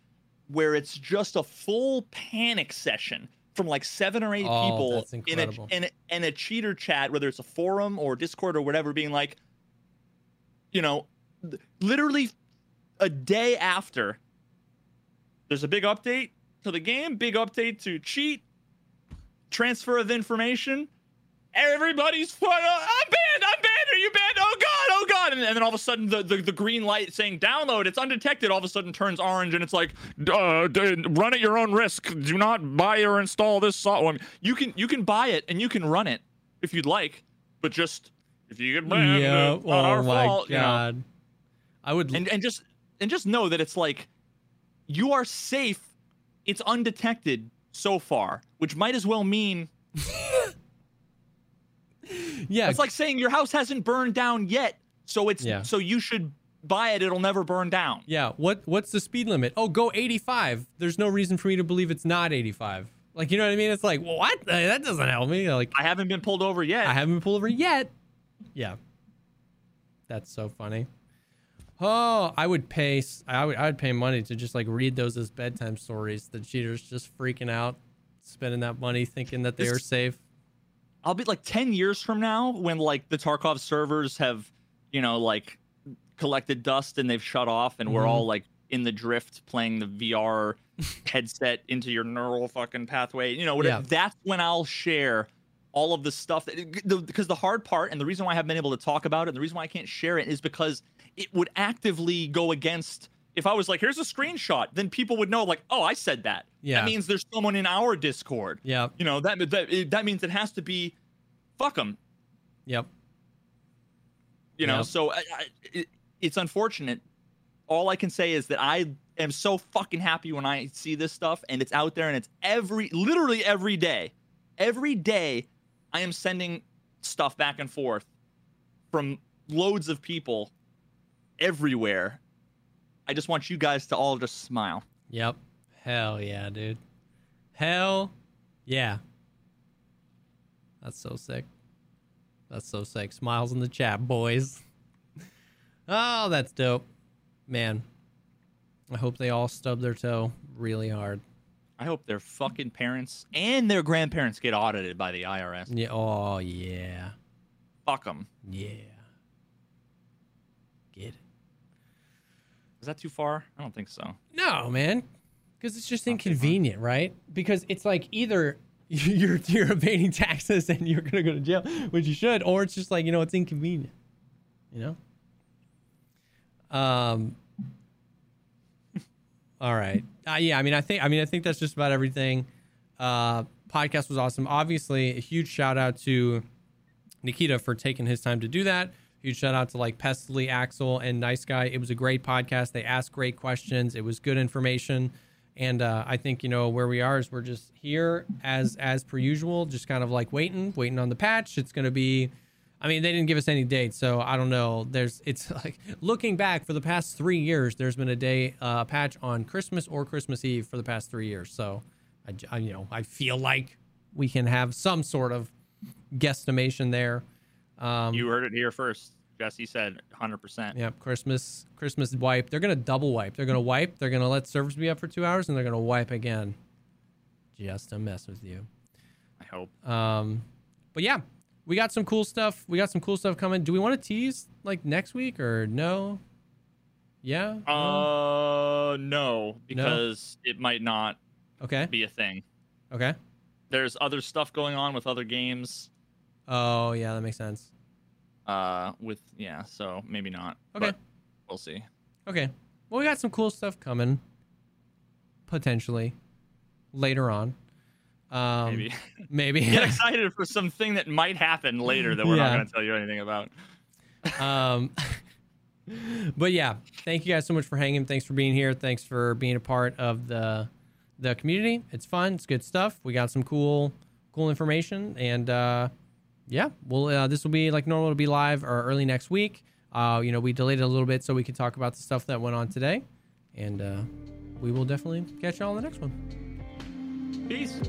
where it's just a full panic session from like seven or eight Oh, people in a, in a in a cheater chat, whether it's a forum or Discord or whatever, being like, you know, literally a day after there's a big update to the game, big update to cheat, transfer of information. Everybody's fun. Oh, I'm banned. I'm banned. Are you banned? Oh god. God. And, then all of a sudden, the, the the green light saying download, it's undetected. All of a sudden turns orange, and it's like, uh, run at your own risk. Do not buy or install this software. You can you can buy it and you can run it if you'd like, but just if you get banned, yeah. uh, Oh our my fault. you know? god. I would. and and just and just know that it's like you are safe it's undetected so far which might as well mean yeah. it's like saying your house hasn't burned down yet so it's Yeah. so you should buy it it'll never burn down Yeah, what what's the speed limit? Oh, go 85. There's no reason for me to believe it's not 85. Like, you know what I mean? It's like, well, what? That doesn't help me. Like, i haven't been pulled over yet I haven't been pulled over yet. Yeah. That's so funny. Oh, I would pay I would I would pay money to just like read those as bedtime stories. The cheaters just freaking out, spending that money thinking that they This- are safe. i'll be like 10 years from now when like the tarkov servers have you know like collected dust and they've shut off and we're Mhm. all like in the drift playing the vr headset into your neural fucking pathway you know whatever Yeah. that's when i'll share all of the stuff that because the hard part and the reason why i haven't been able to talk about it and the reason why i can't share it is because it would actively go against if i was like here's a screenshot then people would know like oh i said that Yeah. that means there's someone in our discord Yeah. you know that that, that means it has to be fuck them Yep. You know Yep. so I, I, it, it's unfortunate all i can say is that i am so fucking happy when i see this stuff and it's out there and it's every literally every day every day i am sending stuff back and forth from loads of people everywhere i just want you guys to all just smile Yep. Hell yeah, dude. Hell yeah. That's so sick. That's so sick. Smiles in the chat, boys. Oh, that's dope. Man. I hope they all stub their toe really hard. i hope their fucking parents and their grandparents get audited by the irs Yeah. Oh, yeah. fuck them Yeah. Get it. is that too far i don't think so No, man, because it's just inconvenient, right? Because it's like either you're you're evading taxes and you're gonna go to jail, which you should, or it's just like you know it's inconvenient, you know. Um. All right. Uh, yeah. I mean, I think. I mean, I think that's just about everything. Uh, podcast was awesome. Obviously, a huge shout out to Nikita for taking his time to do that. Huge shout out to like Pestily, Axel, and Nice Guy. It was a great podcast. They asked great questions. It was good information, and uh, I think you know where we are is we're just here as as per usual, just kind of like waiting, waiting on the patch. It's gonna be. I mean, they didn't give us any dates, so I don't know. There's, it's like looking back for the past three years. There's been a day uh, patch on Christmas or Christmas Eve for the past three years. So, I, I- you know, I feel like we can have some sort of guesstimation there. Um, You heard it here first. Jesse said 100%. Yep, Christmas Christmas wipe. They're gonna double wipe. They're gonna wipe. They're gonna let servers be up for two hours, and they're gonna wipe again, just to mess with you. I hope. Um, but yeah, we got some cool stuff. We got some cool stuff coming. Do we want to tease like next week or no? Yeah. No? Uh, no, because it might not okay. be a thing. Okay. There's other stuff going on with other games. Oh yeah, that makes sense. Uh, with yeah, so maybe not. Okay. we'll see. Okay. Well, we got some cool stuff coming. Potentially, later on. Um, Maybe Maybe. get excited for something that might happen later that we're Yeah. not going to tell you anything about. um but yeah thank you guys so much for hanging thanks for being here thanks for being a part of the the community it's fun it's good stuff we got some cool cool information and uh yeah well uh, this will be like normal to be live or early next week. Uh you know we delayed it a little bit so we could talk about the stuff that went on today. And uh we will definitely catch y'all on the next one. Peace.